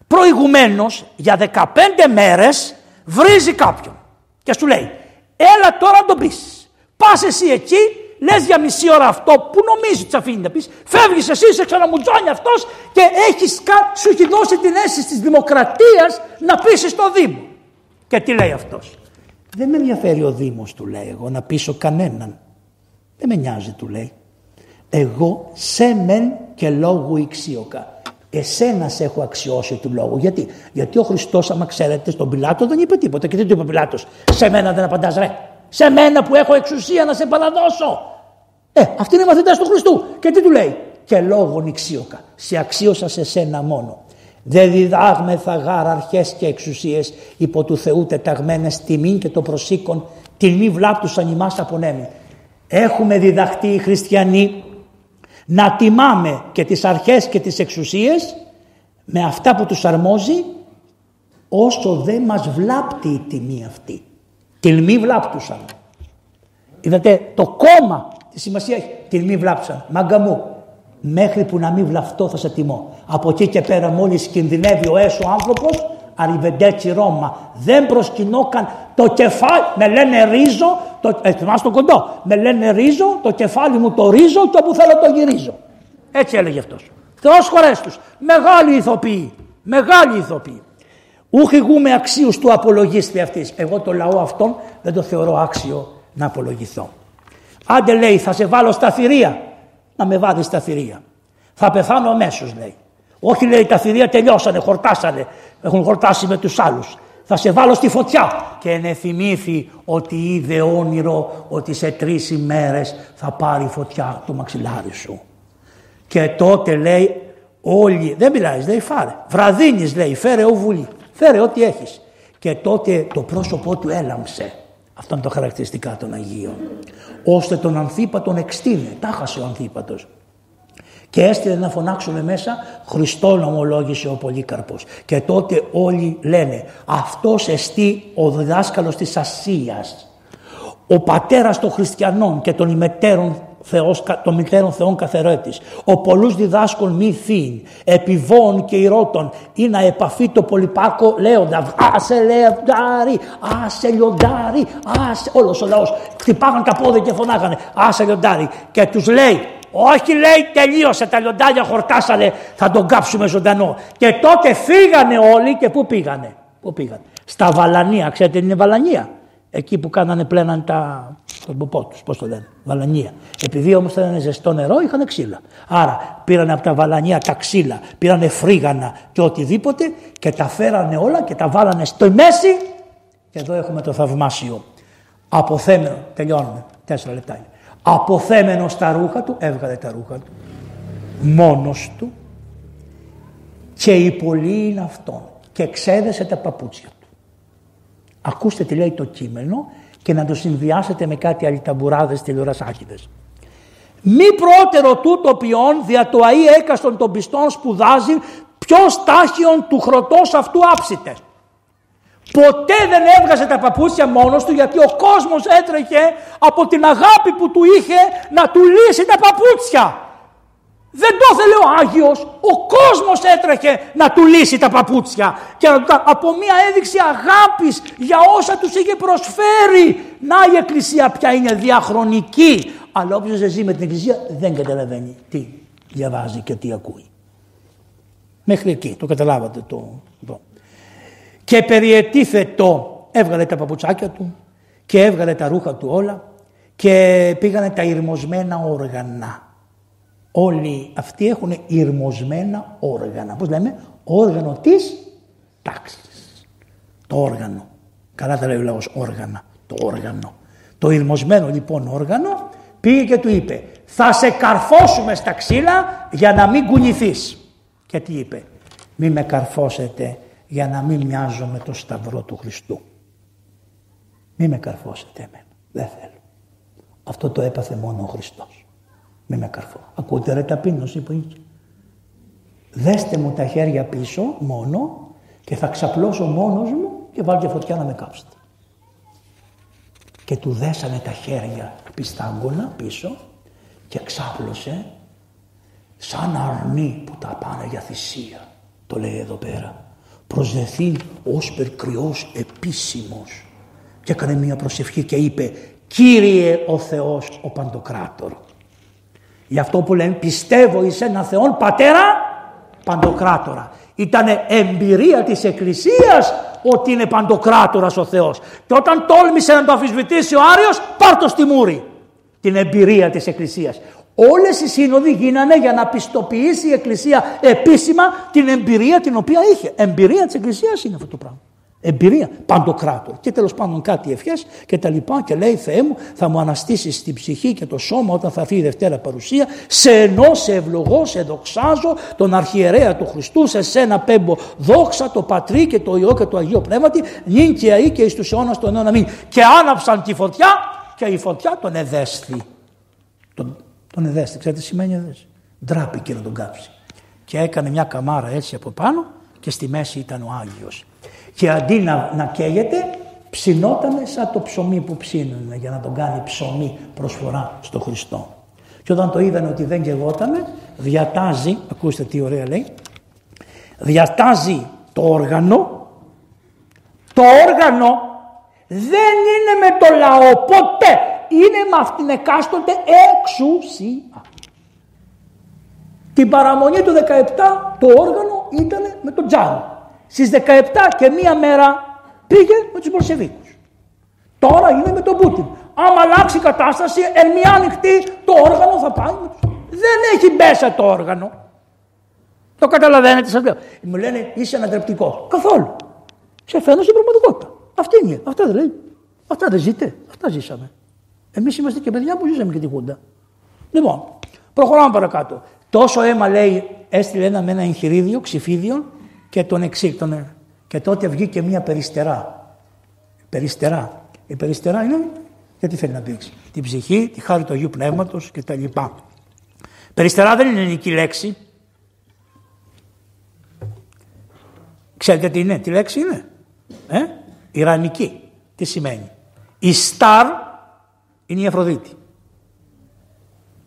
Προηγουμένως για 15 μέρες βρίζει κάποιον και σου λέει έλα τώρα να τον πείσεις. Πας εσύ εκεί λες για μισή ώρα αυτό που νομίζεις ότι αφήνει να πεις, φεύγεις εσύ, σε ξαναμουτζώνει αυτός και έχεις, σου έχει δώσει την αίσθηση της δημοκρατίας να πείσεις στο Δήμο. Και τι λέει αυτός; Δεν με ενδιαφέρει ο Δήμος του λέει εγώ να πείσω κανέναν. Δεν με νοιάζει του λέει. Εγώ σε μεν και λόγου ηξίωκα. Εσένα σε έχω αξιώσει του λόγου. Γιατί, Γιατί ο Χριστός, άμα ξέρετε, στον Πιλάτο δεν είπε τίποτα. Και δεν του είπε ο Πιλάτος, Σε μένα δεν απαντάς, ρε. Σε μένα που έχω εξουσία να σε παραδώσω. Ε, αυτοί είναι οι μαθητέ του Χριστού. Και τι του λέει, Και λόγω νηξίωκα. Σε αξίωσα σε σένα μόνο. Δεν διδάγμεθα γάρα αρχές και εξουσίες υπό του Θεού τεταγμένες τιμήν και το προσήκον την μη βλάπτουσαν ημάς απονέμει. Έχουμε διδαχτεί οι χριστιανοί να τιμάμε και τις αρχές και τις εξουσίες με αυτά που τους αρμόζει όσο δεν μας βλάπτει η τιμή αυτή. Τιλμοί βλάπτουσαν. Είδατε το κόμμα τη σημασία έχει. Τιλμοί βλάπτουσαν. Μάγκα μου μέχρι που να μην βλαφτώ θα σε τιμώ. Από εκεί και πέρα μόλις κινδυνεύει ο έσω άνθρωπος Αριβεντέτσι Ρώμα. Δεν προσκυνώ καν το κεφάλι. Με λένε ρίζο, το, ε, το κοντό; Με λένε ρίζο, το κεφάλι μου το ρίζο και όπου θέλω το γυρίζω. Έτσι έλεγε αυτός. Θεός χωρές τους. Μεγάλη ηθοποιοί. Μεγάλη ηθοποιοί. Ούχ με αξίους του απολογίστη αυτής. Εγώ το λαό αυτόν δεν το θεωρώ άξιο να απολογηθώ. Άντε λέει θα σε βάλω στα θηρία. Να με βάλεις στα θηρία. Θα πεθάνω αμέσως λέει. Όχι λέει τα θηρία τελειώσανε, χορτάσανε. Έχουν χορτάσει με τους άλλους. Θα σε βάλω στη φωτιά. Και ενεθυμήθη ότι είδε όνειρο ότι σε τρεις ημέρες θα πάρει φωτιά το μαξιλάρι σου. Και τότε λέει όλοι, δεν μιλάεις, λέει φάρε. Βραδίνης λέει, φέρε ο βουλή, φέρε ό,τι έχεις. Και τότε το πρόσωπό του έλαμψε. Αυτό είναι το χαρακτηριστικά των Αγίων. Ώστε τον Ανθίπατον εξτίνε. Τάχασε ο Ανθίπατος. Και έστειλε να φωνάξουμε μέσα Χριστόν ομολόγησε ο Πολύκαρπος. Και τότε όλοι λένε αυτός εστί ο διδάσκαλος της Ασίας. Ο πατέρας των χριστιανών και των ημετέρων Θεός, των μητέρων Θεών καθερέτης. Ο πολλούς διδάσκων μη θύν, επιβών και ηρώτων, ή να επαφή το πολυπάκο λέοντα, άσε λεοντάρι, άσε λιοντάρι, άσε, όλος ο λαός. Χτυπάγαν τα πόδια και φωνάγανε, άσε λιοντάρι. Και τους λέει, όχι λέει τελείωσε τα λιοντάρια χορτάσανε θα τον κάψουμε ζωντανό. Και τότε φύγανε όλοι και πού πήγανε; Πού πήγανε; Στα Βαλανία, ξέρετε είναι Βαλανία; Εκεί που κάνανε πλέναν τα, τον ποπό τους, πώς το λένε, Βαλανία. Επειδή όμως ήταν ζεστό νερό, είχαν ξύλα. Άρα πήραν από τα Βαλανία τα ξύλα, πήρανε φρίγανα και οτιδήποτε και τα φέρανε όλα και τα βάλανε στο μέση. Και εδώ έχουμε το θαυμάσιο. Αποθέμενο, τελειώνουμε, τέσσερα λεπτά αποθέμενος στα ρούχα του, έβγαλε τα ρούχα του. Μόνος του και η πολύ είναι αυτόν και ξέδεσε τα παπούτσια του. Ακούστε τι λέει το κείμενο και να το συνδυάσετε με κάτι αλυταμπουράδες τηλεορασάκιδες. Μη πρώτερο τούτο ποιόν δια το αΐ έκαστον των πιστών σπουδάζει ποιος τάχιον του χρωτός αυτού άψητες. Ποτέ δεν έβγαζε τα παπούτσια μόνος του γιατί ο κόσμος έτρεχε από την αγάπη που του είχε να του λύσει τα παπούτσια. Δεν το ήθελε ο Άγιος, ο κόσμος έτρεχε να του λύσει τα παπούτσια και από μια έδειξη αγάπης για όσα τους είχε προσφέρει. Να η Εκκλησία πια είναι διαχρονική, αλλά όποιος δεν ζει με την Εκκλησία δεν καταλαβαίνει τι διαβάζει και τι ακούει. Μέχρι εκεί, το καταλάβατε το. Το. Και περιετίθετο έβγαλε τα παπουτσάκια του και έβγαλε τα ρούχα του όλα και πήγανε τα ηρμοσμένα όργανα. Όλοι αυτοί έχουν ηρμοσμένα όργανα. Πώς λέμε, όργανο της τάξης. Το όργανο. Καλά τα λέει ο λαός, όργανα. Το όργανο. Το ηρμοσμένο λοιπόν όργανο πήγε και του είπε θα σε καρφώσουμε στα ξύλα για να μην κουνηθείς. Και τι είπε, μη με καρφώσετε για να μην μοιάζω με το σταυρό του Χριστού. Μη με καρφώσετε εμένα, δεν θέλω. Αυτό το έπαθε μόνο ο Χριστός. Μη με καρφώ. Ακούτε ρε ταπείνωση που είχε. Δέστε μου τα χέρια πίσω μόνο και θα ξαπλώσω μόνος μου και βάλτε φωτιά να με κάψετε. Και του δέσανε τα χέρια πιστάγκωνα πίσω και ξάπλωσε σαν αρνί που τα πάνε για θυσία. Το λέει εδώ πέρα. Προσδεθεί ως περικριός επίσημος. Και έκανε μια προσευχή και είπε Κύριε ο Θεός ο Παντοκράτορ. Γι' αυτό που λένε πιστεύω εις ένα Θεόν Πατέρα Παντοκράτορα. Ήταν εμπειρία της Εκκλησίας ότι είναι Παντοκράτορας ο Θεός. Και όταν τόλμησε να το αφισβητήσει ο Άριος πάρ' το στη μούρη την εμπειρία της Εκκλησίας. Όλες οι σύνοδοι γίνανε για να πιστοποιήσει η Εκκλησία επίσημα την εμπειρία την οποία είχε. Εμπειρία της Εκκλησίας είναι αυτό το πράγμα. Εμπειρία, παντοκράτορ. Και τέλος πάντων κάτι ευχές και τα λοιπά. Και λέει Θεέ μου, θα μου αναστήσεις την ψυχή και το σώμα όταν θα έρθει η Δευτέρα παρουσία. Σε ενώ, σε ευλογώ, σε δοξάζω τον αρχιερέα του Χριστού. Σε σένα πέμπω δόξα το πατρί και το ιό και το αγίο πνεύματι. Νυν και αή και εις τους αιώνας των αιώνα μην. Και άναψαν τη φωτιά και η φωτιά τον εδέστη. Τον, τον εδέστη, ξέρετε τι σημαίνει εδέστη; Ντράπηκε να τον κάψει. Και έκανε μια καμάρα έτσι από πάνω και στη μέση ήταν ο Άγιος. Και αντί να, να καίγεται ψινότανε σαν το ψωμί που ψήνουν για να τον κάνει ψωμί προσφορά στο Χριστό. Και όταν το είδανε ότι δεν καιγότανε, διατάζει, ακούστε τι ωραία λέει, διατάζει το όργανο, το όργανο δεν είναι με το λαό ποτέ. Είναι με αυτήν εκάστοτε εξουσία. Την παραμονή του 17 το όργανο ήταν με τον Τζάρο. Στις 17 και μία μέρα πήγε με τους Πολσεβίκους. Τώρα είναι με τον Πούτιν. Άμα αλλάξει η κατάσταση, εν μία ανοιχτή το όργανο θα πάει με τους... Δεν έχει μέσα το όργανο. Το καταλαβαίνετε σας λέω. Μου λένε είσαι ανατρεπτικός. Καθόλου. Σε φαίνω στην πραγματικότητα. Αυτή είναι. Αυτά δεν λέει. Αυτά δεν ζείτε. Αυτά ζήσαμε. Εμείς είμαστε και παιδιά που ζήσαμε και τη Χούντα. Λοιπόν, προχωράμε παρακάτω. Τόσο αίμα λέει, έστειλε ένα με ένα εγχειρίδιο, ξυφίδιο και τον εξήκτονε. Και τότε βγήκε μια περιστερά. Περιστερά. Η περιστερά είναι γιατί θέλει να δείξει. Την ψυχή, τη χάρη του Αγίου Πνεύματος και τα λοιπά. Περιστερά δεν είναι ελληνική λέξη. Ξέρετε τι είναι, τι λέξη είναι. Ε; Ιρανική. Τι σημαίνει; Η στάρ είναι η Αφροδίτη.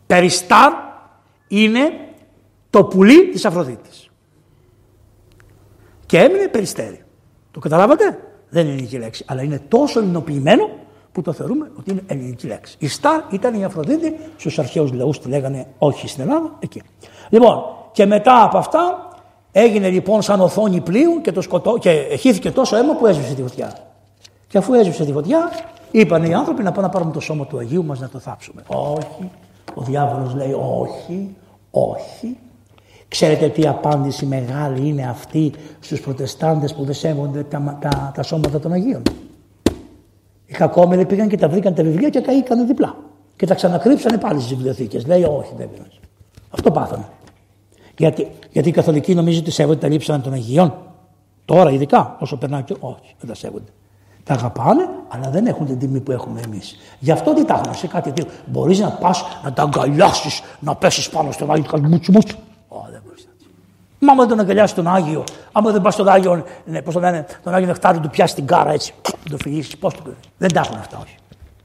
Περιστάρ είναι το πουλί της Αφροδίτης. Και έμεινε περιστέρι. Το καταλάβατε; Δεν είναι ελληνική λέξη. Αλλά είναι τόσο ελληνοποιημένο που το θεωρούμε ότι είναι ελληνική λέξη. Η Στάρ ήταν η Αφροδίτη, στους αρχαίους λαούς τη λέγανε όχι στην Ελλάδα, εκεί. Λοιπόν, και μετά από αυτά έγινε λοιπόν σαν οθόνη πλοίου και, το σκοτώ, και χύθηκε τόσο αίμα που έσβησε τη φωτιά. Και αφού έσβησε τη φωτιά, είπαν οι άνθρωποι να πάνε να πάρουμε το σώμα του Αγίου μας να το θάψουμε. Όχι. Ο διάβολος λέει όχι, όχι. Ξέρετε τι απάντηση μεγάλη είναι αυτή στους προτεστάντες που δεν σέβονται τα, τα, τα σώματα των Αγίων. Οι κακόμεροι πήγαν και τα βρήκαν τα βιβλία και καήκαν διπλά. Και τα ξανακρύψανε πάλι στις βιβλιοθήκες. Λέει, Όχι, δεν πειράζει. Αυτό πάθανε. Γιατί, γιατί οι καθολικοί νομίζουν ότι σέβονται τα λείψανα των Αγίων. Τώρα, ειδικά, όσο περνάει και. Όχι, δεν τα σέβονται. Τα αγαπάνε, αλλά δεν έχουν την τιμή που έχουμε εμείς. Γι' αυτό τι τα έχουν σε κάτι τέτοιο. Μπορείς να πας να τα αγκαλιάσεις, να πέσεις πάνω στον Άγιο και μουτσου μουτσου. δεν μπορείς να Μα άμα δεν τον αγκαλιάσεις τον Άγιο, άμα δεν πας στον Άγιο, ναι, πώς το λένε, τον Άγιο Νεκτάριο του πιάσεις την κάρα έτσι, το φυγήσει, πώς το Δεν τα έχουν αυτά, όχι.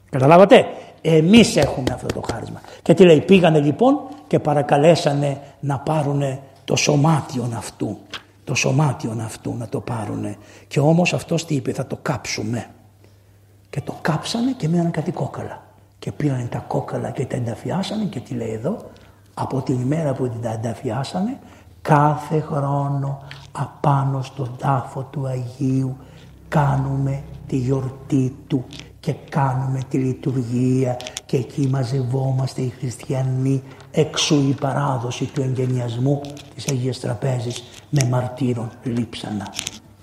Καταλάβατε; Εμείς έχουμε αυτό το χάρισμα. Και τι λέει, πήγανε λοιπόν και παρακαλέσανε να πάρουν το σωμάτιο αυτού. Το σωμάτιο αυτού να το πάρουν. Και όμως αυτός τι είπε, θα το κάψουμε. Και το κάψανε και μείνανε κάτι κόκαλα. Και πήραν τα κόκαλα και τα ενταφιάσανε και τι λέει εδώ, από την ημέρα που τα ενταφιάσανε, κάθε χρόνο απάνω στον τάφο του Αγίου κάνουμε τη γιορτή του και κάνουμε τη λειτουργία και εκεί μαζευόμαστε οι χριστιανοί εξού η παράδοση του εγγενιασμού της Αγίας Τραπέζης με μαρτύρων λείψανα.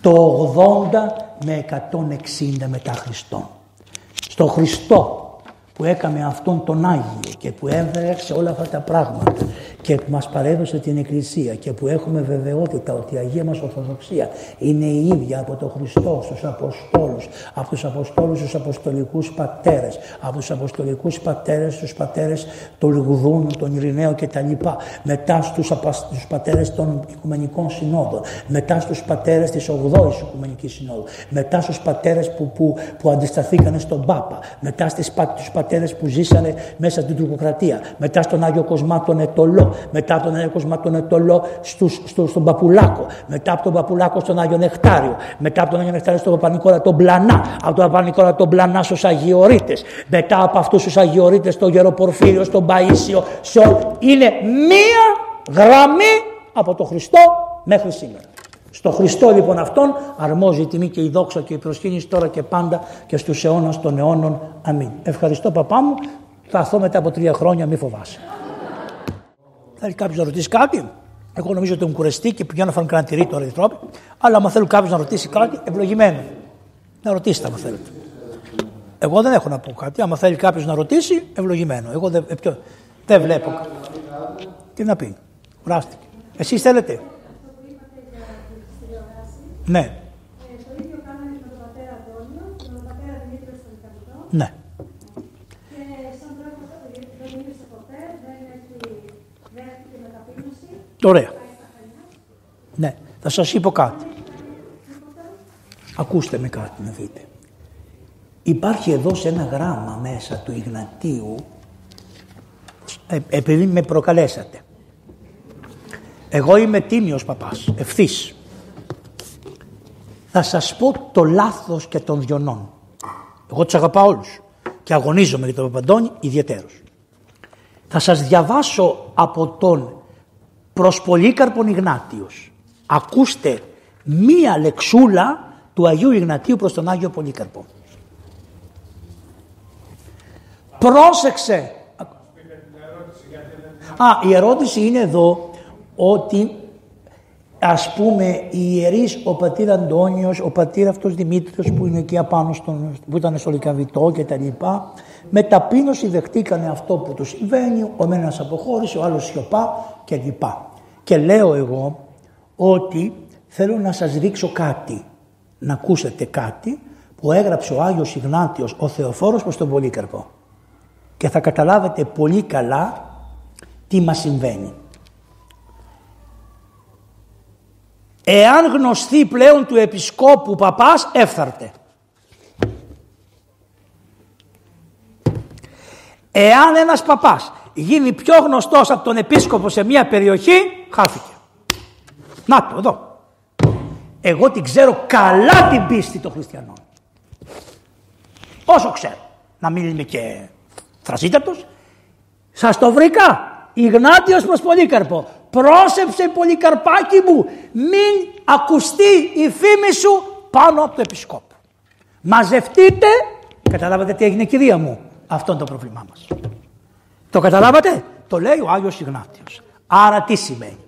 Το 80 με 160 μετά Χριστόν. Στο Χριστό που έκαμε αυτόν τον Άγιο και που έβρεξε όλα αυτά τα πράγματα και που μας παρέδωσε την Εκκλησία και που έχουμε βεβαιότητα ότι η Αγία μας Ορθοδοξία είναι η ίδια από τον Χριστό στους Αποστόλους, από τους Αποστόλους στους Αποστολικούς Πατέρες, από τους Αποστολικούς Πατέρες στους Πατέρες του Λιγουδούνου, τον Ειρηναίο κτλ. Μετά στους, στους Πατέρες των Οικουμενικών Συνόδων, μετά στους Πατέρες της 8ης Οικουμενικής Συνόδου, μετά στους Πατέρες που, που, που αντισταθήκανε στον Πάπα, μετά στις, στους πατέρες που ζήσανε μέσα στην τουρκοκρατία, μετά στον Άγιο Κοσμά τον Ετωλό, μετά τον Άγιο Κοσμά τον Ετωλό στους, στο, στον Παπουλάκο, μετά από τον Παπουλάκο στον Άγιο Νεκτάριο, μετά από τον Άγιο Νεκτάριο στον Παπανικόρα τον Πλανά, από τον Παπανικόρα τον Πλανά στους Αγιορείτες, μετά από αυτούς τους Αγιορείτες στον Γεροπορφύριο, στον Παΐσιο, σε... είναι μία γραμμή από τον Χριστό μέχρι σήμερα. Στο Χριστό λοιπόν αυτόν αρμόζει η τιμή και η δόξα και η προσκύνηση τώρα και πάντα και στους αιώνας των αιώνων. Αμήν. Ευχαριστώ παπά μου. Θα έρθω μετά από τρία χρόνια, μη φοβάσαι. Θέλει κάποιος να ρωτήσει κάτι. Εγώ νομίζω ότι μου κουρεστεί και πηγαίνω να φάνε κανένα τυρί τώρα τρόποι. Αλλά αν θέλει κάποιος να ρωτήσει κάτι, ευλογημένος. Να ρωτήσετε αν θέλετε. Εγώ δεν έχω να πω κάτι. Αν θέλει κάποιος να ρωτήσει, ευλογημένο. Εγώ δεν, ε, δεν βλέπω. Τι να πει. Κουράστηκε. Εσείς θέλετε; Ναι. Ε, το ίδιο κάναμε με τον πατέρα Αντώνιο και με τον πατέρα Δημήτριο στον Ικανικό. Ναι. Και σαν τρόπο δεν μίλησε ποτέ, δεν έχει δέχτηκε με ταπείνωση. Ωραία. Ναι. Θα σας είπω κάτι. Ακούστε με κάτι να δείτε. Υπάρχει εδώ σε ένα γράμμα μέσα του Ιγνατίου ε, επειδή με προκαλέσατε. Εγώ είμαι τίμιος παπάς, ευθύς θα σας πω το λάθος και των διονών. Εγώ τους αγαπάω όλους και αγωνίζομαι για τον Παπαντώνη ιδιαίτερος. Θα σας διαβάσω από τον προς Πολύκαρπον Ιγνάτιος. Ακούστε μία λεξούλα του Αγίου Ιγνατίου προς τον Άγιο Πολύκαρπο. Πρόσεξε. Α, η ερώτηση είναι εδώ ότι ας πούμε οι ιερείς, ο πατήρ Αντώνιος, ο πατήρ αυτός Δημήτριος που είναι εκεί απάνω στον, που ήταν στο Λικαβιτό και τα λοιπά, με ταπείνωση δεχτήκανε αυτό που του συμβαίνει, ο ένας αποχώρησε, ο άλλος σιωπά και λοιπά. Και λέω εγώ ότι θέλω να σας δείξω κάτι, να ακούσετε κάτι που έγραψε ο Άγιος Ιγνάτιος, ο Θεοφόρος προς τον Πολύκαρπο. Και θα καταλάβετε πολύ καλά τι μας συμβαίνει. Εάν γνωστεί πλέον του επισκόπου παπάς, έφθαρτε. Εάν ένας παπάς γίνει πιο γνωστός από τον επίσκοπο σε μια περιοχή, χάθηκε. Να το εδώ. Εγώ την ξέρω καλά την πίστη των χριστιανών. Όσο ξέρω. Να μην είμαι και θρασίτατος. Σας το βρήκα. Ιγνάτιος προς Πολύκαρπο πρόσεψε Πολυκαρπάκι μου μην ακουστεί η φήμη σου πάνω από το επισκόπο. Μαζευτείτε, καταλάβατε τι έγινε κυρία μου, αυτό είναι το πρόβλημά μας. Το καταλάβατε, το λέει ο Άγιος Ιγνάτιος. Άρα τι σημαίνει;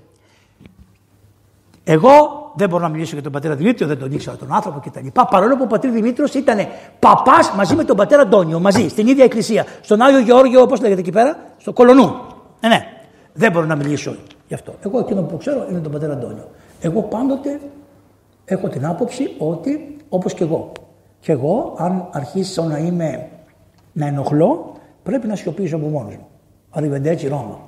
Εγώ δεν μπορώ να μιλήσω για τον πατέρα Δημήτριο, δεν τον ήξερα τον άνθρωπο κτλ. Παρόλο που ο πατέρα Δημήτριος ήταν παπάς μαζί με τον πατέρα Αντώνιο, μαζί, στην ίδια εκκλησία. Στον Άγιο Γεώργιο, όπως λέγεται εκεί πέρα, στο Κολονού. Ναι, ναι. Δεν μπορώ να μιλήσω γι' αυτό. Εγώ εκείνο που ξέρω είναι τον πατέρα Αντώνιο. Εγώ πάντοτε έχω την άποψη ότι όπως και εγώ. Και εγώ, αν αρχίσω να είμαι να ενοχλώ, πρέπει να σιωπήσω από μόνος μου. Arrivederci Ρώμα.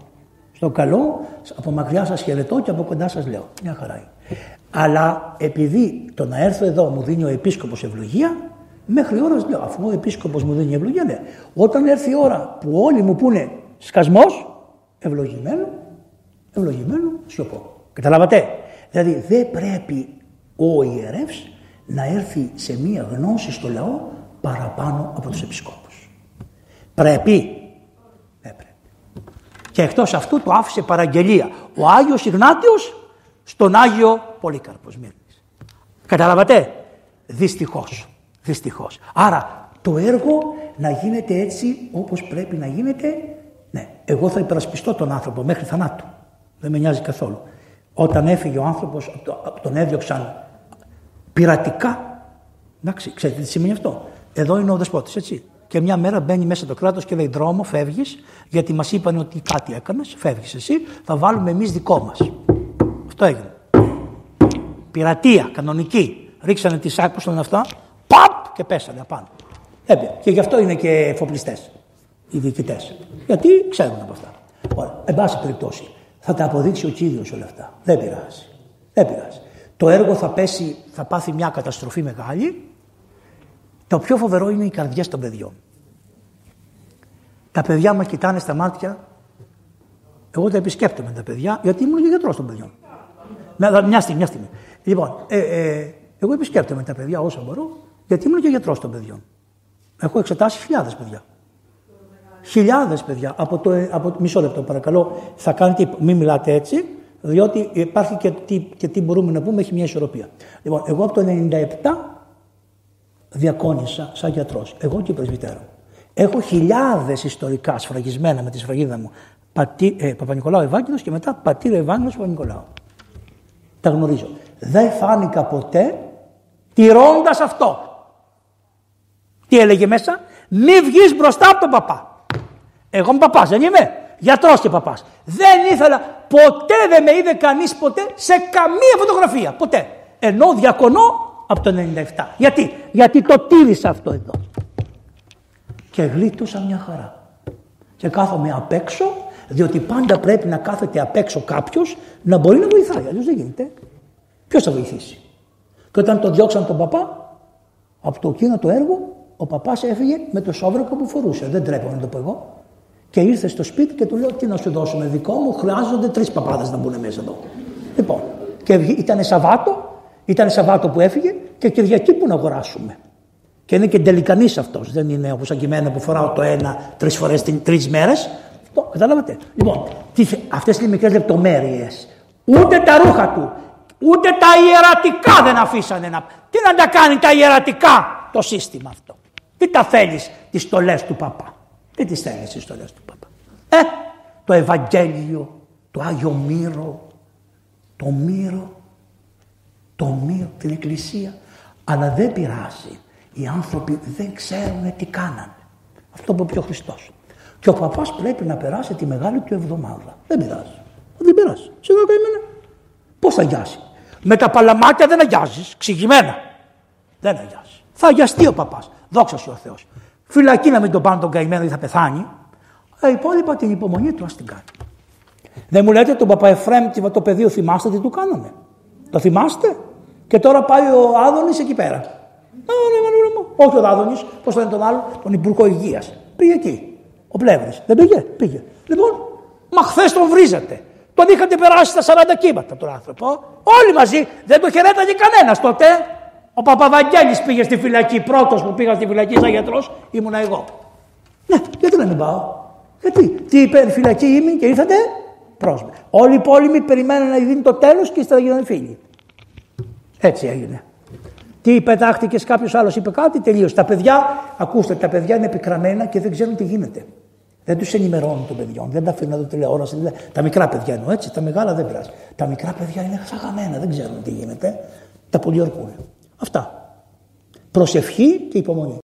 Στο καλό, από μακριά σας χαιρετώ και από κοντά σας λέω. Μια χαρά είναι. Αλλά επειδή το να έρθω εδώ μου δίνει ο επίσκοπος ευλογία, Μέχρι ώρας λέω, αφού ο επίσκοπος μου δίνει ευλογία, ναι. Όταν έρθει η ώρα που όλοι μου πούνε σκασμός, ευλογημένο, ευλογημένο, σιωπώ. Καταλάβατε; Δηλαδή δεν πρέπει ο ιερεύς να έρθει σε μία γνώση στο λαό παραπάνω από τους επισκόπους. Πρέπει. Δεν πρέπει. Και εκτός αυτού το άφησε παραγγελία ο Άγιος Ιγνάτιος στον Άγιο Πολύκαρπος Σμύρνης. Καταλάβατε; Δυστυχώς. Δυστυχώς. Άρα το έργο να γίνεται έτσι όπως πρέπει να γίνεται. Ναι, εγώ θα υπερασπιστώ τον άνθρωπο μέχρι θανάτου. Δεν με νοιάζει καθόλου. Όταν έφυγε ο άνθρωπος, τον έδιωξαν πειρατικά. Εντάξει, ξέρετε τι σημαίνει αυτό. Εδώ είναι ο δεσπότης, έτσι. Και μια μέρα μπαίνει μέσα το κράτος και λέει: Δρόμο, φεύγεις, γιατί μας είπαν ότι κάτι έκανες, φεύγεις εσύ, θα βάλουμε εμείς δικό μας. Αυτό έγινε. Πειρατεία, κανονική. Ρίξανε τι άκου στον αυτά, παπ και πέσανε απάνω. Έπια. Και γι' αυτό είναι και εφοπλιστές οι διοικητές. Γιατί ξέρουν από αυτά. Ωραία. Εν πάση περιπτώσει, θα τα αποδείξει ο κύριος όλα αυτά. Δεν πειράζει. Δεν πειράζει. Το έργο θα πέσει, θα πάθει μια καταστροφή μεγάλη. Το πιο φοβερό είναι οι καρδιές των παιδιών. Τα παιδιά μας κοιτάνε στα μάτια. Εγώ τα επισκέπτομαι τα παιδιά, γιατί ήμουν και γιατρός των παιδιών. Μια στιγμή, μια στιγμή. Λοιπόν, ε, ε, εγώ επισκέπτομαι τα παιδιά όσο μπορώ, γιατί ήμουν και γιατρός των παιδιών. Έχω εξετάσει χιλιάδες παιδιά. Χιλιάδες παιδιά. Από το, από, μισό λεπτό παρακαλώ, θα κάνετε, μην μιλάτε έτσι, διότι υπάρχει και τι, και τι μπορούμε να πούμε, έχει μια ισορροπία. Λοιπόν, εγώ από το 97 διακόνησα σαν γιατρός. Εγώ και η πρεσβυτέρα. Έχω χιλιάδες ιστορικά σφραγισμένα με τη σφραγίδα μου. Πατή, ε, Παπα-Νικολάου Ευάγγελος και μετά πατήρα Ευάγγελος Παπα-Νικολάου. Τα γνωρίζω. Δεν φάνηκα ποτέ τηρώντας αυτό. Τι έλεγε μέσα, μη βγεις μπροστά από τον παπά. Εγώ είμαι παπάς, δεν είμαι; Γιατρός και παπάς. Δεν ήθελα, ποτέ δεν με είδε κανείς ποτέ σε καμία φωτογραφία. Ποτέ. Ενώ διακονώ από το 97. Γιατί, γιατί το τήρησα αυτό εδώ. Και γλίτωσα μια χαρά. Και κάθομαι απ' έξω, διότι πάντα πρέπει να κάθεται απ' έξω κάποιος να μπορεί να βοηθάει. Αλλιώς δεν γίνεται. Ποιος θα βοηθήσει; Και όταν τον διώξαν τον παπά, από το εκείνο το έργο, ο παπάς έφυγε με το σόβρακο που φορούσε. Δεν τρέπω να το πω εγώ. Και ήρθες στο σπίτι και του λέω: Τι να σου δώσουμε, δικό μου, χρειάζονται τρεις παπάδες να μπουν μέσα εδώ. Λοιπόν, και ήταν Σαββάτο, ήταν Σαββάτο που έφυγε και Κυριακή που να αγοράσουμε. Και είναι και τελικανής αυτός. Δεν είναι όπως αγκυμένα που φοράω το ένα τρεις φορές την τρεις μέρες. Κατάλαβατε; Λοιπόν, αυτές είναι οι μικρές λεπτομέρειες. Ούτε τα ρούχα του, ούτε τα ιερατικά δεν αφήσανε να. Τι να τα κάνει τα ιερατικά το σύστημα αυτό; Τι τα θέλεις τις στολές του παπά; Δεν τις θέλει τις ιστορίες του Παπά. Ε, το Ευαγγέλιο, το Άγιο Μύρο, το Μύρο, το Μύρο, την Εκκλησία. Αλλά δεν πειράζει. Οι άνθρωποι δεν ξέρουν τι κάνανε. Αυτό που είπε ο Χριστός. Και ο παπάς πρέπει να περάσει τη μεγάλη του εβδομάδα. Δεν πειράζει. Δεν πειράζει. Σιγά καημένα. Πώς θα αγιάσει; Με τα παλαμάκια δεν αγιάζεις. Ξηγημένα. Δεν αγιάζει. Θα αγιαστεί ο παπάς. Δόξα σου ο Θεός. Φυλακή να μην τον πάνε τον καημένο ή θα πεθάνει. Ε, υπόλοιπα την υπομονή του ας την κάνει. Δεν μου λέτε τον Παπα Εφραίμ το πεδίο θυμάστε τι του κάνανε. Το θυμάστε; Και τώρα πάει ο Άδωνης εκεί πέρα. Α, ναι, ναι, μου. Όχι ο Άδωνης, πώς λένε τον άλλο, τον Υπουργό Υγείας. Πήγε εκεί. Ο Πλεύρης. Δεν πήγε, πήγε. Λοιπόν, μα χθες τον βρίζατε. Τον είχατε περάσει στα 40 κύματα τον άνθρωπο. Όλοι μαζί. Δεν το χαιρέταγε κανένας τότε. Ο Παπαβαγγέλης πήγε στη φυλακή, πρώτος που πήγα στη φυλακή σαν γιατρός, ήμουνα εγώ. Ναι, γιατί να μην πάω; Γιατί, τι είπε, φυλακή είμαι και ήρθατε, πρόσμε. Όλοι οι πόλεμοι περιμένουν να δίνει το τέλος και ύστερα γίνανε φίλοι. Έτσι έγινε. Τι πετάχτηκες, κάποιος άλλος είπε κάτι, τελείωσε. Τα παιδιά, ακούστε, τα παιδιά είναι επικραμμένα και δεν ξέρουν τι γίνεται. Δεν τους ενημερώνουν των παιδιών, δεν τα αφήνουν να δουν τηλεόραση. Τα μικρά παιδιά εννοώ έτσι, τα μεγάλα δεν πειράζει. Τα μικρά παιδιά είναι σαγαμένα, δεν ξέρουν τι γίνεται. Τα πολιορκούν. Αυτά. Προσευχή και υπομονή.